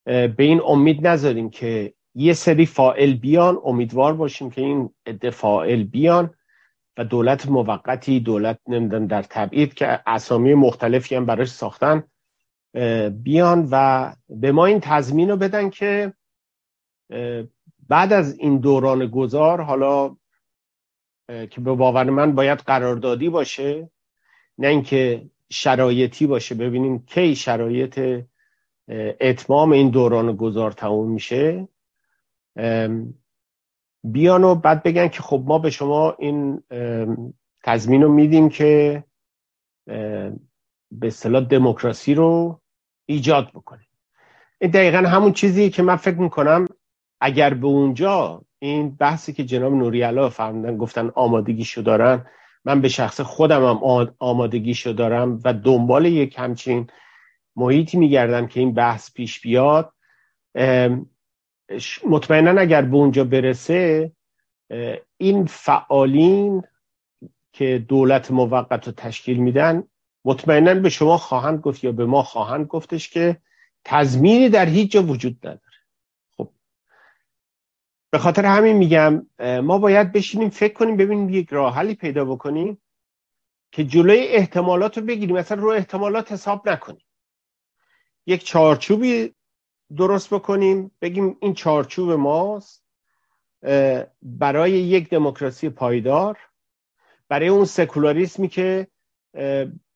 به این امید نذاریم که یه سری فائل بیان امیدوار باشیم که این عده فائل بیان و دولت موقتی دولت نمیدن در تبعید که اسامی مختلفی هم براش ساختن بیان و به ما این تضمین رو بدن که بعد از این دوران گذار حالا که به باور من باید قراردادی باشه نه اینکه شرایطی باشه. ببینیم کی شرایط اتمام این دوران گذار تموم میشه. بیان و بعد بگن که خب ما به شما این تضمین رو میدیم که به اصطلاح دموکراسی رو ایجاد بکنه این دقیقا همون چیزی که من فکر می‌کنم اگر به اونجا این بحثی که جناب نوریالا فرمودن گفتن آمادگیشو دارن من به شخص خودم هم آمادگیشو دارم و دنبال یک همچین محیطی میگردم که این بحث پیش بیاد. مطمئنا اگر به اونجا برسه این فعالین که دولت موقت رو تشکیل میدن مطمئنا به شما خواهند گفت یا به ما خواهند گفتش که تضمینی در هیچ جا وجود نداره. به خاطر همین میگم ما باید بشینیم فکر کنیم ببینیم یک راه حلی پیدا بکنیم که جلوی احتمالات رو بگیریم. مثلا رو احتمالات حساب نکنیم. یک چارچوبی درست بکنیم بگیم این چارچوب ماست برای یک دموکراسی پایدار برای اون سکولاریسمی که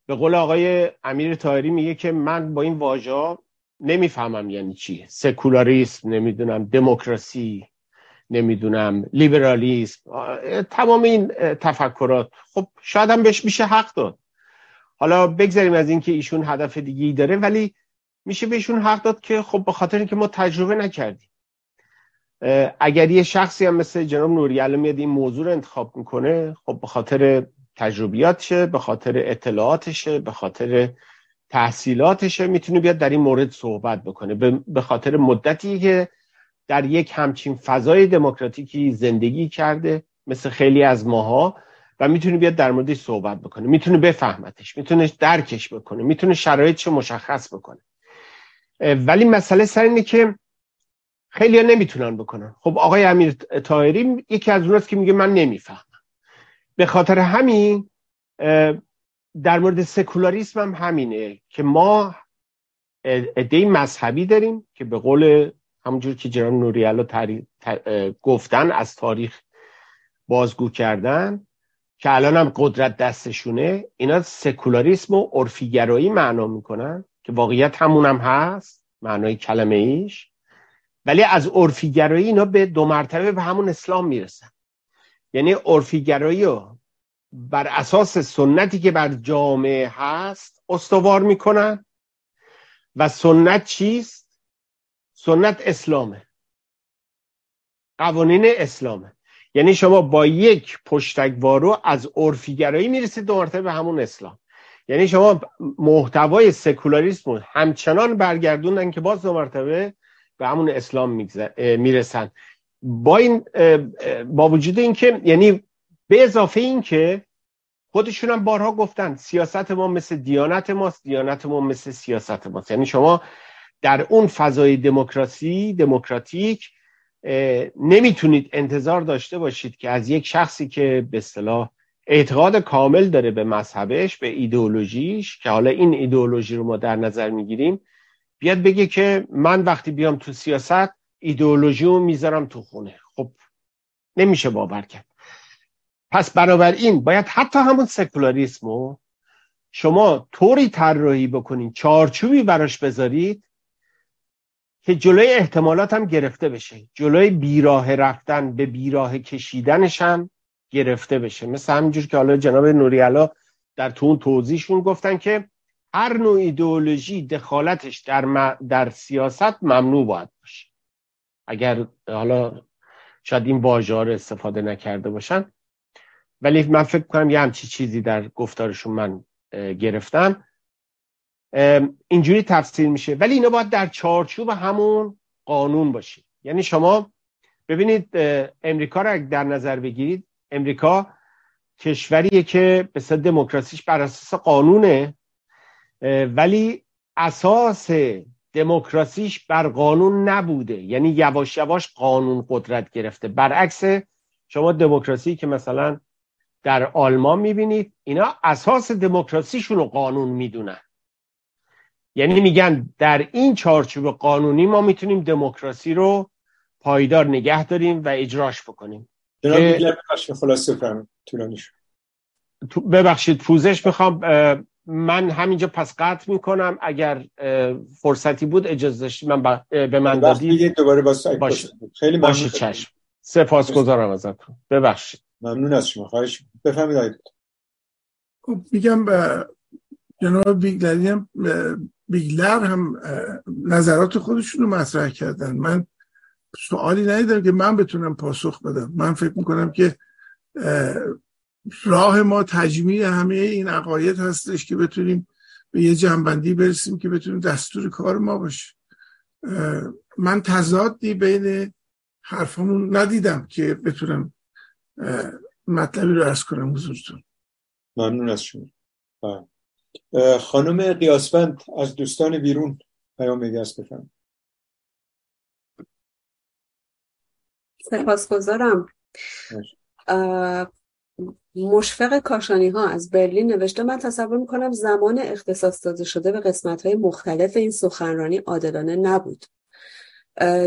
به قول آقای امیر تاهری میگه که من با این واژه نمی‌فهمم یعنی چی سکولاریسم نمی‌دونم دموکراسی. نمی‌دونم لیبرالیسم تمام این تفکرات. خب شاید هم بهش میشه حق داد. حالا بگذاریم از اینکه ایشون هدف دیگه داره ولی میشه بهشون حق داد که خب به خاطر اینکه ما تجربه نکردیم. اگر یه شخصی هم مثل جناب نوری میاد این موضوع رو انتخاب می‌کنه خب به خاطر تجربیاتشه به خاطر اطلاعاتشه به خاطر تحصیلاتشه می‌تونه بیاد در این مورد صحبت بکنه. به خاطر مدتی که در یک همچین فضای دموکراتیکی زندگی کرده مثل خیلی از ماها و می‌تونه بیاد در موردش صحبت بکنه. می‌تونه بفهمتش می‌تونه درکش بکنه می‌تونه شرایطش مشخص بکنه. ولی مسئله سر اینه که خیلی ها نمی‌تونن بکنن. خب آقای امیر تایری یکی از اوناست که میگه من نمی‌فهمم. به خاطر همین در مورد سکولاریسم هم همینه که ما عده مذهبی داریم که به قول همونجور که جناب نوریالا گفتن از تاریخ بازگو کردن که الان هم قدرت دستشونه اینا سکولاریسم و عرفیگرایی معنا می‌کنن که واقعیت همون هم هست معنای کلمه ایش. ولی از عرفیگرایی اینا به دو مرتبه به همون اسلام می‌رسن. یعنی عرفیگرایی رو بر اساس سنتی که بر جامعه هست استوار می‌کنن. و سنت چیست؟ سنت اسلامه. قوانین اسلامه. یعنی شما با یک پشتگوارو از عرفیگرایی می‌رسید دو مرتبه به همون اسلام. یعنی شما محتوای سکولاریسم همچنان برگردوندن که باز دو مرتبه به همون اسلام می‌رسن. با این با وجود اینکه یعنی به اضافه این که خودشون هم بارها گفتن سیاست ما مثل دیانت ماست دیانت ما مثل سیاست ماست. یعنی شما در اون فضای دموکراسی دموکراتیک نمی‌تونید انتظار داشته باشید که از یک شخصی که به اصطلاح اعتقاد کامل داره به مذهبش به ایدئولوژیش که حالا این ایدئولوژی رو ما در نظر می‌گیریم بیاد بگه که من وقتی بیام تو سیاست ایدئولوژی رو می‌ذارم تو خونه. خب نمیشه باور کرد. پس بنابراین باید حتی همون سکولاریسم رو شما طوری طراحی بکنین چارچوبی براش بذارید که جلوی احتمالات هم گرفته بشه. جلوی بیراه رفتن به بیراه کشیدنش هم گرفته بشه. مثل همینجور که حالا جناب نوریالا در تو اون توضیحشون گفتن که هر نوع ایدئولوژی دخالتش در, در سیاست ممنوع باید باشه. اگر حالا شاید این واژه استفاده نکرده باشن. ولی من فکر کنم یه همچی چیزی در گفتارشون من گرفتم. اینجوری تفسیر میشه. ولی اینا باید در چارچوب همون قانون باشه. یعنی شما ببینید امریکا رو در نظر بگیرید امریکا کشوریه که به دموکراسیش بر اساس قانونه ولی اساس دموکراسیش بر قانون نبوده. یعنی یواش یواش قانون قدرت گرفته. برعکس شما دموکراسی که مثلا در آلمان می‌بینید اینا اساس دموکراسیشون رو قانون می‌دونن. یعنی میگن در این چارچوب قانونی ما می‌تونیم دموکراسی رو پایدار نگه داریم و اجراش بکنیم. جناب خلاصه ببخشید پوزش می‌خوام من همینجا پس قطع می‌کنم. اگر فرصتی بود اجازه داشتی من به من دادی دوباره باشه. خیلی باشه چشم. سپاسگزارم ازتون. ببخشید. ممنون از شما. خواهش بفهمید خب میگم به جناب بیگلری هم بیگلر هم نظرات خودشون رو مطرح کردن. من سوالی ندیدم که من بتونم پاسخ بدم. من فکر می‌کنم که راه ما تجمیع همه این عقاید هستش که بتونیم به یه جنبندی برسیم که بتونیم دستور کار ما باشه. من تضادی بین حرفمون ندیدم که بتونم مطلبی رو ارز کنم حضورتون. ممنون از شما. بله. خانم قیاسفند از دوستان بیرون پیام است بفرم سپاسگزارم. مشفق کاشانی ها از برلین نوشته من تصور می‌کنم زمان اختصاص داده شده به قسمت های مختلف این سخنرانی عادلانه نبود.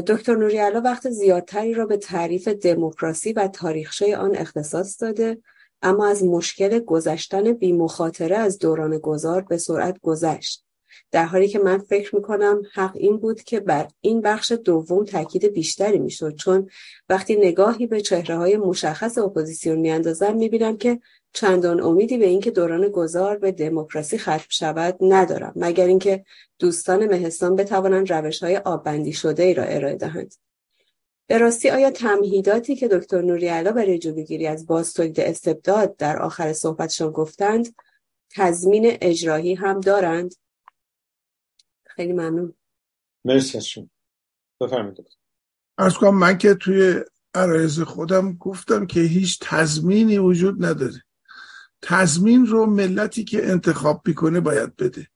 دکتر نوریالا وقت زیادتری را به تعریف دموکراسی و تاریخچه آن اختصاص داده. اما از مشکل گذشتن بی مخاطره از دوران گذار به سرعت گذشت. در حالی که من فکر می‌کنم حق این بود که بر این بخش دوم تاکید بیشتری می‌شد چون وقتی نگاهی به چهره های مشخص اپوزیسیون میاندازم می‌بینم که چندان امیدی به اینکه دوران گذار به دموکراسی ختم شود ندارم مگر اینکه دوستان مهستان بتوانند روش های آببندی شده ای را ارائه دهند. به راستی آیا تمهیداتی که دکتر نوریالا برای جلوگیری از بازتولید استبداد در آخر صحبتشان گفتند تضمین اجرایی هم دارند؟ خیلی ممنون. مرسی از شما. بفرمایید از کنم من که توی عرایز خودم گفتم که هیچ تضمینی وجود نداره. تضمین رو ملتی که انتخاب می‌کنه باید بده.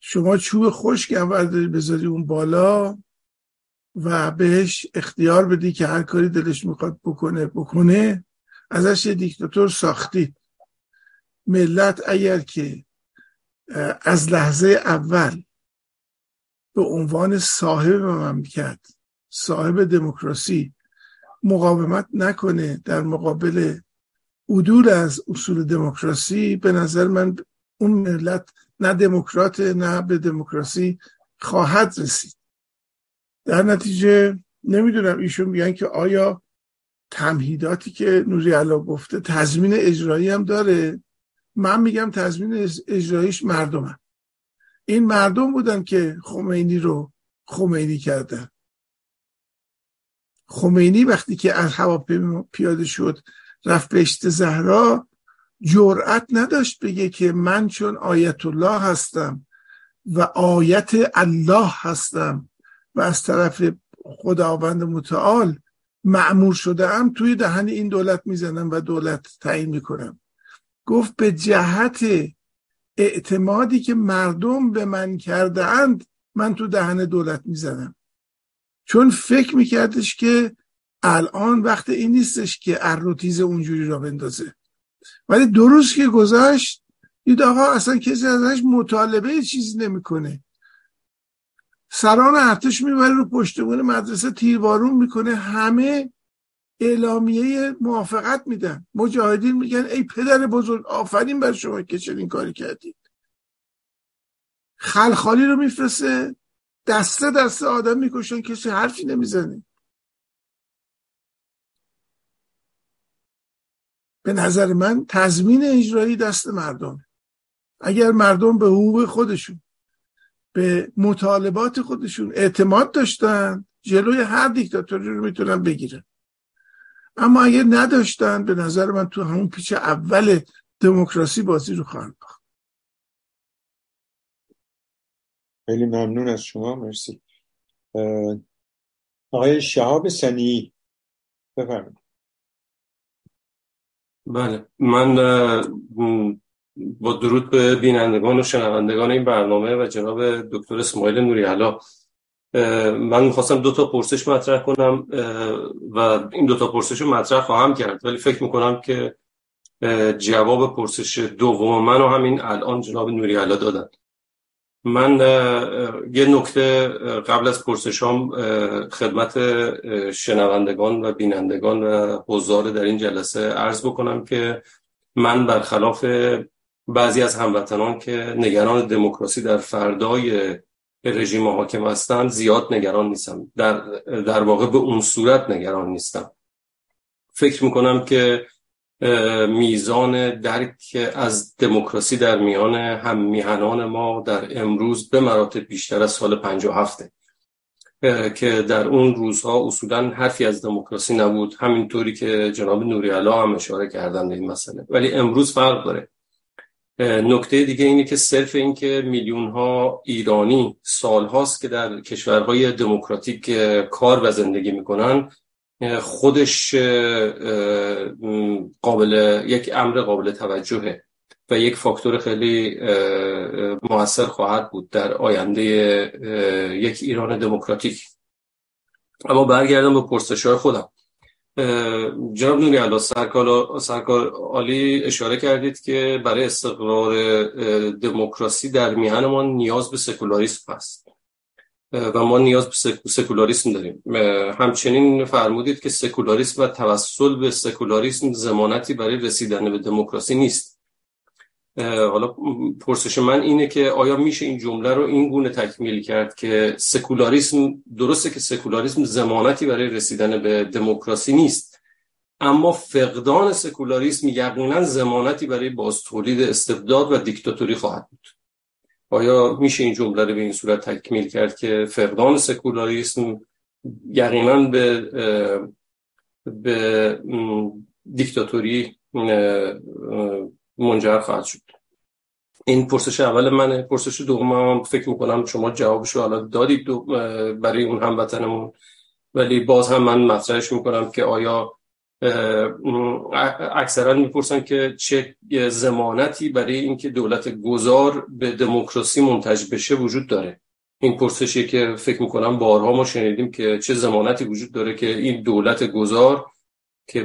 شما چوب خشک اول بذاری اون بالا. و بهش اختیار بدی که هر کاری دلش می‌خواد بکنه بکنه ازش یه دیکتاتور ساختید ملت اگر که از لحظه اول به عنوان صاحب مملکت صاحب دموکراسی مقاومت نکنه در مقابل عدول از اصول دموکراسی به نظر من اون ملت نه دموکرات نه به دموکراسی خواهد رسید. در نتیجه نمی‌دونم ایشون میگن که آیا تمهیداتی که نوری علا گفته تضمین اجرایی هم داره؟ من میگم تضمین اجراییش مردمم این مردم بودن که خمینی رو خمینی کردن. خمینی وقتی که از هواپیما پیاده شد رفت بهشت زهرا جرأت نداشت بگه که من چون آیت الله هستم و آیت الله هستم و از طرف خداوند متعال معمور شده ام توی دهن این دولت می‌زنم و دولت تعیین می‌کنم. گفت به جهت اعتمادی که مردم به من کرده اند من تو دهن دولت می‌زنم. چون فکر میکردش که الان وقت این نیستش که اروتیز اونجوری را بندازه. ولی روز که گذشت دید آقا اصلا کسی ازش مطالبه چیزی نمی‌کنه. سران ارتش می‌بره رو پشتمون مدرسه تیربارون می‌کنه همه اعلامیه موافقت میدن. مجاهدین میگن ای پدر بزرگ آفرین بر شما که چنین کاری کردید خلخالی رو میفرسته دسته دسته آدم می‌کشن کسی حرفی نمی‌زنه. به نظر من تضمین اجرایی دست مردم. اگر مردم به حقوق خودشون به مطالبات خودشون اعتماد داشتن جلوی هر دیکتاتوری رو می‌تونن بگیرن. اما اگر نداشتن به نظر من تو همون پیچ اول دموکراسی بازی رو خواهند باخت. خیلی ممنون از شما مرسی. آقای شهاب سنی. بفرمایید. بله من با درود به بینندگان و شنوندگان این برنامه و جناب دکتر اسماعیل نوری. علا من می‌خواستم دو تا پرسش مطرح کنم و این دو تا پرسش رو مطرح خواهم کرد ولی فکر می‌کنم که جواب پرسش دوم من و همین الان جناب نوری علا دادن. من یه نکته قبل از پرسشام خدمت شنوندگان و بینندگان و حضار در این جلسه عرض بکنم که من برخلاف بعضی از هموطنان که نگران دموکراسی در فردای رژیم حاکم هستند زیاد نگران نیستم در, در واقع به اون صورت نگران نیستم فکر می‌کنم که میزان درک از دموکراسی در میان هم میهنان ما در امروز به مراتب بیشتر از سال 57 که در اون روزها اصولا حرفی از دموکراسی نبود. همینطوری که جناب نوری علا هم اشاره کردن این مسئله. ولی امروز فرق داره. نکته دیگه اینه که صرف این که میلیون ها ایرانی سالهاست که در کشورهای دموکراتیک کار و زندگی می‌کنن خودش قابل یک امر قابل توجهه و یک فاکتور خیلی موثر خواهد بود در آینده یک ایران دموکراتیک. اما برگردم به پرسش خودم. جناب نوری الله سرکار, سرکار عالی اشاره کردید که برای استقرار دموکراسی در میهنمان نیاز به سکولاریسم هست. و ما نیاز به سکولاریسم داریم. همچنین فرمودید که سکولاریسم و توسل به سکولاریسم زمانتی برای رسیدن به دموکراسی نیست. حالا پرسش من اینه که آیا میشه این جمله رو این گونه تکمیل کرد که سکولاریسم درسته که سکولاریسم زمانتی برای رسیدن به دموکراسی نیست اما فقدان سکولاریسم یقینا زمانتی برای باز تولید استبداد و دیکتاتوری خواهد بود. آیا میشه این جمله رو به این صورت تکمیل کرد که فقدان سکولاریسم یقینا به به دیکتاتوری منجر خواهد شد؟ این پرسش اول من پرسش دوم هم فکر می‌کنم شما جوابشو الان دادید برای اون هموطنمون. ولی باز هم من مطرحش می‌کنم که آیا اکثرا می‌پرسن که چه زمانتی برای اینکه دولت گذار به دموکراسی منتج بشه وجود داره. این پرسشی که فکر می‌کنم بارها ما شنیدیم که چه زمانتی وجود داره که این دولت گذار که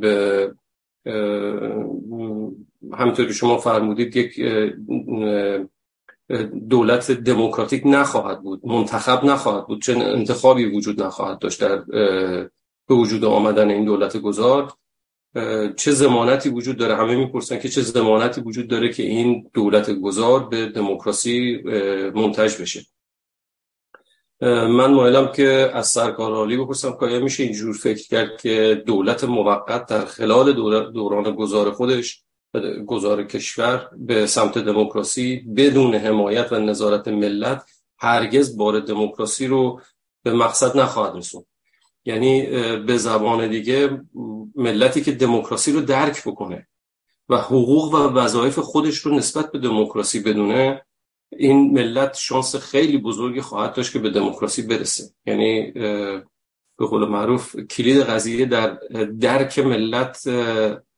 به همینطور که شما فرمودید یک دولت دموکراتیک نخواهد بود منتخب نخواهد بود چه انتخابی وجود نخواهد داشت در به وجود آمدن این دولت گذار. چه زمانتی وجود داره؟ همه می‌پرسن که چه زمانتی وجود داره که این دولت گذار به دموکراسی منتج بشه. من مایلم که از سرکار عالی بپرسم که میشه اینجور فکر کرد که دولت موقت در خلال دوران گذار خودش گذار کشور به سمت دموکراسی بدون حمایت و نظارت ملت هرگز بار دموکراسی رو به مقصد نخواهد رسوند. یعنی به زبان دیگه ملتی که دموکراسی رو درک بکنه و حقوق و وظایف خودش رو نسبت به دموکراسی بدونه این ملت شانس خیلی بزرگی خواهد داشت که به دموکراسی برسه. یعنی به قول معروف کلید قضیه در درک ملت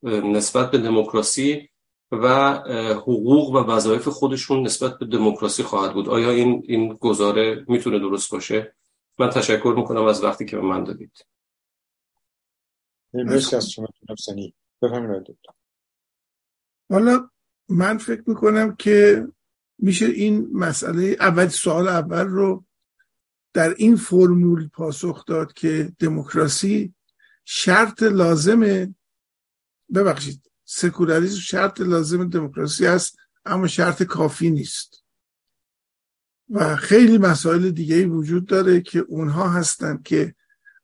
نسبت به دموکراسی و حقوق و وظایف خودشون نسبت به دموکراسی خواهد بود. آیا این این گزاره می‌تونه درست باشه؟ من تشکر می‌کنم از وقتی که به من دادید. مرسی از شما حالا من فکر می‌کنم که میشه این مسئله اول سوال اول رو در این فرمول پاسخ داد که دموکراسی شرط لازم ببخشید سکولاریسم شرط لازم دموکراسی است اما شرط کافی نیست. و خیلی مسائل دیگه وجود داره که اونها هستند که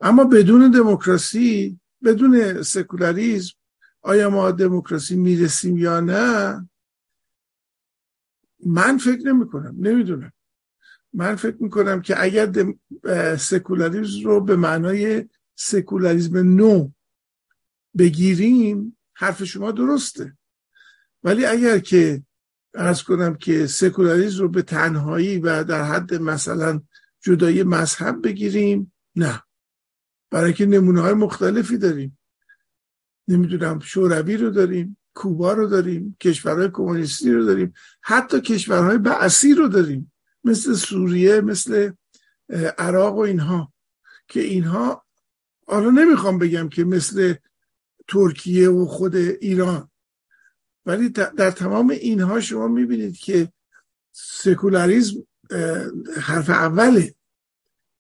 اما بدون دموکراسی بدون سکولاریسم آیا ما دموکراسی می‌رسیم یا نه؟ من فکر نمی کنم نمی‌دونم. من فکر می‌کنم که اگر سکولاریزم رو به معنای سکولاریزم نو بگیریم حرف شما درسته. ولی اگر که ارز کنم که سکولاریزم رو به تنهایی و در حد مثلا جدای مذهب بگیریم نه. برای که نمونه های مختلفی داریم. نمی‌دونم شوروی رو داریم کوبا رو داریم کشورهای کمونیستی رو داریم حتی کشورهای بعثی رو داریم. مثل سوریه مثل عراق و اینها. که اینها حالا نمی‌خوام بگم که مثل ترکیه و خود ایران. ولی در تمام اینها شما می‌بینید که سکولاریزم حرف اوله.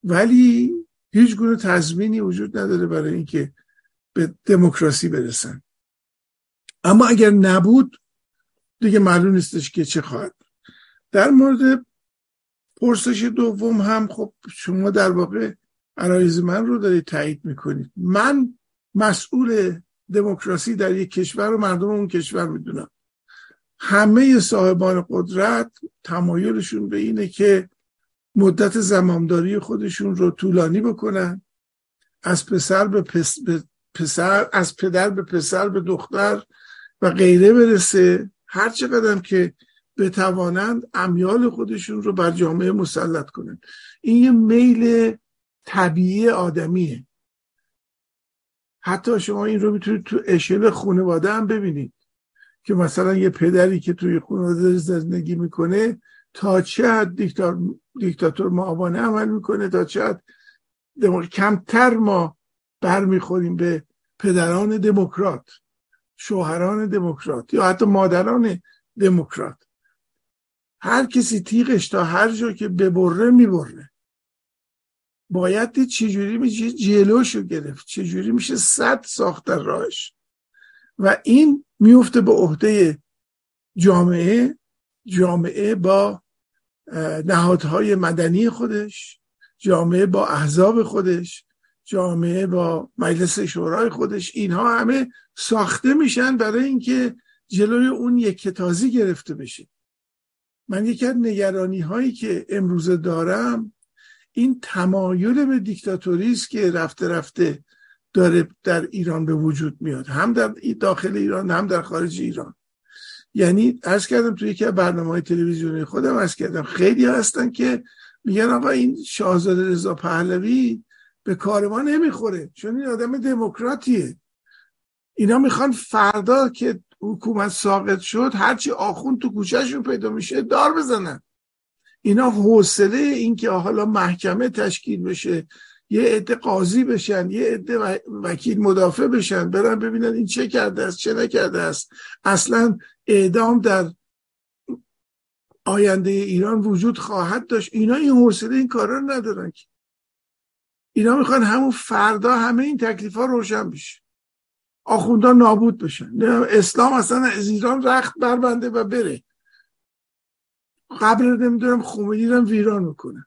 ولی هیچ گونه تضمینی وجود نداره برای اینکه به دموکراسی برسن. اما اگر نبود دیگه معلوم نیستش که چه خواهد. در مورد پرسش دوم هم خب شما در واقع عرایز من رو دارید تایید می‌کنید. من مسئول دموکراسی در یک کشور و مردم اون کشور می‌دونم همه صاحبان قدرت تمایلشون به اینه که مدت زمامداری خودشون رو طولانی بکنن. از پسر به, به پسر از پدر به پسر به دختر و غیره برسه. هر چقدر که بتوانند امیال خودشون رو بر جامعه مسلط کنند این یه میل طبیعی آدمیه. حتی شما این رو می‌تونید تو اشل خانواده هم ببینید که مثلا یه پدری که توی خانواده زندگی می‌کنه تا چه حد دیکتاتور, معاونه عمل می‌کنه تا چه حد کمتر ما برمیخوریم به پدران دموکرات شوهران دموکرات یا حتی مادران دموکرات. هر کسی تیغش تا هر جا که ببره می‌بره. باید دید چجوری میشه جلوشو گرفت چجوری میشه صد ساخت در راهش. و این میفته به عهده جامعه جامعه با نهادهای مدنی خودش جامعه با احزاب خودش جامعه با مجلس شورای خودش. اینها همه ساخته میشن برای اینکه جلوی اون یک کتازی گرفته بشه. من یکی از نگرانی هایی که امروزه دارم این تمایل به دیکتاتوری است که رفته رفته داره در ایران به وجود میاد هم در داخل ایران هم در خارج ایران. یعنی ارز کردم توی یکی برنامه های تلویزیونی خودم ارز کردم خیلی هستن که میگن آقا این شاهزاده رضا پهلوی به کار ما نمی‌خوره چون این آدم دموکراتیه. اینا می‌خوان فردا که حکومت ساقط شد هرچی آخون تو کوچهشون پیدا میشه دار بزنن. اینا حوصله این که حالا محکمه تشکیل بشه یه عده قاضی بشن یه عده وکیل مدافع بشن برن ببینن این چه کرده است چه نکرده است. اصلا اعدام در آینده ایران وجود خواهد داشت. اینا این حوصله این کارا رو ندارن که. اینا می‌خوان همون فردا همه این تکلیف ها روشن بشه. آخوندان نابود بشن. اسلام اصلا از ایران رخت بربنده و بره. قبل نمی‌دونم خمینی رو ویران می‌کنه.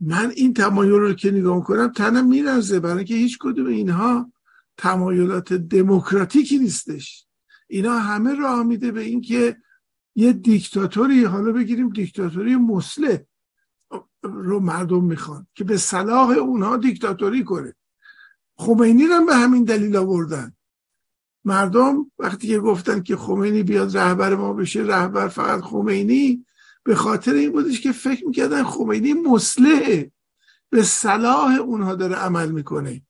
من این تمایل رو که نگاه کنم تنم میرزه برای که هیچ کدوم اینها تمایلات دموکراتیکی نیستش. اینا همه راه میده به اینکه یه دیکتاتوری حالا بگیریم دیکتاتوری مسله رو مردم می‌خوان که به صلاح اونها دیکتاتوری کنه. خمینی رو به همین دلیل آوردن. مردم وقتی که گفتن که خمینی بیاد رهبر ما بشه رهبر فقط خمینی به خاطر این بودش که فکر می‌کردن خمینی مسلحه به صلاح اونها داره عمل می‌کنه.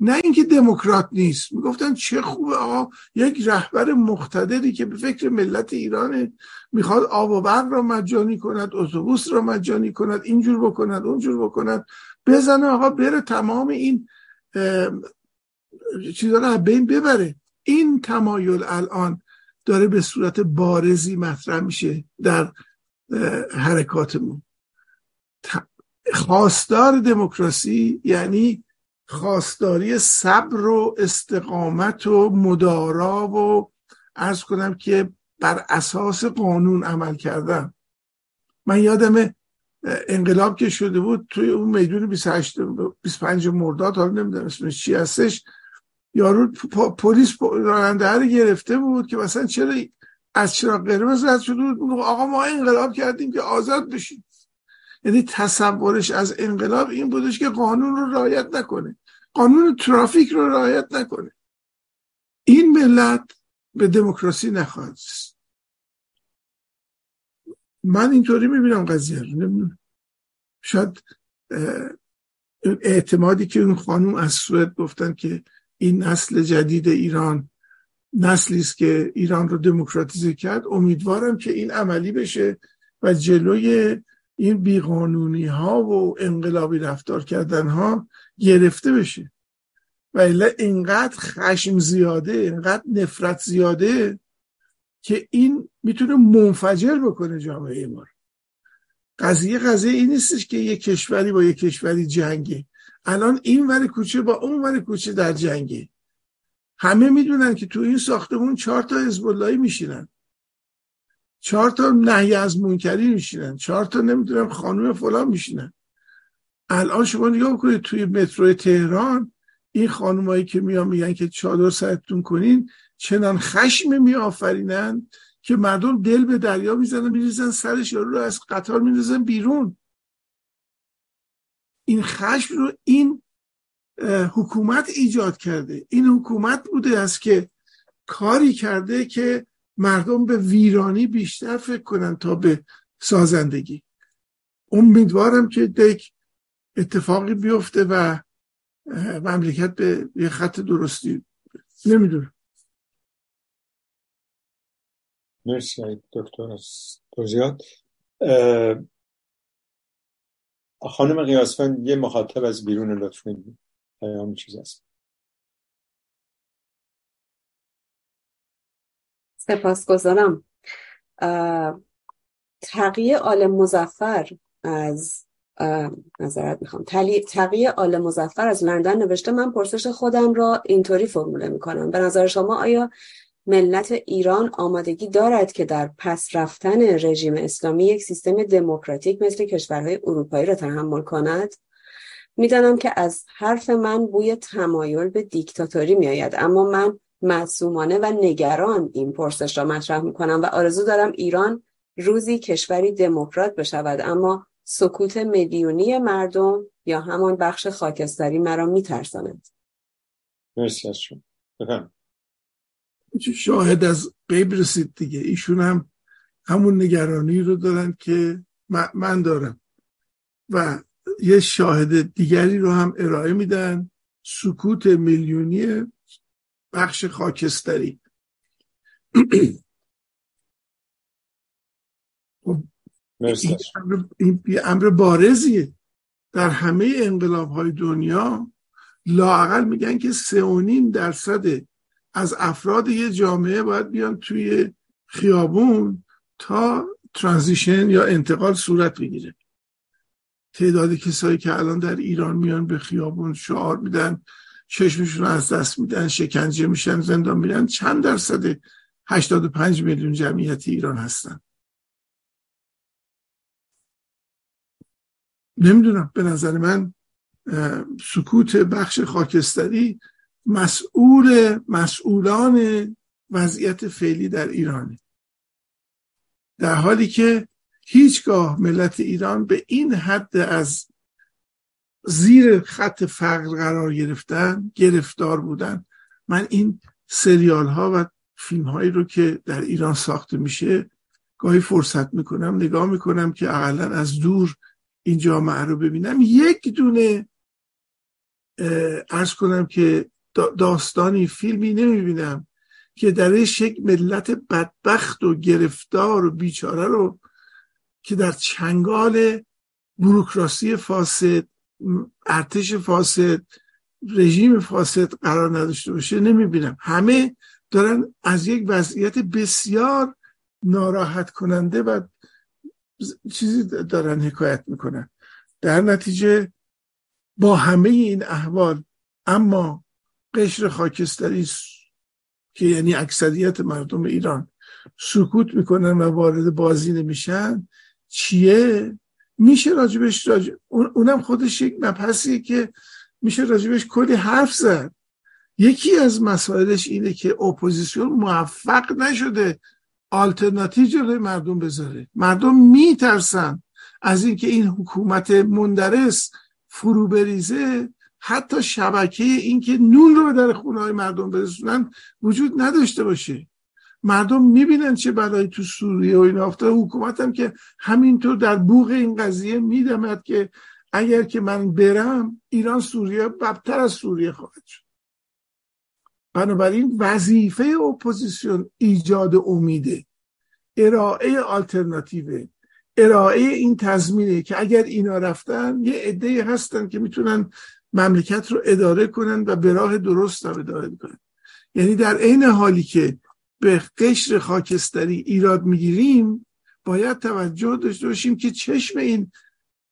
نه اینکه دموکرات نیست. می‌گفتن چه خوبه آقا یک رهبر مقتدری که به فکر ملت ایرانه می‌خواد آب و برق را مجانی کند اتوبوس را مجانی کند اینجور بکند اونجور بکند. بزنه آقا بره تمام این چیزا رو بین ببره. این تمایل الان داره به صورت بارزی مطرح میشه در حرکاتمون. خواستار دموکراسی یعنی خواستاری صبر و استقامت و مدارا و ارز کنم که بر اساس قانون عمل کردن. من یادم انقلاب که شده بود توی اون میدون 28 25 مرداد حالا نمی‌دونم اسمش چی هستش یارو پلیس راننده رو گرفته بود که مثلا چرا از چراغ قرمز رد شده بود آقا ما انقلاب کردیم که آزاد بشیم. یعنی تصورش از انقلاب این بودش که قانون رو رعایت نکنه. قانون ترافیک رو رعایت نکنه. این ملت به دموکراسی نخواهد من اینطوری می‌بینم قضیه رو. شاید اعتمادی که اون خانوم از سوئد گفتن که این نسل جدید ایران نسلی است که ایران رو دموکراتیزه کرد. امیدوارم که این عملی بشه و جلوی این بیقانونی ها و انقلابی رفتار کردن ها گرفته بشه. و الا اینقدر خشم زیاده اینقدر نفرت زیاده که این می‌تونه منفجر بکنه جامعه ما قضیه قضیه این نیستش که یک کشوری با یک کشوری جنگه. الان این ور کوچه با اون ور کوچه در جنگه. همه می‌دونن که تو این ساختمون چهار تا حزب میشینن. چهار تا نهی از منکری میشینن. چهار تا نمی‌دونم خانم فلان میشینن. الان شما نگاه کنید توی مترو تهران این خانمایی که میان میگن که چادر سرتون کنین چنان خشم میآفرینن که مردم دل به دریا می‌زنن میریزن سرش یارو رو از قطار میریزن بیرون. این خشم رو این حکومت ایجاد کرده. این حکومت بوده است که کاری کرده که مردم به ویرانی بیشتر فکر کنن تا به سازندگی. امیدوارم که دک اتفاقی بیفته و مملکت به یه خط درستی. نمی‌دونم. مرسی دکتر از توضیحات. خانم قیاسفند یه مخاطب از بیرون لطف پیام چیز است. سپاسگزارم. تقیه آل مزفر از نظرت می‌خوام. تقیه آل مزفر از لندن نوشته من پرسش خودم را اینطوری فرموله می‌کنم. به نظر شما آیا ملت ایران آمادگی دارد که در پس رفتن رژیم اسلامی یک سیستم دموکراتیک مثل کشورهای اروپایی را تحمل کند؟ می‌دانم که از حرف من بوی تمایل به دیکتاتوری میآید اما من معصومانه و نگران این پرسش را مطرح می‌کنم و آرزو دارم ایران روزی کشوری دموکرات بشود اما سکوت میلیونی مردم یا همان بخش خاکستری مرا میترساند. مرسی از شما. شاهد از قیب رسید دیگه. ایشون هم همون نگرانی رو دارن که من دارم. و یه شاهد دیگری رو هم ارائه میدن. سکوت میلیونی بخش خاکستری. خب، این امر بارزیه. در همه انقلاب های دنیا لاقل میگن که سه و نیم درصد از افراد یه جامعه باید بیان توی خیابون تا ترانزیشن یا انتقال صورت بگیره. تعداد کسایی که الان در ایران میان به خیابون شعار میدن چشمشون از دست میدن شکنجه میشن زندان میرن. چند درصد 85 میلیون جمعیت ایران هستن. نمی‌دونم به نظر من سکوت بخش خاکستری مسئول مسئولان وضعیت فعلی در ایرانه. در حالی که هیچگاه ملت ایران به این حد از زیر خط فقر قرار گرفتن گرفتار بودن. من این سریال ها و فیلم هایی رو که در ایران ساخته میشه گاهی فرصت می‌کنم نگاه می‌کنم که اقلا از دور این جامعه رو ببینم. یک دونه ارز کنم که داستانی فیلمی نمی‌بینم که درش یک ملت بدبخت و گرفتار و بیچاره رو که در چنگال بروکراسی فاسد ارتش فاسد رژیم فاسد قرار نداشته باشه نمی‌بینم. همه دارن از یک وضعیت بسیار ناراحت کننده و چیزی دارن حکایت می‌کنن. در نتیجه با همه این احوال اما قشر خاکستری که یعنی اکثریت مردم ایران سکوت می‌کنن و وارد بازی نمیشن چیه؟ میشه راجبش راجب اونم خودش یک مبحثیه که میشه راجبش کلی حرف زد. یکی از مسائلش اینه که اپوزیسیون موفق نشده آلترناتیو جلوی مردم بذاره. مردم میترسن از اینکه این حکومت مندرس فرو بریزه. حتی شبکه اینکه نون رو به در خونه های مردم برسونن وجود نداشته باشه. مردم می‌بینن چه بلایی تو سوریه و این افتاد حکومت هم که همینطور در بوق این قضیه میدمد که اگر که من برم ایران سوریه بدتر از سوریه خواهد شد. بنابراین وظیفه اپوزیسیون ایجاد امیده ارائه آلترناتیوه ارائه این تضمینه که اگر اینا رفتن یه عده هستن که می‌تونن مملکت رو اداره کنن و به راه درست هم اداره کنن. یعنی در عین حالی که به قشر خاکستری ایراد می‌گیریم باید توجه داشته باشیم که چشم این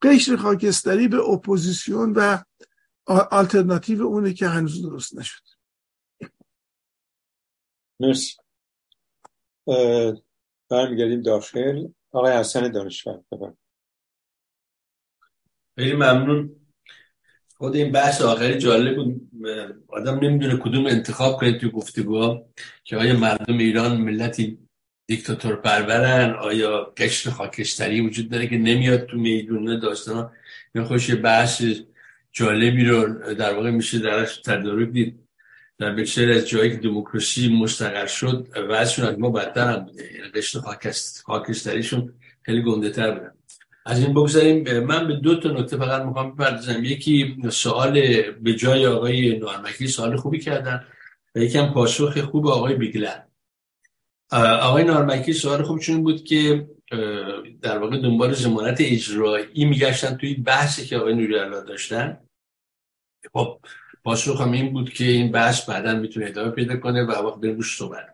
قشر خاکستری به اپوزیسیون و آلترناتیو اونه که هنوز درست نشد. مرسی. برمیگردیم داخل. آقای حسن دانشور خیلی ممنون. خود این بحث آخری جالب بود. آدم نمی‌دونه کدوم انتخاب کنید تو گفتگوها که آیا مردم ایران ملتی دیکتاتور پرورن؟ آیا قشر خاکستری وجود داره که نمیاد تو می‌دونه داستان این خوش بحث جالبی رو در واقع میشه درش تدارک دید. در بسیاری از جایی که دموکراسی مستقر شد وضعشون از ما بدتر هم بوده. یعنی قشر خاکستریشون خیلی گنده تر بودن. از این بگذاریم من به دو تا نکته فقط می‌خوام بپردازم. یکی سوال به جای آقای نارمکی سوال خوبی کردن و یکم پاسخ خوب آقای بیگلن. آقای نارمکی سوال خوب چون بود که در واقع دنبال زمانت اجرایی میگشتن توی بحثی که آقای نوری داشتن. خب پاسخ هم این بود که این بحث بعدا می‌تونه ادامه پیدا کنه و وقت بریم روش صحبت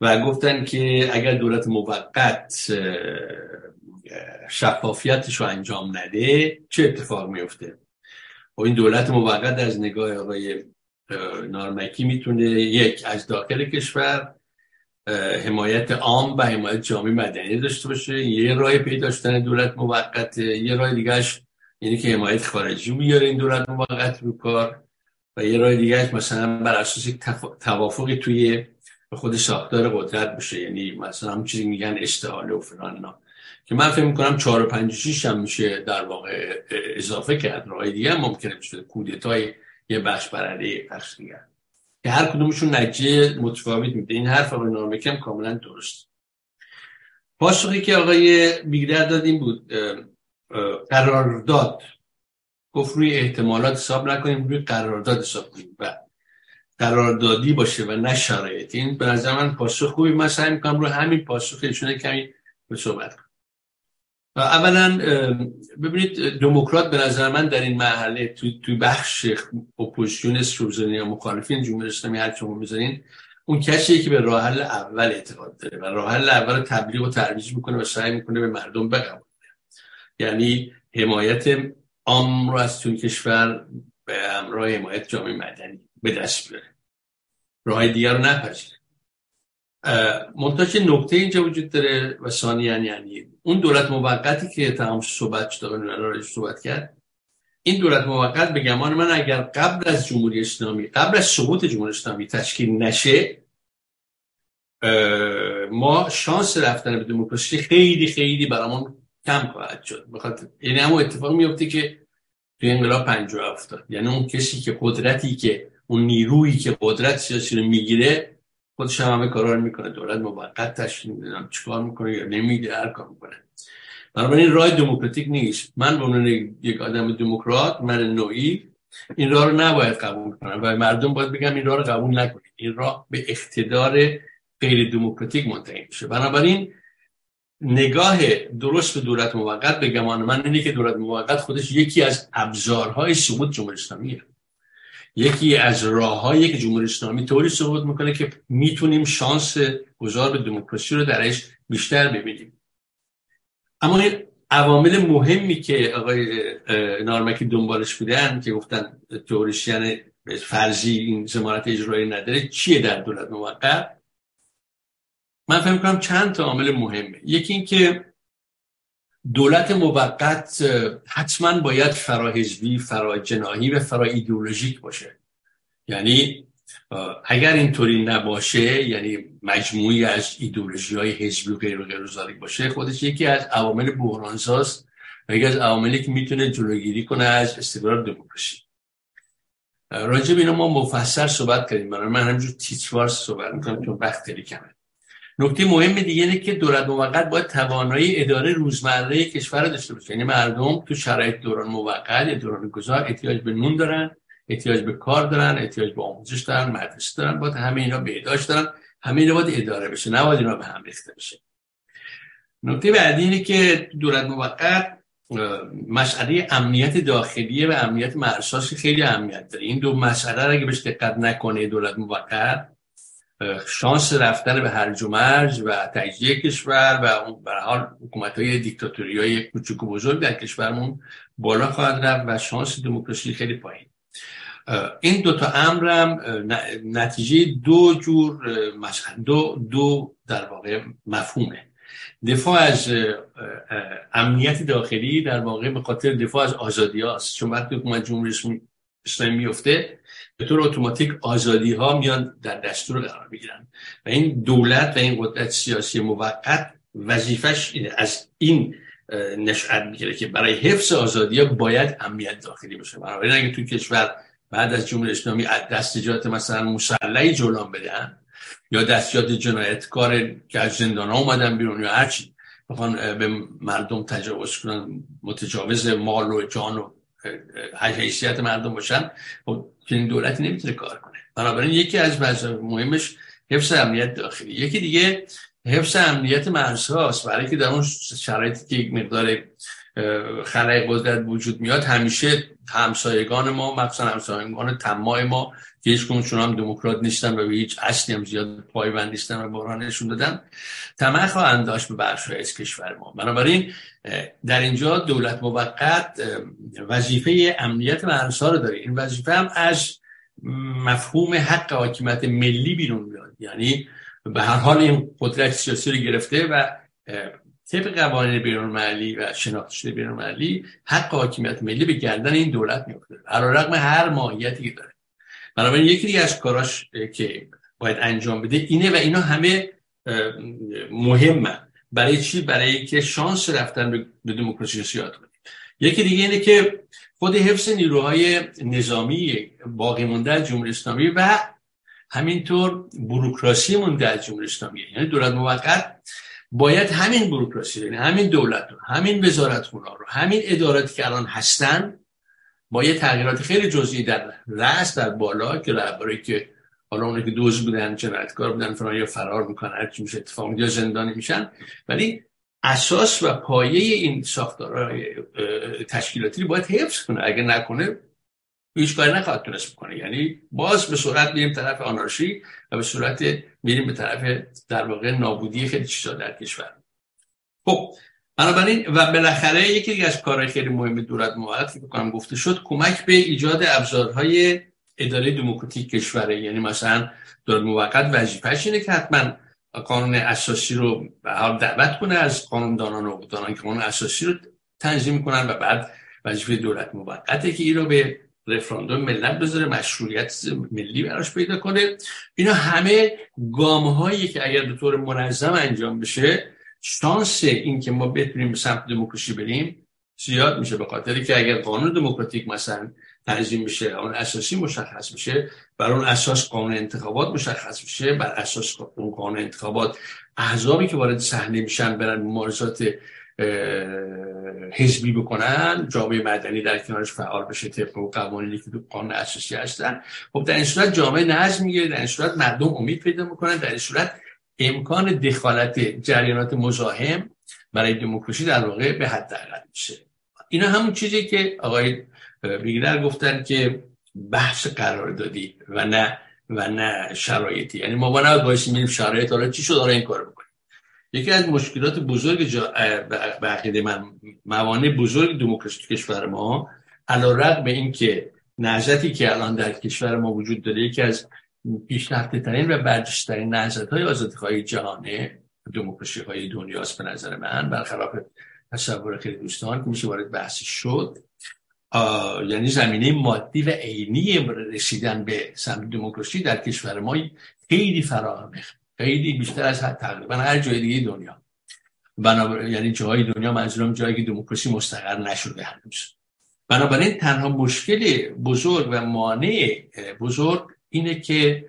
و گفتن که اگر دولت موقت شفافیتش رو انجام نده چه اتفاق میفته و خب این دولت موقت از نگاه آقای نارمکی می‌تونه یک از داخل کشور حمایت عام و حمایت جامعه مدنی داشته باشه. یه راه پیدا داشتن دولت موقت یه راه دیگهش یعنی که حمایت خارجی میاره این دولت موقت رو کار و یه راه دیگهش مثلا بر اساس توافقی توی خود ساختار قدرت بشه. یعنی مثلا هم چیزی میگن استحاله و فلان که من فکر می‌کنم چهار و پنج شیش هم میشه در واقع اضافه کرد. راه دیگه هم ممکنه بشه. کودتای یه بخش برنده بخش دیگه. که هر کدومشون نتیجه متفاوت میده. این حرف آقای نارمکی کاملا درست. پاسخی که آقای بیگدر دادیم بود قرارداد. گفت روی احتمالات حساب نکنیم روی قرارداد حساب کنیم. و قراردادی باشه و نه شرایط. این به نظر من پاسخ خوبی. من سعی می‌کنم رو همین پاسخ ایشونه کمی به صحبت کنم. اولا ببینید دموکرات به نظر من در این مرحله توی تو بخش اپوزیسیون سوزنی یا مخالفین جمهوری اسلامی هر چون می‌ذارین اون کسیه که به راه حل اول اعتقاد داره و راه حل اول تبلیغ و ترویج می‌کنه و سعی می‌کنه به مردم بقبولونه یعنی حمایت عام رو از تو کشور به همراه حمایت جامعه مدنی به دست بیاره. راه دیگر رو نپذیره. منتها نکته اینجا وجود داره و ثانیا یعنی اون دولت موقتی که تمام صحبت شد صحبت کرد این دولت موقت به گمان من اگر قبل از جمهوری اسلامی قبل از سقوط جمهوری اسلامی تشکیل نشه ما شانس رفتن به دموکراسی خیلی خیلی برامون کم خواهد شد. بخاطر یعنی همون اتفاق میفته که توی انقلاب 57 افتاد یعنی اون کسی که قدرتی که اون نیرویی که قدرت سیاسی رو می‌گیره خودش هم همه کارا رو می‌کنه. دولت موقت تشکیل می‌دونم چیکار می‌کنه یا نمیده هر کار می‌کنه. بنابراین راه دموکراتیک نیست. من به عنوان یک آدم دموکرات من نوعی این راه رو نباید قبول کنم و مردم باید بگم این راه رو قبول نکنید. این راه به اقتدار غیر دموکراتیک منتهی میشه. بنابراین نگاه درست به دولت موقت به گمان من اینه که دولت موقت خودش یکی از ابزارهای سقوط جمهوری اسلامیه. یکی از راههایی که جمهوری اسلامی طوری سقوط می‌کنه که می‌تونیم شانس گذار به دموکراسی رو درش بیشتر ببینیم. اما این عوامل مهمی که آقای نارمکی دنبالش بودن که گفتن تئوریسین فرضی این زمانت اجرایی نداره چیه در دولت موقت؟ من فهم کنم چند تا عامل مهمه. یکی اینکه دولت موقت حتما باید فراحزبی فراجناهی و فرا ایدئولوژیک باشه. یعنی اگر اینطوری نباشه یعنی مجموعی از ایدولوژی های حزبی و غیر و غیر باشه خودش یکی از عوامل بحرانساز و یکی از عواملی که می‌تونه جلوگیری کنه از استقرار دموکراسی. راجع به ما مفصل صحبت کردیم. من همینجور تیتروار صحبت می‌کنم چون وقت خیلی کمه. نکته مهم دیگه اینه که دولت موقت باید توانایی اداره روزمره کشور داشته باشه. یعنی مردم تو شرایط دوران موقت یا دوران گذار احتیاج به نون دارن احتیاج به کار دارن احتیاج به آموزش دارن مدرسه دارن باید همه اینا بهداشت دارن همه اینا باید اداره بشه نباید اینا به هم ریخته بشه. نکته بعدی اینه که دولت موقت مسئله امنیت داخلی و امنیت مرساسی خیلی اهمیت داره. این دو مسئله را اگه بهش دقت نکنه دولت موقت شانس رفتن به هرج و مرج و تجزیه کشور و اون حال حکومت های دیکتاتوری های کوچک و بزرگ در کشورمون بالا خواهد رفت و شانس دموکراسی خیلی پایین. این دو تا امرم نتیجه دو جور دو دو در واقع مفهومه. دفاع از امنیت داخلی در واقع به خاطر دفاع از آزادی هاست چون وقتی حکومت جمهوری اسلامی میفته به طور اتوماتیک آزادی ها میان در دستور قرار می‌گیرن. و این دولت و این قدرت سیاسی موقت وظیفش از این نشأت می‌گیره که برای حفظ آزادی ها باید امنیت داخلی باشه. بنابراین اگه تو کشور بعد از جمهوری اسلامی دستجات مثلا مسلحی جولان بدن یا دستجات جنایتکار که از زندان ها اومدن بیرون یا هرچی بخوان به مردم تجاوز کنن متجاوز مال و جان و حیثیت مردم باشن خب این دولتی نمی‌تونه کار کنه. بنابراین یکی از مهمش حفظ امنیت داخلی. یکی دیگه حفظ امنیت مرزهاست. برای که در اون شرایطی که یک مقدار خلای قدرت وجود میاد همیشه همسایگان ما مخصوصا همسایگان تماع ما که هیچ چون هم دموکرات نیستن و به هیچ اصلی هم زیاد پایبند نیستن و بحرانشون دادن. طمع خواهند داشت به بخش از کشور ما. بنابراین در اینجا دولت موقت وظیفه امنیت مرزها رو داره. این وظیفه هم از مفهوم حق حاکمیت ملی بیرون میاد. یعنی به هر حال این قدرت سیاسی رو گرفته و طبق قوانین بین و شناخته شده بین حق حاکمیت ملی به گردن این دولت میفته رغم هر ماهیتی که داره. بنابراین یکی دیگه از کاراش که باید انجام بده اینه و اینا همه مهمه. برای چی؟ برای که شانس رفتن به دموکراسی زیاد کنیم. یکی دیگه اینه که خود حفظ نیروهای نظامی باقی مونده از جمهوری اسلامی و همینطور بروکراسی مونده از جمهوری اسلامی. یعنی دولت موقت باید همین بروکراسی یعنی همین دولت رو همین وزارت رو همین اداراتی که الان هستن با یه تغییرات خیلی جزئی در رأس در بالا که رهبری که حالا اونایی که دوز بودن جنایتکار بودن فران یا فرار می‌کنن هر چی میشه اتفاق یا زندانی میشن. ولی اساس و پایه این ساختارهای تشکیلاتی باید حفظ کنه. اگه نکنه هیچ کاری نخواهد تونست بکنه. یعنی باز به صورت میریم طرف آنارشی و به صورت میریم به طرف در واقع نابودی خیلی چیزا در کشور. خب بنابراین و بالاخره یکی از کارهای خیلی مهم دولت موقت که بکنم گفته شد کمک به ایجاد ابزارهای اداره دموکراتیک کشوره. یعنی مثلا دولت موقت وظیفه‌اش اینه که حتما قانون اساسی رو به حال دعوت کنه از قانوندانان و دانان که قانون اساسی رو تنظیم کنن و بعد وظیفه دولت موقته که این رو به رفراندوم ملت بذاره مشروعیت ملی براش پیدا کنه. اینا همه گام هایی که اگر به طور منظم انجام بشه شانس این که ما بتونیم به سمت دموکراسی بریم زیاد میشه به خاطری که اگر قانون دموکراتیک مثلا تنظیم میشه اون اساسی مشخص میشه بر اون اساس قانون انتخابات مشخص میشه بر اساس اون قانون انتخابات احزابی که وارد صحنه میشن برن مبارزات حزبی بکنن جامعه مدنی در کنارش فعال بشه طبق قوانینی که قانون اساسی هستن خب در این صورت جامعه نظم می‌گیره در این صورت مردم امید پیدا می‌کنن در این صورت امکان دخالت جریانات مزاحم برای دموکراسی در واقع به حد میشه. اینا همون چیزی که آقای بیگلر گفتن که بحث قرار دادی و نه و نه شرایطی. یعنی ما باید باید میریم شرایط حالا چی شد این کار بکنیم. یکی از مشکلات بزرگ جا... به عقیده من موانع بزرگ دموکراسی کشور ما علا به این که نهضتی که الان در کشور ما وجود داره یکی از پیشرفته ترین و برجسته ترین نهضت های آزادی خواهی جهانه دموکراسی های دنیاست به نظر من. برخلاف تصور خیلی دوستان که میشه وارد بحثی شد یعنی زمینه مادی و عینی رسیدن به سمت دموکراسی در کشور ما خیلی فراهمه. خیلی بیشتر از تقریبا هر جای دیگه دنیا. بنابراین یعنی جای دنیا منظورم جایی که دموکراسی مستقر نشده هنوز. بنابراین تنها مشکل بزرگ و مانع بزرگ اینه که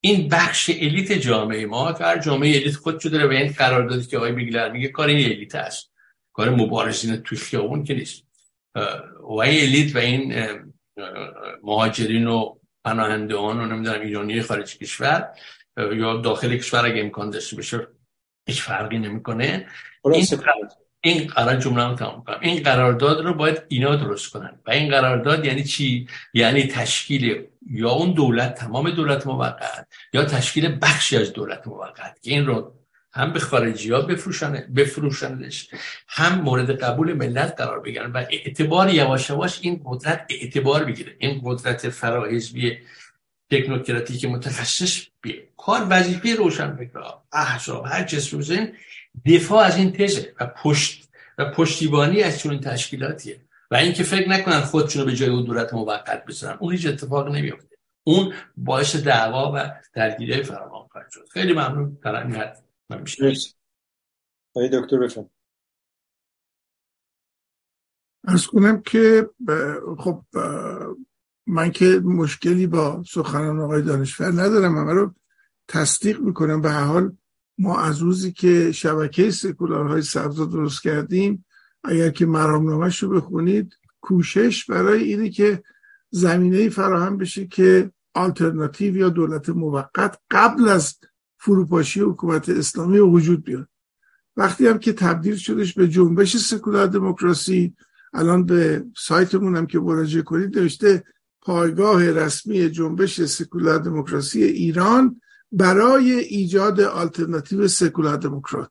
این بخش الیت جامعه ما که هر جامعه الیت خودشو داره به این قرار دادی که آقای بیگلر میگه کار این الیت است. کار مبارزین توی خیابون که نیست. و این الیت و این مهاجرین و پناهندهان و نمی‌دونم ایرانی خارج کشور یا داخل کشور اگه امکان داشته بشه هیچ فرقی نمی‌کنه. این این قرار جمله هم تمام کنم. این قرارداد رو باید اینا درست کنن. و این قرارداد یعنی چی؟ یعنی تشکیل یا اون دولت تمام دولت موقت یا تشکیل بخشی از دولت موقت که این رو هم به خارجی ها بفروشندش هم مورد قبول ملت قرار بگیرن. و اعتبار یواش یواش این قدرت اعتبار بگیره. این قدرت فراحزبی تکنوکراتیک متخصص به کار وظیفه روشن فکرها احزاب هر جسم دفاع از این تزه و پشت و پشتیبانی از چون تشکیلاتیه. و اینکه فکر نکنن خودشونو به جای اون دولت موقت بذارن اون هیچ اتفاق نمیفته اون باعث دعوا و درگیری فراوان خواهد شد. خیلی ممنون. در این من دکتر بفرم ارز کنم که خب من که مشکلی با سخنان آقای دانشور ندارم. من رو تصدیق می‌کنم. به حال ما از روزی که شبکه سکولارهای سبز درست کردیم اگر که مرامنامهش رو بخونید کوشش برای اینه که زمینه فراهم بشه که آلترناتیو یا دولت موقت قبل از فروپاشی حکومت اسلامی وجود بیاد. وقتی هم که تبدیل شدش به جنبش سکولار دموکراسی الان به سایتمون هم که مراجعه کنید نوشته پایگاه رسمی جنبش سکولار دموکراسی ایران برای ایجاد آلترناتیو سکولار دموکرات.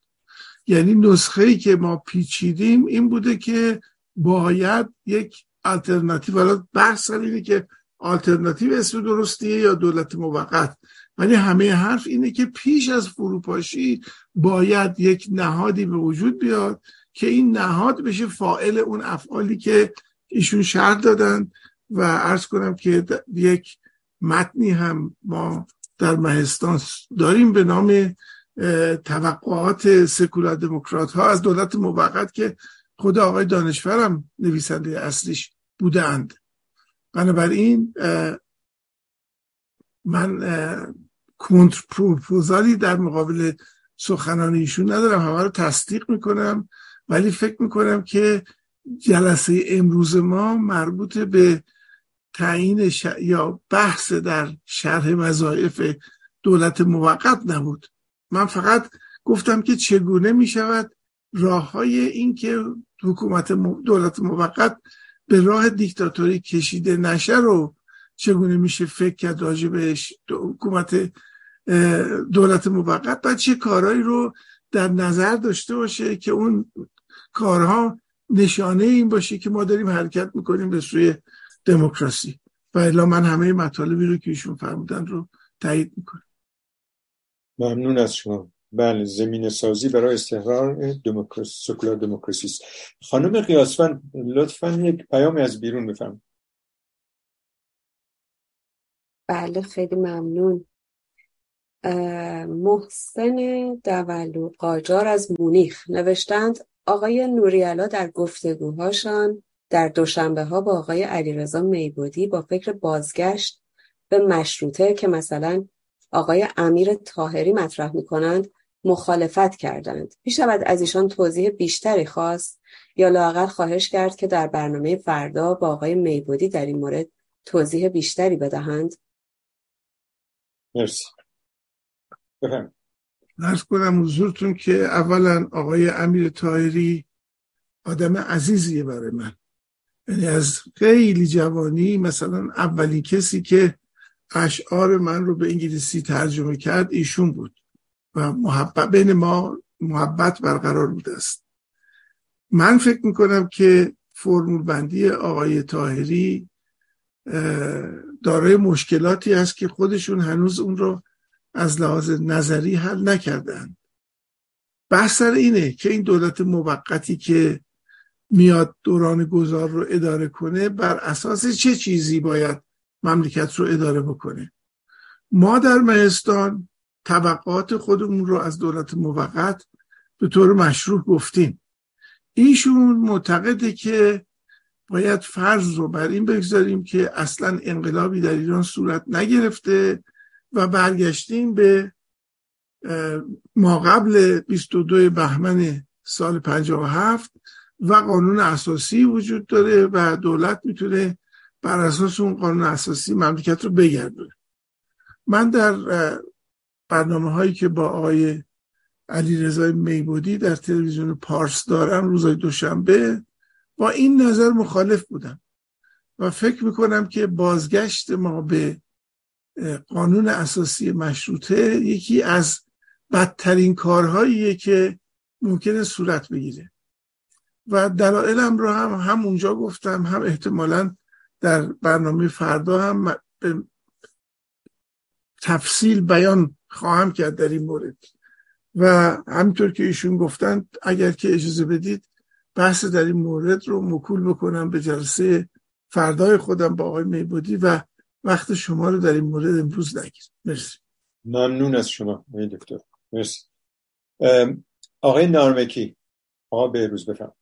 یعنی نسخه ای که ما پیچیدیم این بوده که باید یک آلترناتیو حالا بحث اینه که آلترناتیو اسم درستیه یا دولت موقت. ولی همه حرف اینه که پیش از فروپاشی باید یک نهادی به وجود بیاد که این نهاد بشه فائل اون افعالی که ایشون شرط دادن. و عرض کنم که یک متنی هم ما در مهستان. داریم به نام توقعات سکولار دموکرات ها از دولت موقت که خود آقای دانشورم نویسنده اصلیش بودند. بنابراین من کنتر پروپوزالی در مقابل سخنان ایشون ندارم. همه رو تصدیق می‌کنم ولی فکر می‌کنم که جلسه امروز ما مربوط به تعیین یا بحث در شرح وظایف دولت موقت نبود. من فقط گفتم که چگونه می شود راه های این که حکومت دولت موقت به راه دیکتاتوری کشیده نشه رو چگونه میشه فکر کرد راجع بهش حکومت دولت موقت؟ و چه کارهایی رو در نظر داشته باشه که اون کارها نشانه این باشه که ما داریم حرکت می‌کنیم به سوی دموکراسی. و الا من همه مطالبی رو که ایشون فرمودن رو تایید می‌کنم. ممنون از شما. بله زمین سازی برای استقرار دموکراسی سکولار دموکراسی است. خانم قیاسفند لطفا یک پیام از بیرون بفرمایید. بله خیلی ممنون. محسن دولو قاجار از مونیخ. نوشتند آقای نوریالا در گفتگوهاشان در دوشنبه ها با آقای علیرضا میبودی با فکر بازگشت به مشروطه که مثلا آقای امیر تاهری مطرح می کنند مخالفت کردند. می شود از ایشان توضیح بیشتری خواست یا لاقل خواهش کرد که در برنامه فردا با آقای میبودی در این مورد توضیح بیشتری بدهند؟ مرسی نرز کنم حضورتون که اولا آقای امیر تایری آدم عزیزیه برای من یعنی از خیلی جوانی مثلا اولین کسی که اشعار من رو به انگلیسی ترجمه کرد ایشون بود و محبت بین ما محبت برقرار بوده است. من فکر می‌کنم که فرمول بندی آقای تاهری دارای مشکلاتی است که خودشون هنوز اون رو از لحاظ نظری حل نکردن. بحث سر اینه که این دولت موقتی که میاد دوران گذار رو اداره کنه بر اساس چه چیزی باید مملکت رو اداره بکنه؟ ما در مهستان طبقات خودمون رو از دولت موقت به طور مشروع گفتیم. ایشون معتقده که باید فرض رو بر این بگذاریم که اصلا انقلابی در ایران صورت نگرفته و برگشتیم به ما قبل 22 بهمن سال 57 و قانون اساسی وجود داره و دولت می‌تونه بر اساس اون قانون اساسی مملکت رو بگردونه. من در برنامه هایی که با آقای علی رضای میبودی در تلویزیون پارس دارم روزای دوشنبه با این نظر مخالف بودم و فکر می‌کنم که بازگشت ما به قانون اساسی مشروطه یکی از بدترین کارهاییه که ممکنه صورت بگیره. و دلایلم رو هم هم اونجا گفتم هم احتمالا در برنامه فردا هم به تفصیل بیان خواهم کرد در این مورد. و همینطور که ایشون گفتند اگر که اجازه بدید بحث در این مورد رو مکول بکنم به جلسه فردای خودم با آقای میبودی و وقت شما رو در این مورد امروز نگیر. مرسی. ممنون از شما آقای دکتر. مرسی. آقای نارمکی آقا بهروز بفرم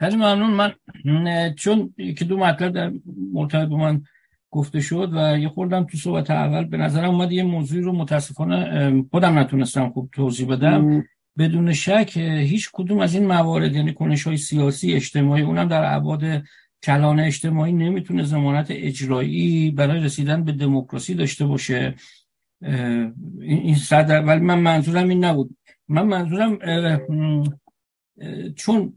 خیلی ممنون. من چون یکی دو مطلب در مرتبط با من گفته شد و یه خوردم تو صحبت اول به نظرم اومد یه موضوعی رو متاسفانه خودم نتونستم خوب توضیح بدم. بدون شک هیچ کدوم از این موارد یعنی کنش های سیاسی اجتماعی اونم در عباد کلان اجتماعی نمی‌تونه زمانت اجرایی برای رسیدن به دموکراسی داشته باشه. این صد ولی من منظورم این نبود. من منظورم چون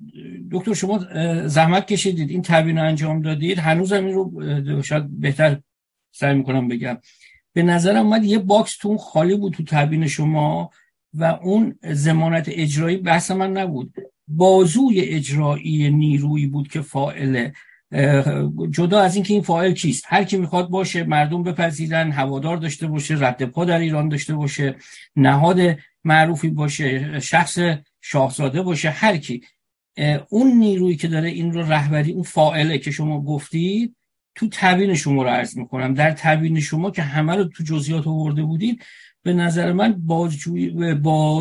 دکتر شما زحمت کشیدید این تبیین انجام دادید هنوز این رو شاید بهتر سعی می‌کنم بگم. به نظرم اومد یه box تو خالی بود تو تبیین شما و اون ضمانت اجرایی بحث من نبود. بازوی اجرایی نیرویی بود که فاعله جدا از اینکه این فاعل کیست. هر کی می‌خواد باشه مردم بپذیرن هوادار داشته باشه رد پا در ایران داشته باشه نهاد معروفی باشه شخص شاهزاده باشه هر کی. اون نیرویی که داره این رو رهبری اون فاعله که شما گفتید تو تبیین شما رو عرض می‌کنم. در تبیین شما که همه رو تو جزئیات آورده بودید به نظر من بازجوی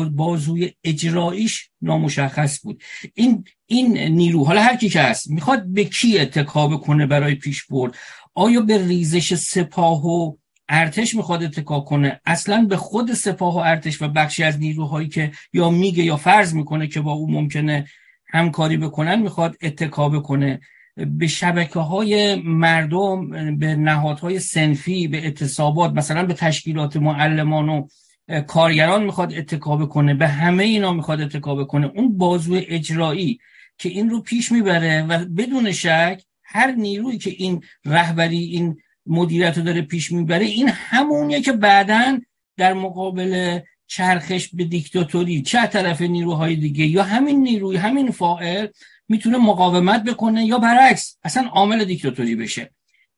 بازوی اجراییش نامشخص بود. این این نیرو حالا هر کی که هست می‌خواد به کی اتکا بکنه برای پیش برد؟ آیا به ریزش سپاه و ارتش می‌خواد اتکا کنه. اصلا به خود سپاه و ارتش و بخشی از نیروهایی که یا میگه یا فرض می‌کنه که با او ممکنه همکاری بکنن می‌خواد اتکا بکنه. به شبکه های مردم به نهادهای سنفی به اعتصابات مثلا به تشکیلات معلمان و کارگران می‌خواد اتکا کنه به همه اینا می‌خواد اتکا کنه اون بازو اجرایی که این رو پیش می‌بره و بدون شک هر نیرویی که این رهبری این مدیریت رو داره پیش می‌بره. این همونیه که بعدا در مقابل چرخش به دیکتاتوری چه طرف نیروهای دیگه یا همین نیروی همین فاعل می‌تونه مقاومت بکنه یا برعکس اصلا عامل دیکتاتوری بشه.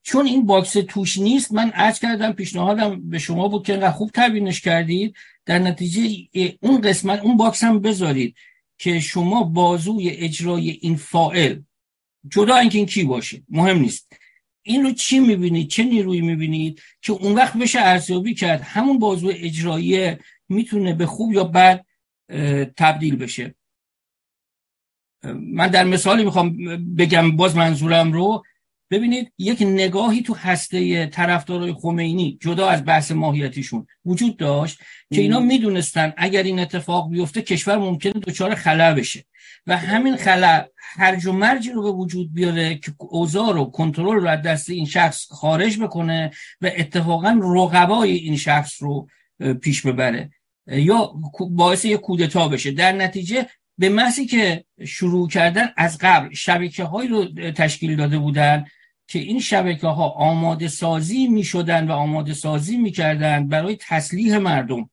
چون این box توش نیست من عرض کردم پیشنهادم به شما بود که خوب تبیینش کردید. در نتیجه اون قسمت اون box هم بذارید که شما بازوی اجرای این فاعل جدا اینکه این کی باشه مهم نیست. این رو چی می‌بینید چه نیروی می‌بینید که اون وقت بشه ارزیابی کرد؟ همون بازو اجرایی می‌تونه به خوب یا بد تبدیل بشه. من در مثالی می‌خوام بگم باز منظورم رو. ببینید یک نگاهی تو هسته طرفدارای خمینی جدا از بحث ماهیتیشون وجود داشت که اینا می‌دونستن اگر این اتفاق بیفته کشور ممکنه دچار خلا بشه. و همین خلا هرج و مرجی رو به وجود بیاره که اوضاع رو کنترل رو از دست این شخص خارج بکنه و اتفاقا رقبای این شخص رو پیش ببره. یا باعث یک کودتا بشه. در نتیجه به محضی که شروع کردن از قبل شبکه هایی رو تشکیل داده بودن که این شبکه ها آماده سازی می شدن و آماده سازی می کردن برای تسلیح مردم.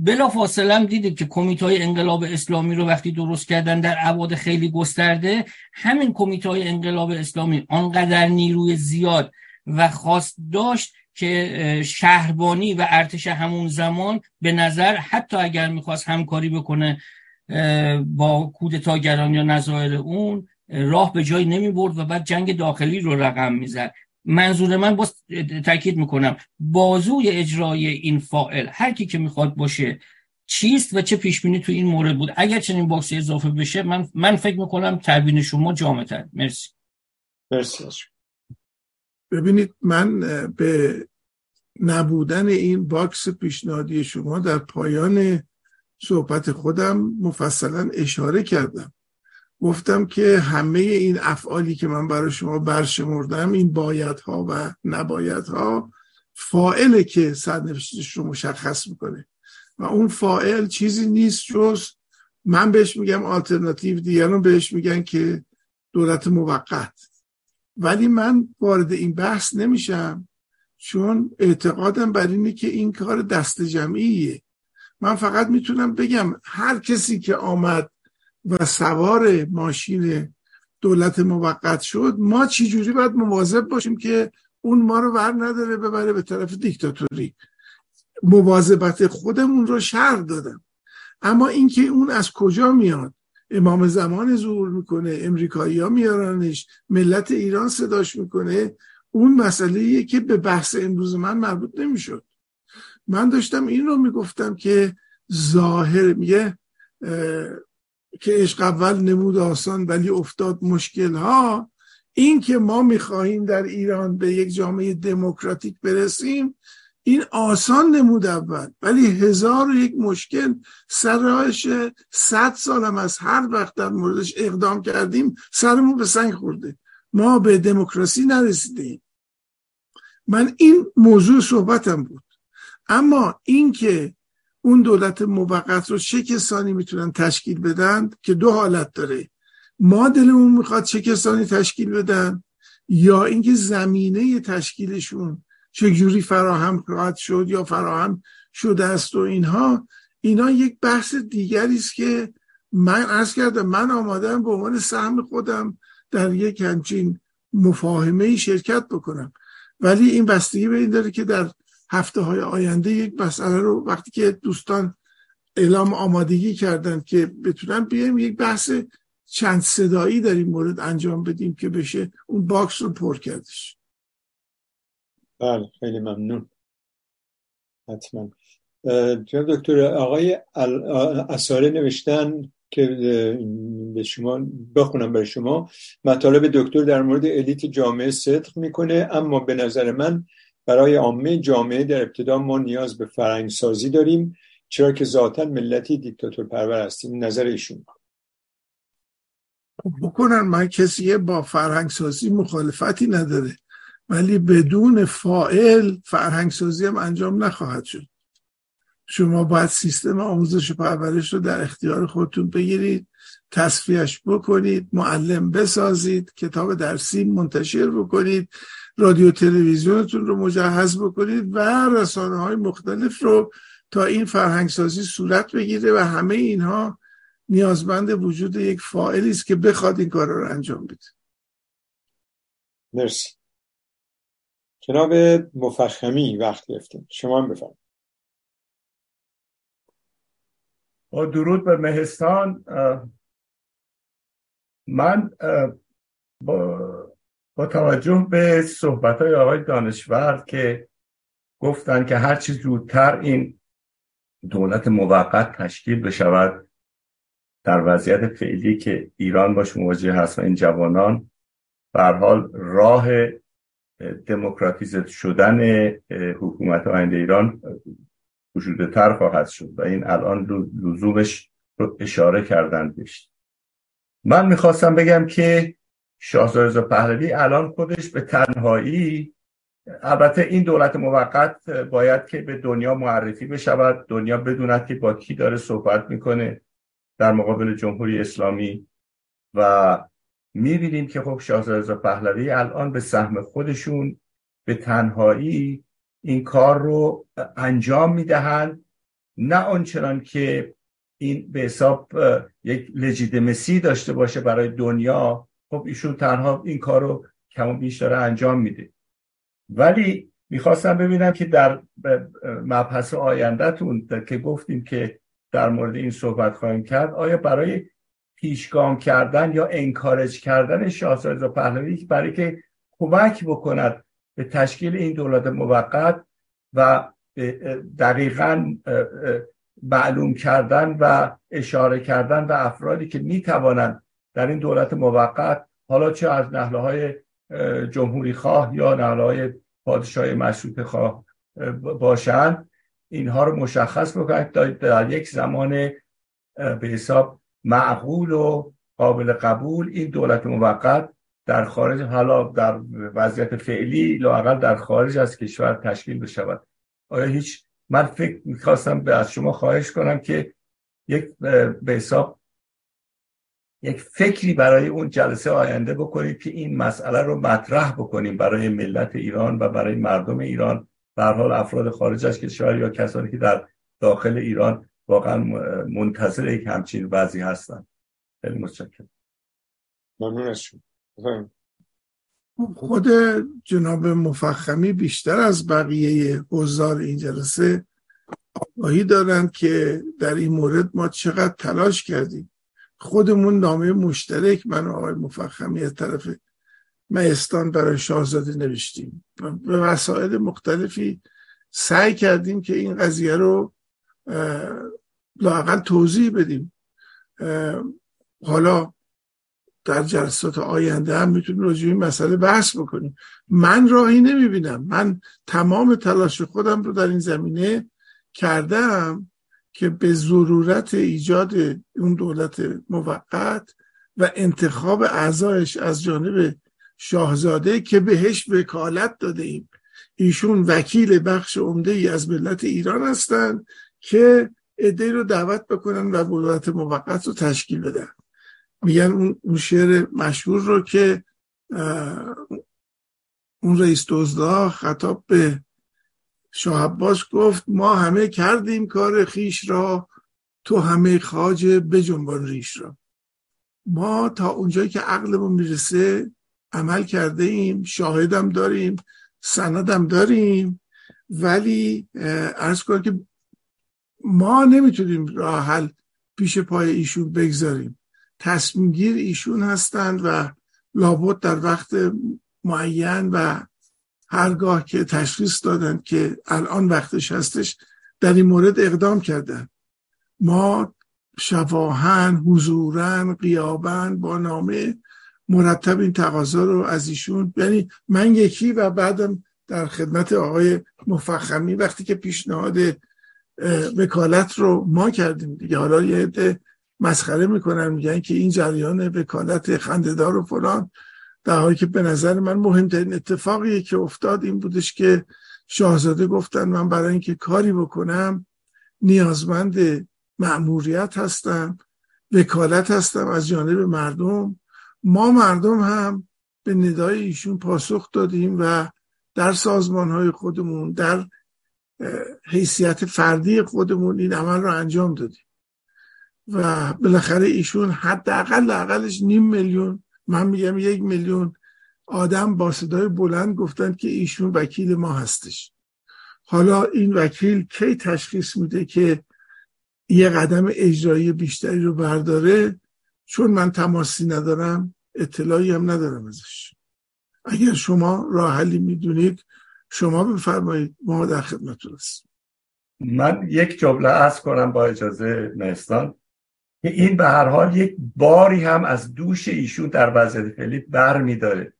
بلا فاصله هم دیدید که کمیته های انقلاب اسلامی رو وقتی درست کردن در عواد خیلی گسترده همین کمیته های انقلاب اسلامی آنقدر نیروی زیاد و خواست داشت که شهربانی و ارتش همون زمان به نظر حتی اگر می‌خواست همکاری بکنه با کودتاگران یا نظایر اون راه به جایی نمی برد و بعد جنگ داخلی رو رقم می‌زد. منظور من باز تاکید می‌کنم. بازوی اجرای این فائل هر کی که می‌خواد باشه چیست و چه پیش بینی تو این مورد بود اگر چنین باکسی اضافه بشه من من فکر می‌کنم تبیین شما جامع تر مرسی مرسی ببینید من به نبودن این box پیشنهادی شما در پایان صحبت خودم مفصلا اشاره کردم. گفتم که همه این افعالی که من برای شما برشمردم این بایدها و نبایدها فاعله که سرنوشتش رو مشخص می‌کنه. و اون فاعل چیزی نیست جز من بهش میگم آلترناتیو دیگران بهش میگن که دولت موقت. ولی من وارد این بحث نمیشم چون اعتقادم بر اینه که این کار دست جمعیه. من فقط می‌تونم بگم هر کسی که آمد و سوار ماشین دولت موقت شد ما چجوری باید مواظب باشیم که اون ما رو ور نداره ببره به طرف دیکتاتوری؟ مواظبت خودمون رو شر دادم. اما اینکه اون از کجا میاد؟ امام زمان ظهور می‌کنه امریکایی ها میارنش ملت ایران صداش می‌کنه. اون مسئله که به بحث امروز من مربوط نمی‌شد. من داشتم این رو می‌گفتم که ظاهر میگه که عشق اول نمود آسان ولی افتاد مشکل ها این که ما می‌خواهیم در ایران به یک جامعه دموکراتیک برسیم این آسان نمود اول. ولی هزار و یک مشکل سرش صد سالم از هر وقت در موردش اقدام کردیم سرمون به سنگ خورده. ما به دموکراسی نرسیدیم. من این موضوع صحبتم بود. اما اینکه اون دولت موقت رو چه کسانی می‌تونن تشکیل بدن که دو حالت داره؟ ما دلمون می‌خواد چه کسانی تشکیل بدن؟ یا اینکه زمینه تشکیلشون چجوری فراهم خواهد شد یا فراهم شده است و اینها اینا یک بحث دیگری است که من عرض کردم من آمادم به عنوان سهم خودم در یک همچین مفاهمه شرکت بکنم. ولی این بستگی به این داره که در هفته های آینده یک مسئله رو وقتی که دوستان اعلام آمادگی کردن که بتونن بیایم یک بحث چند صدایی در این مورد انجام بدیم که بشه اون باکس رو پر کردش. بله خیلی ممنون. حتما. جناب دکتر آقای اصاره نوشتن که به شما بخونم برای شما. مطالب دکتر در مورد الیت جامعه صدق می‌کنه اما به نظر من برای عامه جامعه در ابتدا ما نیاز به فرهنگ سازی داریم چرا که ذاتا ملتی دیکتاتور پرور هستیم. نظر ایشون. بکنن من کسی با فرهنگ سازی مخالفتی نداره ولی بدون فائل فرهنگ سازی هم انجام نخواهد شد. شما باید سیستم آموزش و پرورش رو در اختیار خودتون بگیرید تصفیهش بکنید معلم بسازید کتاب درسی منتشر بکنید. رادیو تلویزیونتون رو مجهز بکنید و رسانه های مختلف رو تا این فرهنگ سازی صورت بگیره و همه اینها نیازمند وجود یک فاعلی است که بخواد این کار رو انجام بده. مرسی. جناب مفخمی وقت گرفتیم. شما هم بفرمایید. با درود به مهستان. من با, با توجه به صحبت های آقای دانشورد که گفتن که هرچی زودتر این دولت موقت تشکیل بشود در وضعیت فعلی که ایران باش مواجه هست و این جوانان بر حال راه دموکراتیزه شدن حکومت آینده ایران وجوده تر خواهد شد و این الان لزومش رو اشاره کردن بشت من می‌خواستم بگم که شاهزاده پهلوی الان خودش به تنهایی البته این دولت موقت باید که به دنیا معرفی بشود دنیا بدوند که با کی داره صحبت می‌کنه در مقابل جمهوری اسلامی. و می‌بینیم که خب شاهزاده پهلوی الان به سهم خودشون به تنهایی این کار رو انجام می‌دهند. نه آنچنان که این به حساب یک لجیدمسی داشته باشه برای دنیا خب ایشون تنها این کار رو کم و بیش داره انجام میده. ولی می‌خواستم ببینم که در مبحث آیندهتون که گفتیم که در مورد این صحبت خواهیم کرد آیا برای پیشگام کردن یا انکارج کردن شاهزاده پهلوی برای که کمک بکند به تشکیل این دولت موقت و دقیقا معلوم کردن و اشاره کردن به افرادی که می توانند در این دولت موقت حالا چه از نهله های جمهوری خواه یا نهله های پادشاه مشروط خواه باشند اینها رو مشخص بکنند در یک زمان به حساب معقول و قابل قبول این دولت موقت در خارج حالا در وضعیت فعلی لاقل در خارج از کشور تشکیل بشود. آیا هیچ من فکر می‌خواستم به از شما خواهش کنم که یک به حساب یک فکری برای اون جلسه آینده بکنید که این مسئله رو مطرح بکنیم برای ملت ایران و برای مردم ایران. به حال افراد خارج از کشور یا کسانی که در داخل ایران واقعا منتظر یک همچین وضعی هستن خیلی متشکرم. ممنون از شما. خود جناب مفخمی بیشتر از بقیه حضار این جلسه آگاهی دارند که در این مورد ما چقدر تلاش کردیم. خودمون نامه مشترک من و آقای مفخمی از طرف مهستان برای شاهزاده نوشتیم. به وسایل مختلفی سعی کردیم که این قضیه رو لاقل توضیح بدیم. حالا در جلسات آینده هم می‌تونیم راجع این مسئله بحث بکنیم. من راهی نمی‌بینم. من تمام تلاش خودم رو در این زمینه کردم. که به ضرورت ایجاد اون دولت موقت و انتخاب اعضایش از جانب شاهزاده که بهش وکالت داده ایم ایشون وکیل بخش عمده ای از ملت ایران هستند که عده رو دعوت بکنن و دولت موقت رو تشکیل بدن. میگن اون شعر مشهور رو که اون رئیس دزدا خطاب به شاه عباس گفت ما همه کردیم کار خیش را تو همه خاج بجنبان ریش را. ما تا اونجایی که عقلمون می‌رسه عمل کرده ایم شاهدم داریم سندم داریم ولی ارز کنم که ما نمی‌تونیم راه حل پیش پای ایشون بگذاریم. تصمیم گیر ایشون هستند و لابد در وقت معین و هرگاه که تشخیص دادن که الان وقتش هستش در این مورد اقدام کردن. ما شفاهن حضورن قیابن با نامه مرتب این تقاضا رو از ایشون یعنی من یکی و بعدم در خدمت آقای مفخمی وقتی که پیشنهاد وکالت رو ما کردیم دیگه. حالا یه عده مسخره می‌کنن میگن که این جریان وکالت خندهدار و فلان. در حالی که به نظر من مهمترین اتفاقی که افتاد این بودش که شاهزاده گفتن من برای اینکه کاری بکنم نیازمند مأموریت هستم وکالت هستم از جانب مردم. ما مردم هم به ندای ایشون پاسخ دادیم و در سازمان های خودمون در حیثیت فردی خودمون این عمل رو انجام دادیم. و بالاخره ایشون حداقل اقلش نیم میلیون من میگم یک میلیون آدم با صدای بلند گفتن که ایشون وکیل ما هستش. حالا این وکیل کی تشخیص میده که یه قدم اجرایی بیشتری رو برداره؟ چون من تماسی ندارم اطلاعی هم ندارم ازش. اگر شما راه حلی می‌دونید شما بفرمایید ما در خدمتتون هستیم. من یک جمله از کنم با اجازه مهستان که این به هر حال یک باری هم از دوش ایشون در وضعیت فعلی بر میداره.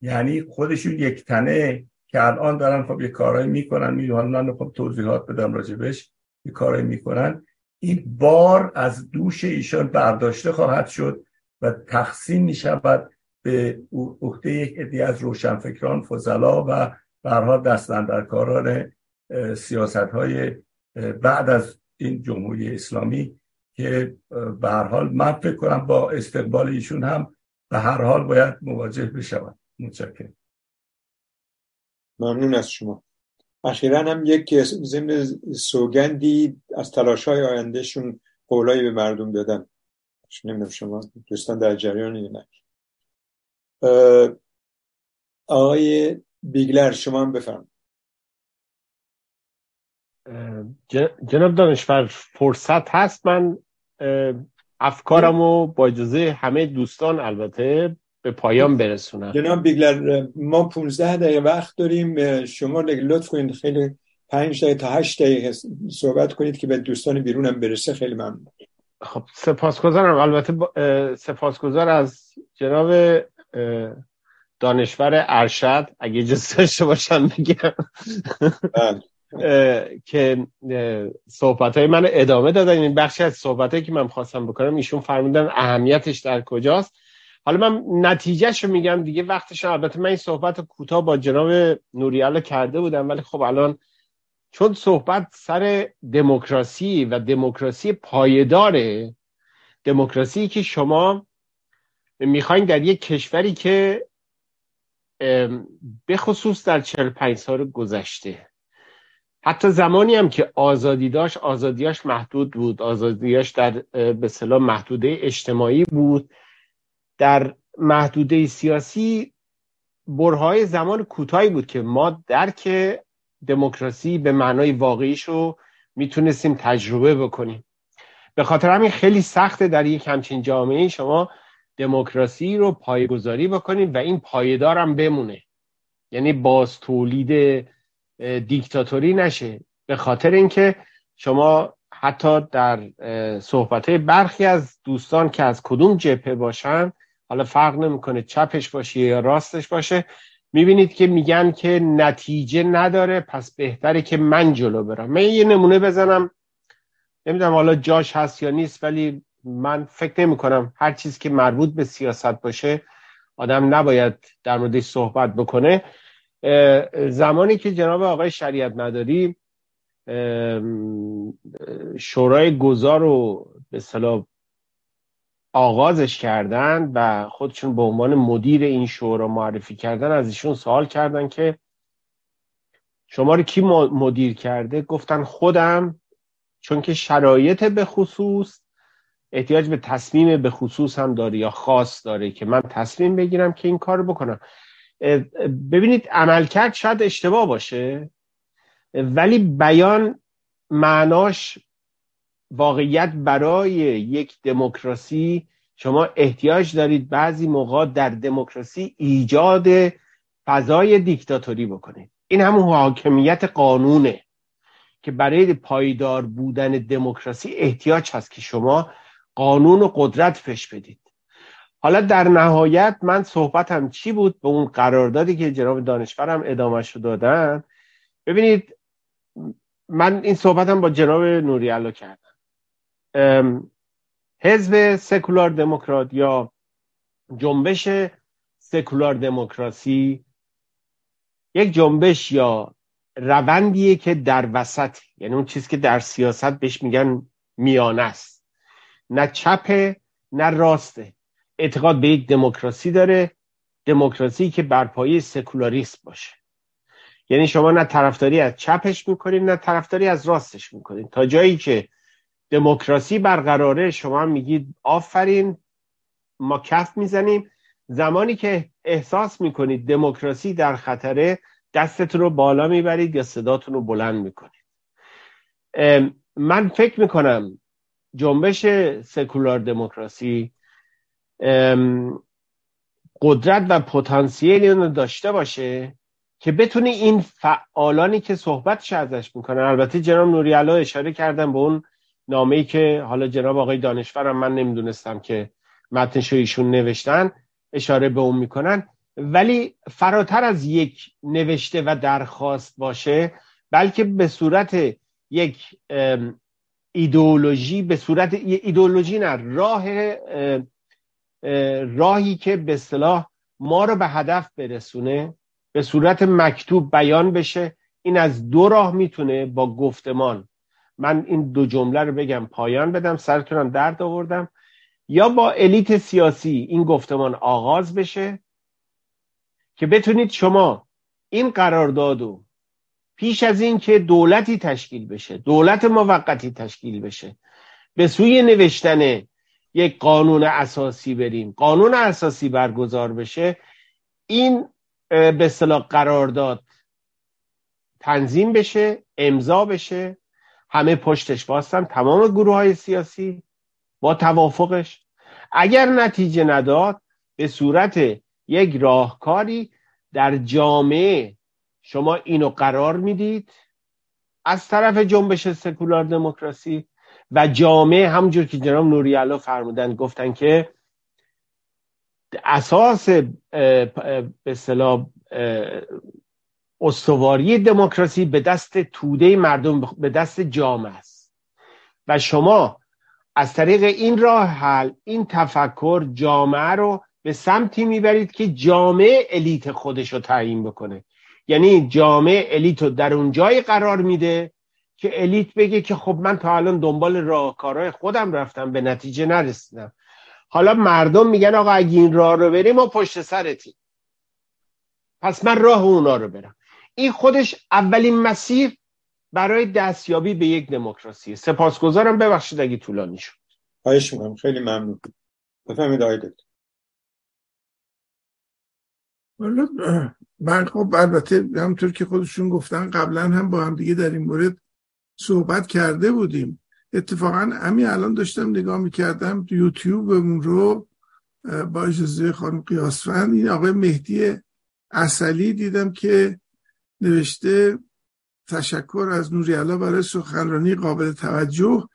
یعنی خودشون یک تنه که الان دارن خب یه کارهایی می‌کنن می‌دونن خب توضیحات بدم راجبش یه کارهایی می‌کنن. این بار از دوش ایشان برداشته خواهد شد و تقسیم می شود به عهده یک عده از روشنفکران فضلا و برها دستندرکاران سیاست های بعد از این جمهوری اسلامی که به هر حال من فکر کنم با استقبال ایشون هم به هر حال باید مواجه بشود متشکرم. ممنون از شما. اخیرا هم یک ضمن سوگندی از تلاش های آیندهشون قولایی به مردم دادن نمی‌دونم شما دوستان در جریان یا نه. آقای بیگلر شما هم بفرم جناب دانشور فرصت هست؟ من افکارم رو با اجازه همه دوستان البته به پایان برسونم. جناب بیگلر ما 15 دقیقه وقت داریم. شما لطف کنید خیلی 5 دقیقه تا 8 دقیقه صحبت کنید که به دوستان بیرونم برسه. خیلی ممنون. خب سپاسگزارم. البته سپاسگزار از جناب دانشور ارشد. اگه اجازه داشته باشم بگم. بله. که صحبت های من ادامه دادن. این بخشی از صحبت که من خواستم بکنم ایشون فرمودن اهمیتش در کجاست. حالا من نتیجهش رو میگم دیگه وقتش البته من این صحبت کوتاه با جناب نوریالا کرده بودم ولی خب الان چون صحبت سر دموکراسی و دموکراسی پایداره دموکراسی که شما می‌خواین در یک کشوری که به خصوص در 45 سال گذشته حتی زمانی هم که آزادی داشت آزادیاش محدود بود. آزادیاش در به صلاح محدوده اجتماعی بود. در محدوده سیاسی برهای زمان کوتاهی بود که ما درک دموکراسی به معنای واقعیش رو می‌تونستیم تجربه بکنیم. به خاطر همین خیلی سخته در یک همچین جامعه شما دموکراسی رو پایگذاری بکنید و این پایدارم بمونه. یعنی باز تولید دیکتاتوری نشه. به خاطر اینکه شما حتی در صحبت برخی از دوستان که از کدوم جبهه باشن حالا فرق نمی‌کنه چپش باشه یا راستش باشه می‌بینید که میگن که نتیجه نداره پس بهتره که من جلو برم. من یه نمونه بزنم. نمی‌دونم حالا جاش هست یا نیست ولی من فکر نمی کنم هر چیز که مربوط به سیاست باشه آدم نباید در موردش صحبت بکنه. زمانی که جناب آقای شریعت مداری شورای گذار رو به صلاح آغازش کردن و خودشون به عنوان مدیر این شورا معرفی کردن از ایشون سوال کردن که شما رو کی مدیر کرده؟ گفتن خودم چون که شرایط به خصوص احتیاج به تصمیم به خصوص هم داره یا خاص داره که من تصمیم بگیرم که این کار بکنم. ببینید عملکرد شاید اشتباه باشه ولی بیان معناش واقعیت برای یک دموکراسی شما احتیاج دارید بعضی موقع در دموکراسی ایجاد فضای دیکتاتوری بکنید. این همون حاکمیت قانونه که برای پایدار بودن دموکراسی احتیاج هست که شما قانون و قدرت فش بدید. حالا در نهایت من صحبتم چی بود؟ به اون قراردادی که جناب دانشورم ادامهش رو دادن. ببینید من این صحبتم با جناب نوری کردم. حزب سکولار دموکرات یا جنبش سکولار دموکراسی یک جنبش یا روندیه که در وسط یعنی اون چیزی که در سیاست بهش میگن میانه است. نه چپه نه راسته اعتقاد به یک دموکراسی داره دموکراسی که بر پایه سکولاریسم باشه. یعنی شما نه طرفداری از چپش می‌کنید نه طرفداری از راستش می‌کنید تا جایی که دموکراسی برقراره شما میگید آفرین ما کف می‌زنیم. زمانی که احساس می‌کنید دموکراسی در خطره دستتون رو بالا می‌برید یا صداتون رو بلند می‌کنید. من فکر می‌کنم جنبش سکولار دموکراسی قدرت و پتانسیلی رو داشته باشه که بتونی این فعالانی که صحبتش ازش می‌کنن البته جناب نوری اشاره کردن به اون نامه‌ای که حالا جناب آقای دانشورم من نمی‌دونستم که متنش ایشون نوشتن اشاره به اون می‌کنن. ولی فراتر از یک نوشته و درخواست باشه بلکه به صورت یک ایدئولوژی به صورت ایدئولوژی نه راه راهی که به اصطلاح ما رو به هدف برسونه به صورت مکتوب بیان بشه این از دو راه می‌تونه با گفتمان. من این دو جمله رو بگم پایان بدم سرتونم درد آوردم. یا با الیت سیاسی این گفتمان آغاز بشه که بتونید شما این قراردادو پیش از این که دولتی تشکیل بشه دولت موقتی تشکیل بشه به سوی نوشتن یک قانون اساسی بریم. قانون اساسی برگزار بشه این به اصطلاح قرارداد تنظیم بشه امضا بشه همه پشتش باستن تمام گروه های سیاسی با توافقش. اگر نتیجه نداد به صورت یک راهکاری در جامعه شما اینو قرار می‌دید از طرف جنبش سکولار دموکراسی و جامعه همونجور که جناب نوری فرمودن گفتن که اساس به اصطلاح استواری دموکراسی به دست توده مردم به دست جامعه است. و شما از طریق این راه حل این تفکر جامعه رو به سمتی می‌برید که جامعه الیت خودش رو تعیین بکنه. یعنی جامعه الیت رو در اون جای قرار میده که الیت بگه که خب من تا الان دنبال راهکارهای خودم رفتم به نتیجه نرسیدم. حالا مردم میگن آقا اگه این راه رو بریم ما پشت سرتی پس من راه اونا رو برم. این خودش اولین مسیر برای دستیابی به یک دموکراسی. سپاسگزارم. ببخشید اگه طولانی شد. خواهش می‌کنم. خیلی ممنون. بفهمید آقای من خب البته همطور که خودشون گفتن قبلا هم با هم دیگه در این مورد صحبت کرده بودیم. اتفاقا همین الان داشتم نگاه می‌کردم یوتیوبمون رو با اجازه خانم قیاسفند این آقای مهدی اصلی دیدم که نوشته تشکر از نوری برای سخنرانی قابل توجه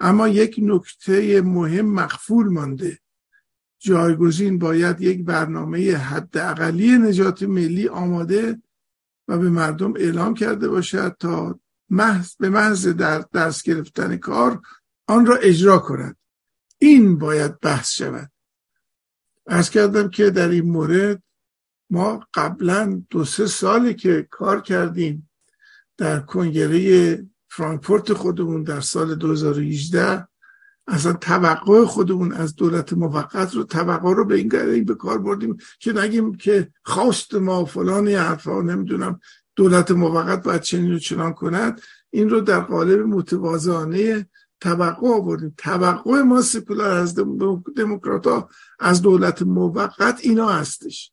اما یک نکته مهم مخفول مانده. جایگزین باید یک برنامه حداقلی نجات ملی آماده و به مردم اعلام کرده باشد تا محض به محض در درس گرفتن کار آن را اجرا کند. این باید بحث شود. ارز کردم که در این مورد ما قبلا دو سه سالی که کار کردیم در کنگره فرانکفورت خودمون در سال 2018 اصلا توقع خودمون از دولت موقت رو توقع رو به این به کار بردیم که نگیم که خواست ما فلان حرفا نمی‌دونم دولت موقت باید چنین و چنان کند. این رو در قالب متوازانه توقع آوردیم. توقع ما سکولار از دموکرات ها از دولت موقت اینا هستش.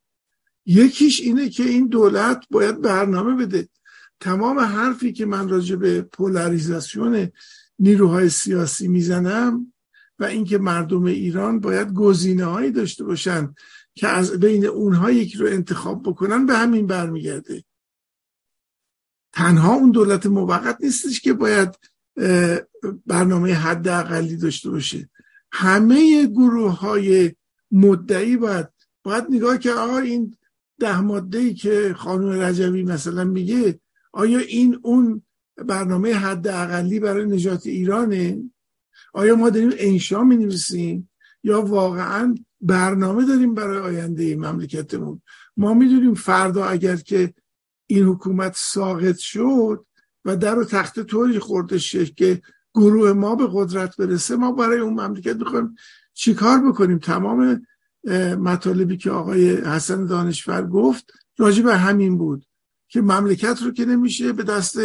یکیش اینه که این دولت باید برنامه بده. تمام حرفی که من راجع به پولاریزاسیون نیروهای سیاسی می‌زنم و اینکه مردم ایران باید گزینه هایی داشته باشن که از بین اونها یکی رو انتخاب بکنن به همین برمیگرده. تنها اون دولت موقت نیستش که باید برنامه حد اقلی داشته باشه. همه گروه های مدعی باید باید نگاه که آقا این ده ماده ای که خانم رجوی مثلا میگه آیا این اون برنامه حد اقلی برای نجات ایرانه؟ آیا ما داریم انشا می نویسیم یا واقعا برنامه داریم برای آینده مملکتمون؟ ما می‌دونیم فردا اگر که این حکومت ساقط شد و در و تخت طوری خورده شد که گروه ما به قدرت برسه ما برای اون مملکت می‌خوایم چیکار بکنیم؟ تمام مطالبی که آقای حسن دانشور گفت راجع به همین بود که مملکت رو که نمیشه به دست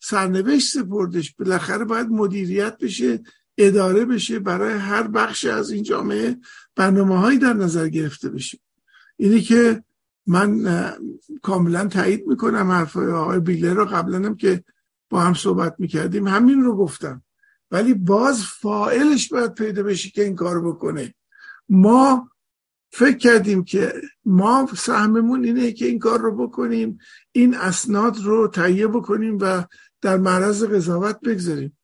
سرنوشت سپردش بالاخره باید مدیریت بشه اداره بشه برای هر بخش از این جامعه برنامه هایی در نظر گرفته بشه. اینی که من کاملا تایید می‌کنم حرف آقای بیله رو. قبلا که با هم صحبت می‌کردیم همین رو گفتم. ولی باز فائلش باید پیدا بشه که این کار بکنه. ما فکر کردیم که ما سهممون اینه که این کار رو بکنیم این اسناد رو تهیه بکنیم و در معرض قضاوت بگذاریم.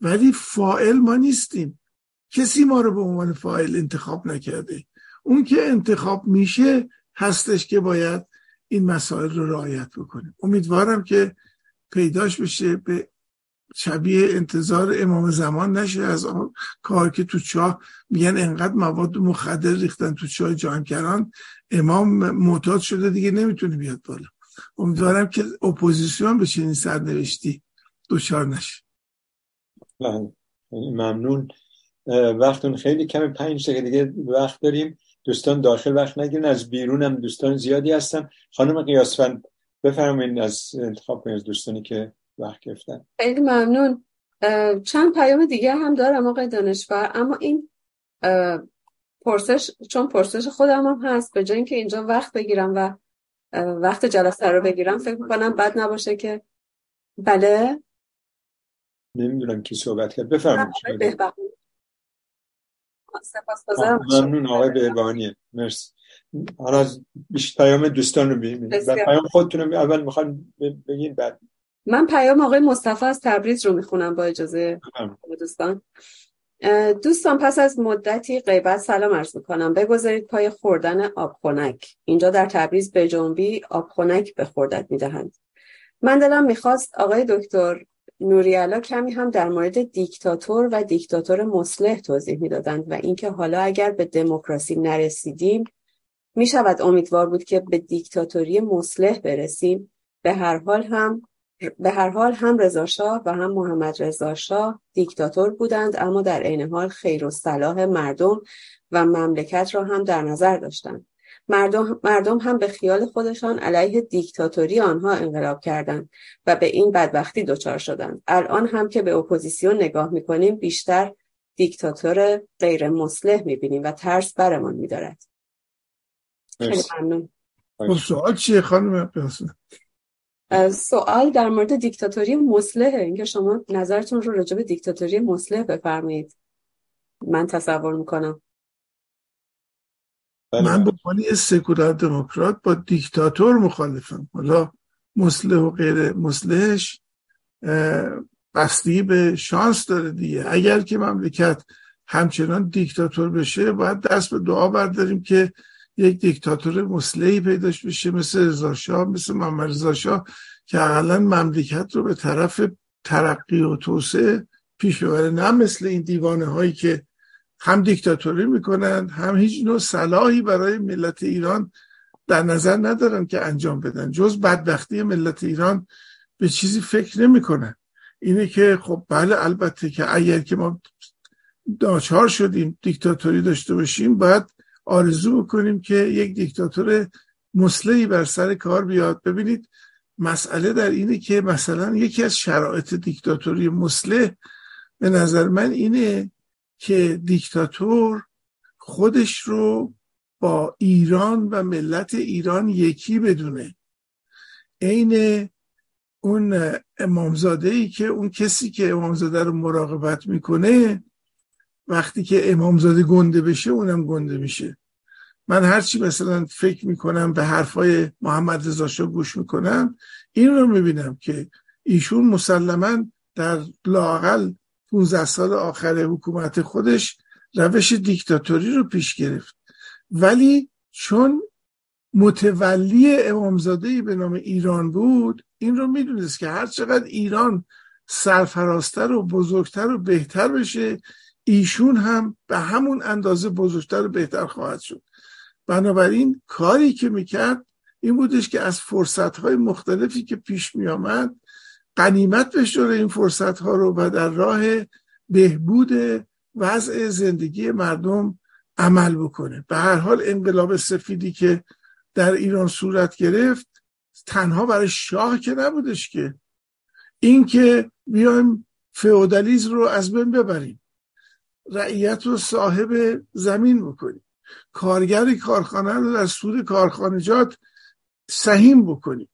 ولی فاعل ما نیستیم. کسی ما رو به عنوان فاعل انتخاب نکرده. اون که انتخاب میشه هستش که باید این مسائل رو رعایت بکنیم امیدوارم که پیداش بشه به شبیه انتظار امام زمان نشه. از آن کار که تو چاه میگن انقدر مواد مخدر ریختن تو چاه جمکران امام معتاد شده دیگه نمی‌تونه بیاد بالا. امیدوارم که اپوزیسیون به چنین سرنوشتی دوچار نشه. بله. ممنون. وقتون خیلی کم پنج دقیقه دیگه وقت داریم. دوستان داخل وقت نگیرن از بیرون هم دوستان زیادی هستن. خانم قیاسفند بفرمایید از انتخاب کنید از دوستانی که وقت گرفتن. خیلی ممنون. چند پیام دیگه هم دارم آقای دانشور اما این پرسش چون پرسش خودم هم هست به جای اینکه اینجا وقت بگیرم و وقت جلسه رو بگیرم فکر کنم بد نباشه که. بله؟ نمی‌دونم کی صحبت کرد. بفرمایید سپاسگزارم ممنون آقای بهبانیه مرسی. حالا از پیام دوستان رو ببینید و پیام خودتون رو اول می‌خوان بگین بعد. من پیام آقای مصطفی از تبریز رو می‌خونم با اجازه دوستان. دوستان پس از مدتی غیبت سلام عرض می‌کنم. بگذارید پای خوردن آب خنک اینجا در تبریز به جنبی آب خنک به خوردت می‌دهند. من دلم می‌خواست آقای دکتر نوریالا کمی هم در مورد دیکتاتور و دیکتاتور مسلح توضیح می‌دادند و اینکه حالا اگر به دموکراسی نرسیدیم می‌شود امیدوار بود که به دیکتاتوری مسلح برسیم. به هر حال هم به هر حال هم رضا شاه و هم محمد رضا شاه دیکتاتور بودند اما در عین حال خیر و صلاح مردم و مملکت را هم در نظر داشتند. مردم, مردم هم به خیال خودشان علیه دیکتاتوری آنها انقلاب کردند و به این بدبختی دچار شدند. الان هم که به اپوزیسیون نگاه می‌کنیم بیشتر دیکتاتور غیر مسلح می‌بینیم و ترس برمان میدارد. خیلی ممنون. خب، سوال چیه خانم سوال در مورد دیکتاتوری مسلحه اینکه شما نظرتون رو راجع به دیکتاتوری مسلح بفرمایید. من تصور می‌کنم. من به عنوان سکولار دموکرات با دیکتاتور مخالفم. حالا مسلح و غیر مسلحش بستگی به شانس داره دیگه. اگر که مملکت همچنان دیکتاتور بشه باید دست به دعا برداریم که یک دیکتاتور مسلحی پیداش بشه مثل رضا مثل محمد رضا که اقلا مملکت رو به طرف ترقی و توسعه پیش ببره. نه مثل این دیوانه هایی که هم دیکتاتوری می‌کنن هم هیچ نوع صلاحی برای ملت ایران در نظر ندارن که انجام بدن. جز بدبختی ملت ایران به چیزی فکر نمی‌کنن. اینه که خب بله البته که اگر که ما داچار شدیم دیکتاتوری داشته باشیم باید آرزو بکنیم که یک دیکتاتور مسلحی بر سر کار بیاد. ببینید مسئله در اینه که مثلا یکی از شرایط دیکتاتوری مسلح به نظر من اینه که دیکتاتور خودش رو با ایران و ملت ایران یکی بدونه. عین اون امامزاده ای که اون کسی که امامزاده رو مراقبت می‌کنه وقتی که امامزاده گنده بشه اونم گنده میشه. من هرچی مثلا فکر می‌کنم به حرفای محمد رضا گوش می‌کنم این رو می‌بینم که ایشون مسلما در لاقل 15 سال آخر حکومت خودش روش دیکتاتوری رو پیش گرفت. ولی چون متولی امامزاده به نام ایران بود این رو می‌دونست که هر چقدر ایران سرفراستر و بزرگتر و بهتر بشه ایشون هم به همون اندازه بزرگتر و بهتر خواهد شد. بنابراین کاری که می‌کرد این بودش که از فرصتهای مختلفی که پیش میآمد قنیمت بشوره این فرصت ها رو و در راه بهبود وضع زندگی مردم عمل بکنه. به هر حال انقلاب سفیدی که در ایران صورت گرفت تنها برای شاه که نبودش که. این که بیایم فئودالیسم رو از بین ببریم. رعیت رو صاحب زمین بکنیم. کارگر کارخانه رو در سود کارخانجات سهیم بکنیم.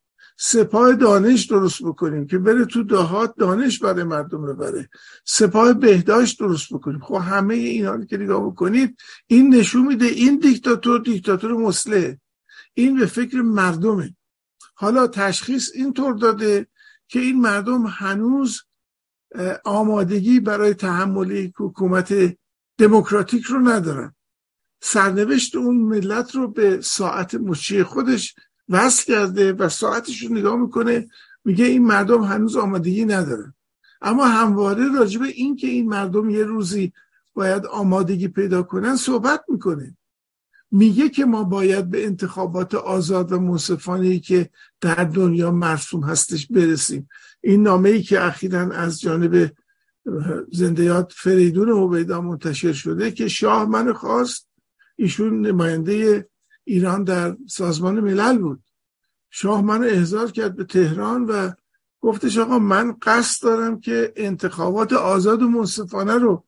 سپاه دانش درست بکنیم که بره تو دهات دانش برای مردم ببره. سپاه بهداشت درست بکنیم. خب همه اینا که نگاه بکنید این نشون میده این دیکتاتور دیکتاتور مسلح. این به فکر مردمه. حالا تشخیص اینطور داده که این مردم هنوز آمادگی برای تحمل حکومت دموکراتیک رو ندارن. سرنوشت اون ملت رو به ساعت مچی خودش وصل کرده و ساعتش رو نگاه می‌کنه میگه این مردم هنوز آمادگی ندارن اما همواره راجبه این که این مردم یه روزی باید آمادگی پیدا کنن صحبت می‌کنه. میگه که ما باید به انتخابات آزاد و منصفانه که در دنیا مرسوم هستش برسیم. این نامه ای که اخیرا از جانب زندیات فریدون عبیدا منتشر شده که شاه من خواست ایشون نماینده ایران در سازمان ملل بود. شاه من احضار کرد به تهران و گفتش آقا من قصد دارم که انتخابات آزاد و منصفانه رو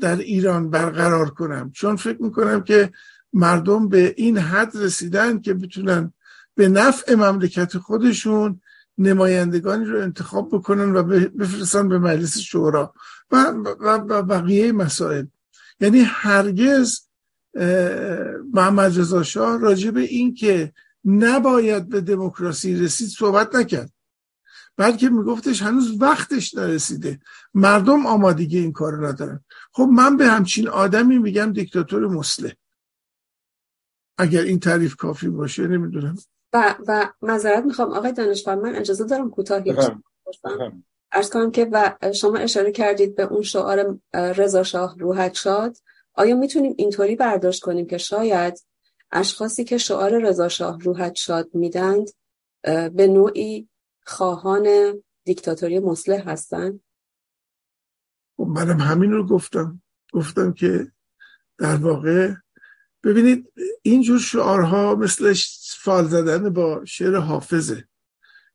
در ایران برقرار کنم. چون فکر می‌کنم که مردم به این حد رسیدن که بتونن به نفع مملکت خودشون نمایندگانی رو انتخاب بکنن و بفرستن به مجلس شورا و, بقیه مسائل. یعنی هرگز محمد رضا شاه راجع به این که نباید به دموکراسی رسید صحبت نکرد. بلکه میگفتش هنوز وقتش نرسیده. مردم آمادگی این کار ندارن. خب من به همچین آدمی میگم دیکتاتور مسلح. اگر این تعریف کافی باشه نمی‌دونم. و و معذرت می‌خوام آقای دانشور من اجازه دارم کوتاهی ارز کنم که و شما اشاره کردید به اون شعار رضا شاه روحت شاد. آیا می‌تونیم اینطوری برداشت کنیم که شاید اشخاصی که شعار رضا شاه روحت شاد میدند به نوعی خواهان دیکتاتوری مسلح هستن؟ خب منم همین رو گفتم. گفتم که در واقع ببینید اینجور شعارها مثل فال زدن با شعر حافظه.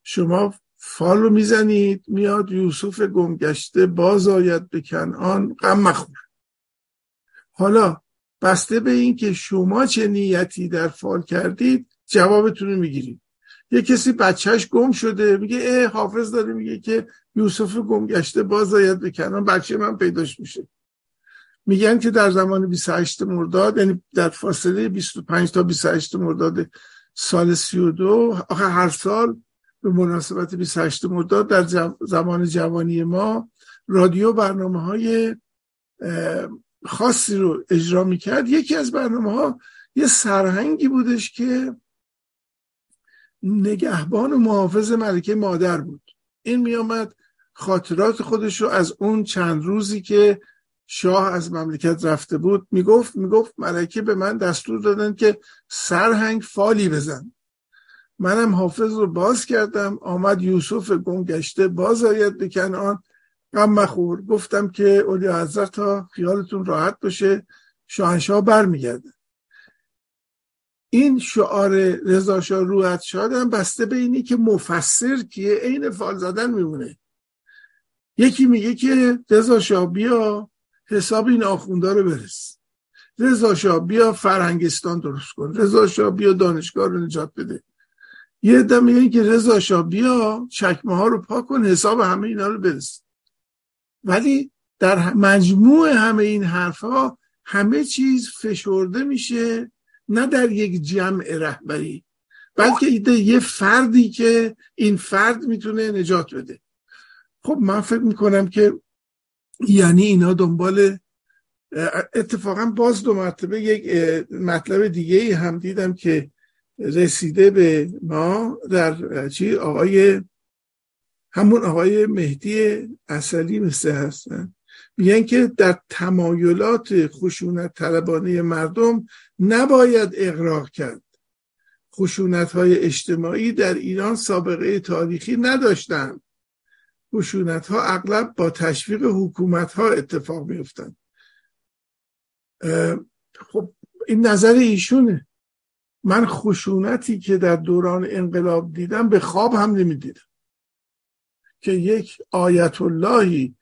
شما فال رو می‌زنید میاد یوسف گمگشته باز آید به کنعان غم مخور. حالا بسته به این که شما چه نیتی در فال کردید جوابتون رو می‌گیرید یه کسی بچهش گم شده میگه اه حافظ داره میگه که یوسف گم گشته باز آید به کنان بچه من پیداش میشه. میگن که در زمان 28 مرداد یعنی در فاصله 25 تا 28 مرداد سال 32 آخه هر سال به مناسبت 28 مرداد در زمان جوانی ما رادیو برنامه های خاصی رو اجرا می‌کرد. یکی از برنامه ها یه سرهنگی بودش که نگهبان و محافظ ملکه مادر بود. این میامد خاطرات خودش رو از اون چند روزی که شاه از مملکت رفته بود می‌گفت می‌گفت ملکه به من دستور دادن که سرهنگ فالی بزن. منم حافظ رو باز کردم. آمد یوسف گم باز آید به کنعان. غم مخور. گفتم که اولیا حضرت تا خیالتون راحت باشه. شاهنشاه برمیگرده. این شعار رضا شاه روحت شادم بسته به اینی که مفسر که عین فال زدن میمونه. یکی میگه که رضا شاه بیا حساب این آخونده رو برس. رضا شاه بیا فرهنگستان درست کن. رضا شاه بیا دانشگاه رو نجات بده. یه عده میگن که رضا شاه بیا چکمه ها رو پاک کن حساب همه اینا رو برس. ولی در مجموع همه این حرفها همه چیز فشرده میشه نه در یک جمع رهبری بلکه ایده یه فردی که این فرد می‌تونه نجات بده. خب من فکر می‌کنم که یعنی اینا دنبال اتفاقا باز دو مرتبه یک مطلب دیگه هم دیدم که رسیده به ما در چی؟ آقای همون آقای مهدی اصلی مثل هستن. میگن که در تمایلات خشونت طلبانه مردم نباید اقراق کرد. خشونت های اجتماعی در ایران سابقه تاریخی نداشتند. خشونت ها اغلب با تشویق حکومت ها اتفاق میفتند خب این نظر ایشونه. من خشونتی که در دوران انقلاب دیدم به خواب هم نمی‌دیدم. که یک آیت اللهی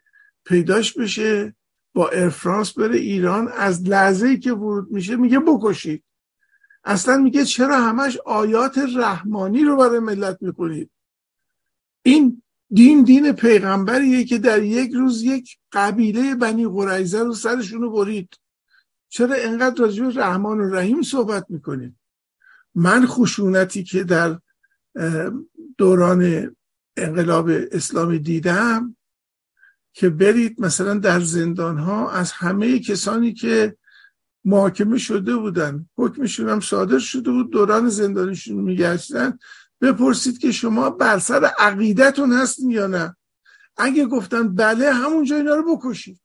پیداش بشه با ارفرانس بره ایران از لحظه ای که ورود میشه میگه بکشید. اصلا میگه چرا همش آیات رحمانی رو برای ملت می‌کنید این دین دین پیغمبریه که در یک روز یک قبیله بنی قریزه رو سرشونو برید. چرا انقدر راجع رحمان و رحیم صحبت می‌کنید من خشونتی که در دوران انقلاب اسلامی دیدم که برید مثلا در زندان ها از همه کسانی که محاکمه شده بودن حکمشون هم صادر شده بود دوران زندانشون میگشتن بپرسید که شما بر سر عقیدتون هستین یا نه؟ اگه گفتن بله همونجا اینا رو بکشید.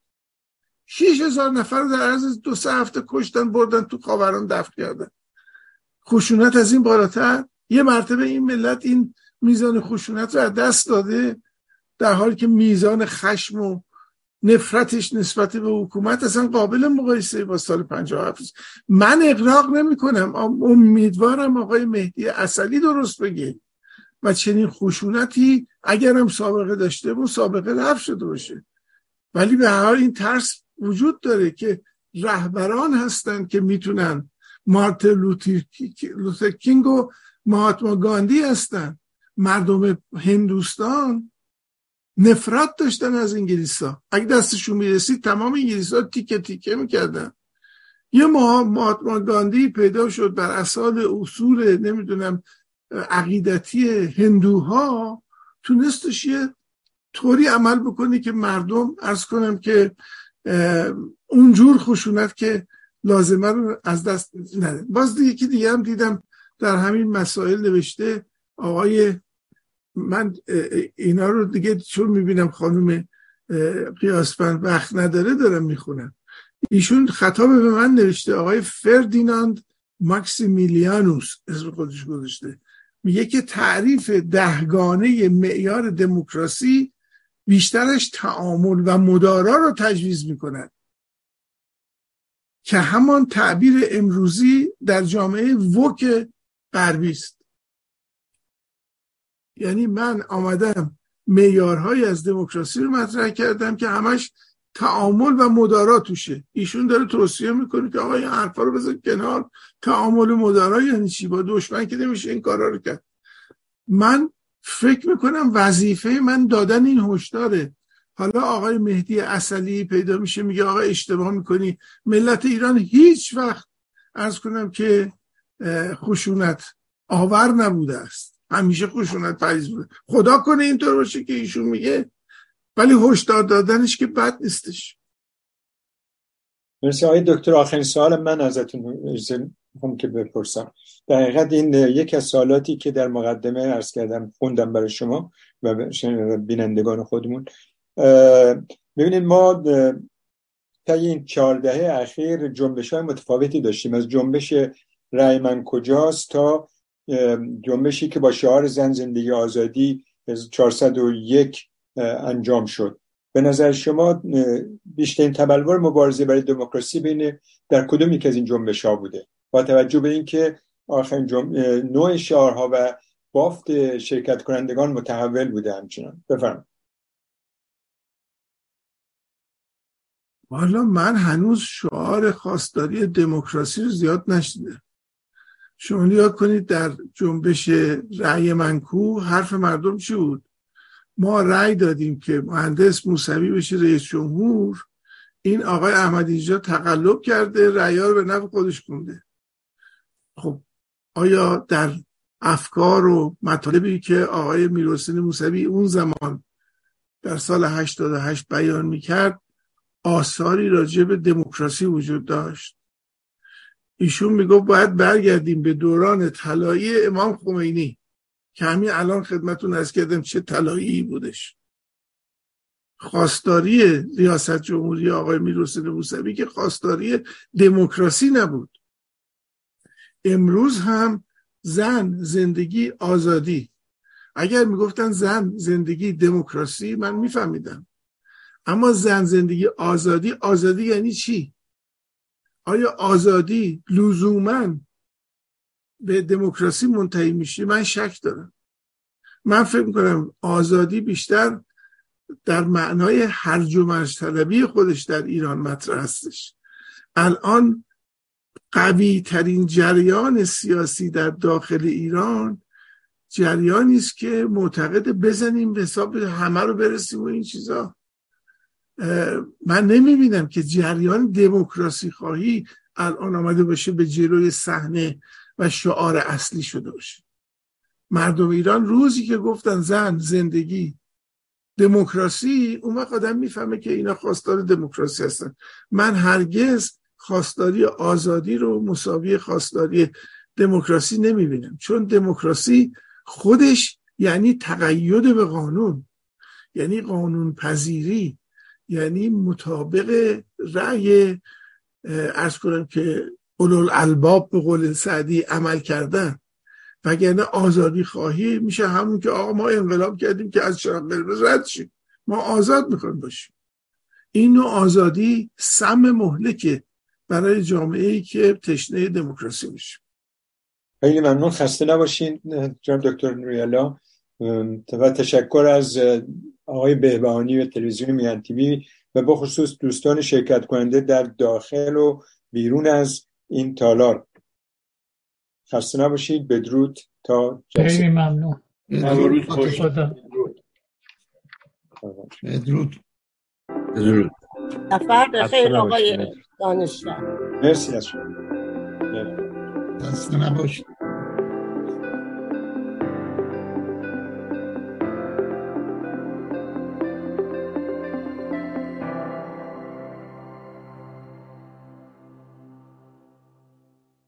شیش هزار نفر در عرض دو سه هفته کشتن بردن تو خاوران دفت کردن. خشونت از این بالاتر؟ یه مرتبه این ملت این میزان خشونت رو از دست داده در حالی که میزان خشم و نفرتش نسبت به حکومت اصلا قابل مقایسه با سال 57 من اقراق نمی کنم امیدوارم آقای مهدی اصلی درست بگه و چنین خشونتی اگرم سابقه داشته بود سابقه رفت شده باشه. ولی به هر این ترس وجود داره که رهبران هستند که می‌تونن مارتن لوتر کینگ و مهاتما گاندی هستن. مردم هندوستان نفرت داشتن از انگلیس ها اگه دستشون می‌رسید تمام انگلیس ها تیکه تیکه می‌کردن. یه مهاتما گاندی پیدا شد بر اصال اصول نمی‌دونم عقیدتی هندوها. تونستش یه طوری عمل بکنی که مردم ارز کنم که اونجور خشونت که لازمه رو از دست نده باز یکی دیگه هم دیدم در همین مسائل نوشته آقای من اینا رو دیگه چون می‌بینم خانم قیاسفند وقت نداره دارم می‌خونم. ایشون خطاب به من نوشته آقای فردیناند ماکسیمیلیانوس اسم خودش گذاشته. میگه که تعریف دهگانه معیار دموکراسی بیشترش تعامل و مدارا رو تجویز می‌کند. که همان تعبیر امروزی در جامعه وک غربی است یعنی من آمدم میارهایی از دموکراسی رو مطرح کردم که همش تعامل و مدارا توشه. ایشون داره توصیه می‌کنه که آقا این حرفا رو بذار کنار. تعامل و مدارا یعنی چی؟ با دشمن که نمیشه این کارا رو کرد. من فکر می‌کنم وظیفه من دادن این هشداره. حالا آقای مهدی اصلی پیدا میشه میگه آقا اشتباه می‌کنی. ملت ایران هیچ وقت ارز کنم که خشونت. آور نبوده است. همیشه خشونت پریز بوده. خدا کنه اینطور باشه که ایشون میگه. ولی هشدار دادنش که بد نیستش. مرسی آقای دکتر. آخرین سوال من ازتون هم که بپرسم. در حقیقت این یک از سوالاتی که در مقدمه ارز کردم خوندم برای شما و بینندگان خودمون. ببینید ما تا این چهار دهه اخیر جنبش های متفاوتی داشتیم. از جنبش رای من کجاست تا جنبشی که با شعار زن زندگی آزادی 401 انجام شد. به نظر شما بیشترین تبلور مبارزه برای دموکراسی بین در کدوم یک از این جنبش ها بوده؟ با توجه به اینکه آخرین جم... نوع شعارها و بافت شرکت کنندگان متحول بوده همچنان. بفرمایید. حالا من هنوز شعار خواستاری دموکراسی رو زیاد نشیده شما یاد کنید در جنبش رأی منکو حرف مردم چی بود؟ ما رأی دادیم که مهندس موسوی بشه رئیس جمهور. این آقای احمدی جا تقلب کرده رأی رو به نفع خودش کنده خب آیا در افکار و مطالبی که آقای میرحسین موسوی اون زمان در سال 88 بیان می‌کرد آثاری راجع به دموکراسی وجود داشت؟ ایشون می‌گفت باید برگردیم به دوران طلایی امام خمینی که همین الان خدمتون از کردم چه طلایی بودش. خواستاری ریاست جمهوری آقای میرحسین موسوی که خواستاری دموکراسی نبود. امروز هم زن زندگی آزادی. اگر می‌گفتن زن زندگی دموکراسی من میفهمیدم. اما زن زندگی آزادی آزادی یعنی چی؟ آیا آزادی لزوما به دموکراسی منتهی میشه؟ من شک دارم. من فکر می‌کنم آزادی بیشتر در معنای هرج و طلبی خودش در ایران مطرح هستش. الان قوی ترین جریان سیاسی در داخل ایران جریانی است که معتقد بزنیم به حساب همه رو برسیم و این چیزا. من نمی‌بینم که جریان دموکراسی خواهی الان آمده باشه به جلوی صحنه و شعار اصلی شده باشه. مردم ایران روزی که گفتن زن زندگی دموکراسی اون وقت آدم می‌فهمه که اینا خواستار دموکراسی هستن. من هرگز خواستاری آزادی رو مساوی خواستاری دموکراسی نمی‌بینم. چون دموکراسی خودش یعنی تقید به قانون یعنی قانون پذیری یعنی مطابق رأی ارز کنم که اولو الباب به قول سعدی عمل کردن. وگرنه آزادی خواهی میشه همون که آقا ما انقلاب کردیم که از چراغ قرمز رد شیم. ما آزاد می‌خوایم باشیم. این نوع آزادی سم مهلکه برای جامعه ای که تشنه دموکراسی میشه. خیلی ممنون. خسته نباشین جناب دکتر نوریالا. و تشکر از آقای بهبهانی و تلویزیون میان تیوی و بخصوص دوستان شرکت کننده در داخل و بیرون از این تالار. خسته نباشید بدرود تا جلسه. خیلی ممنون. بدرود. بدرود. سفر به خیر آقای دانشور. مرسی از شما. خسته نباشید.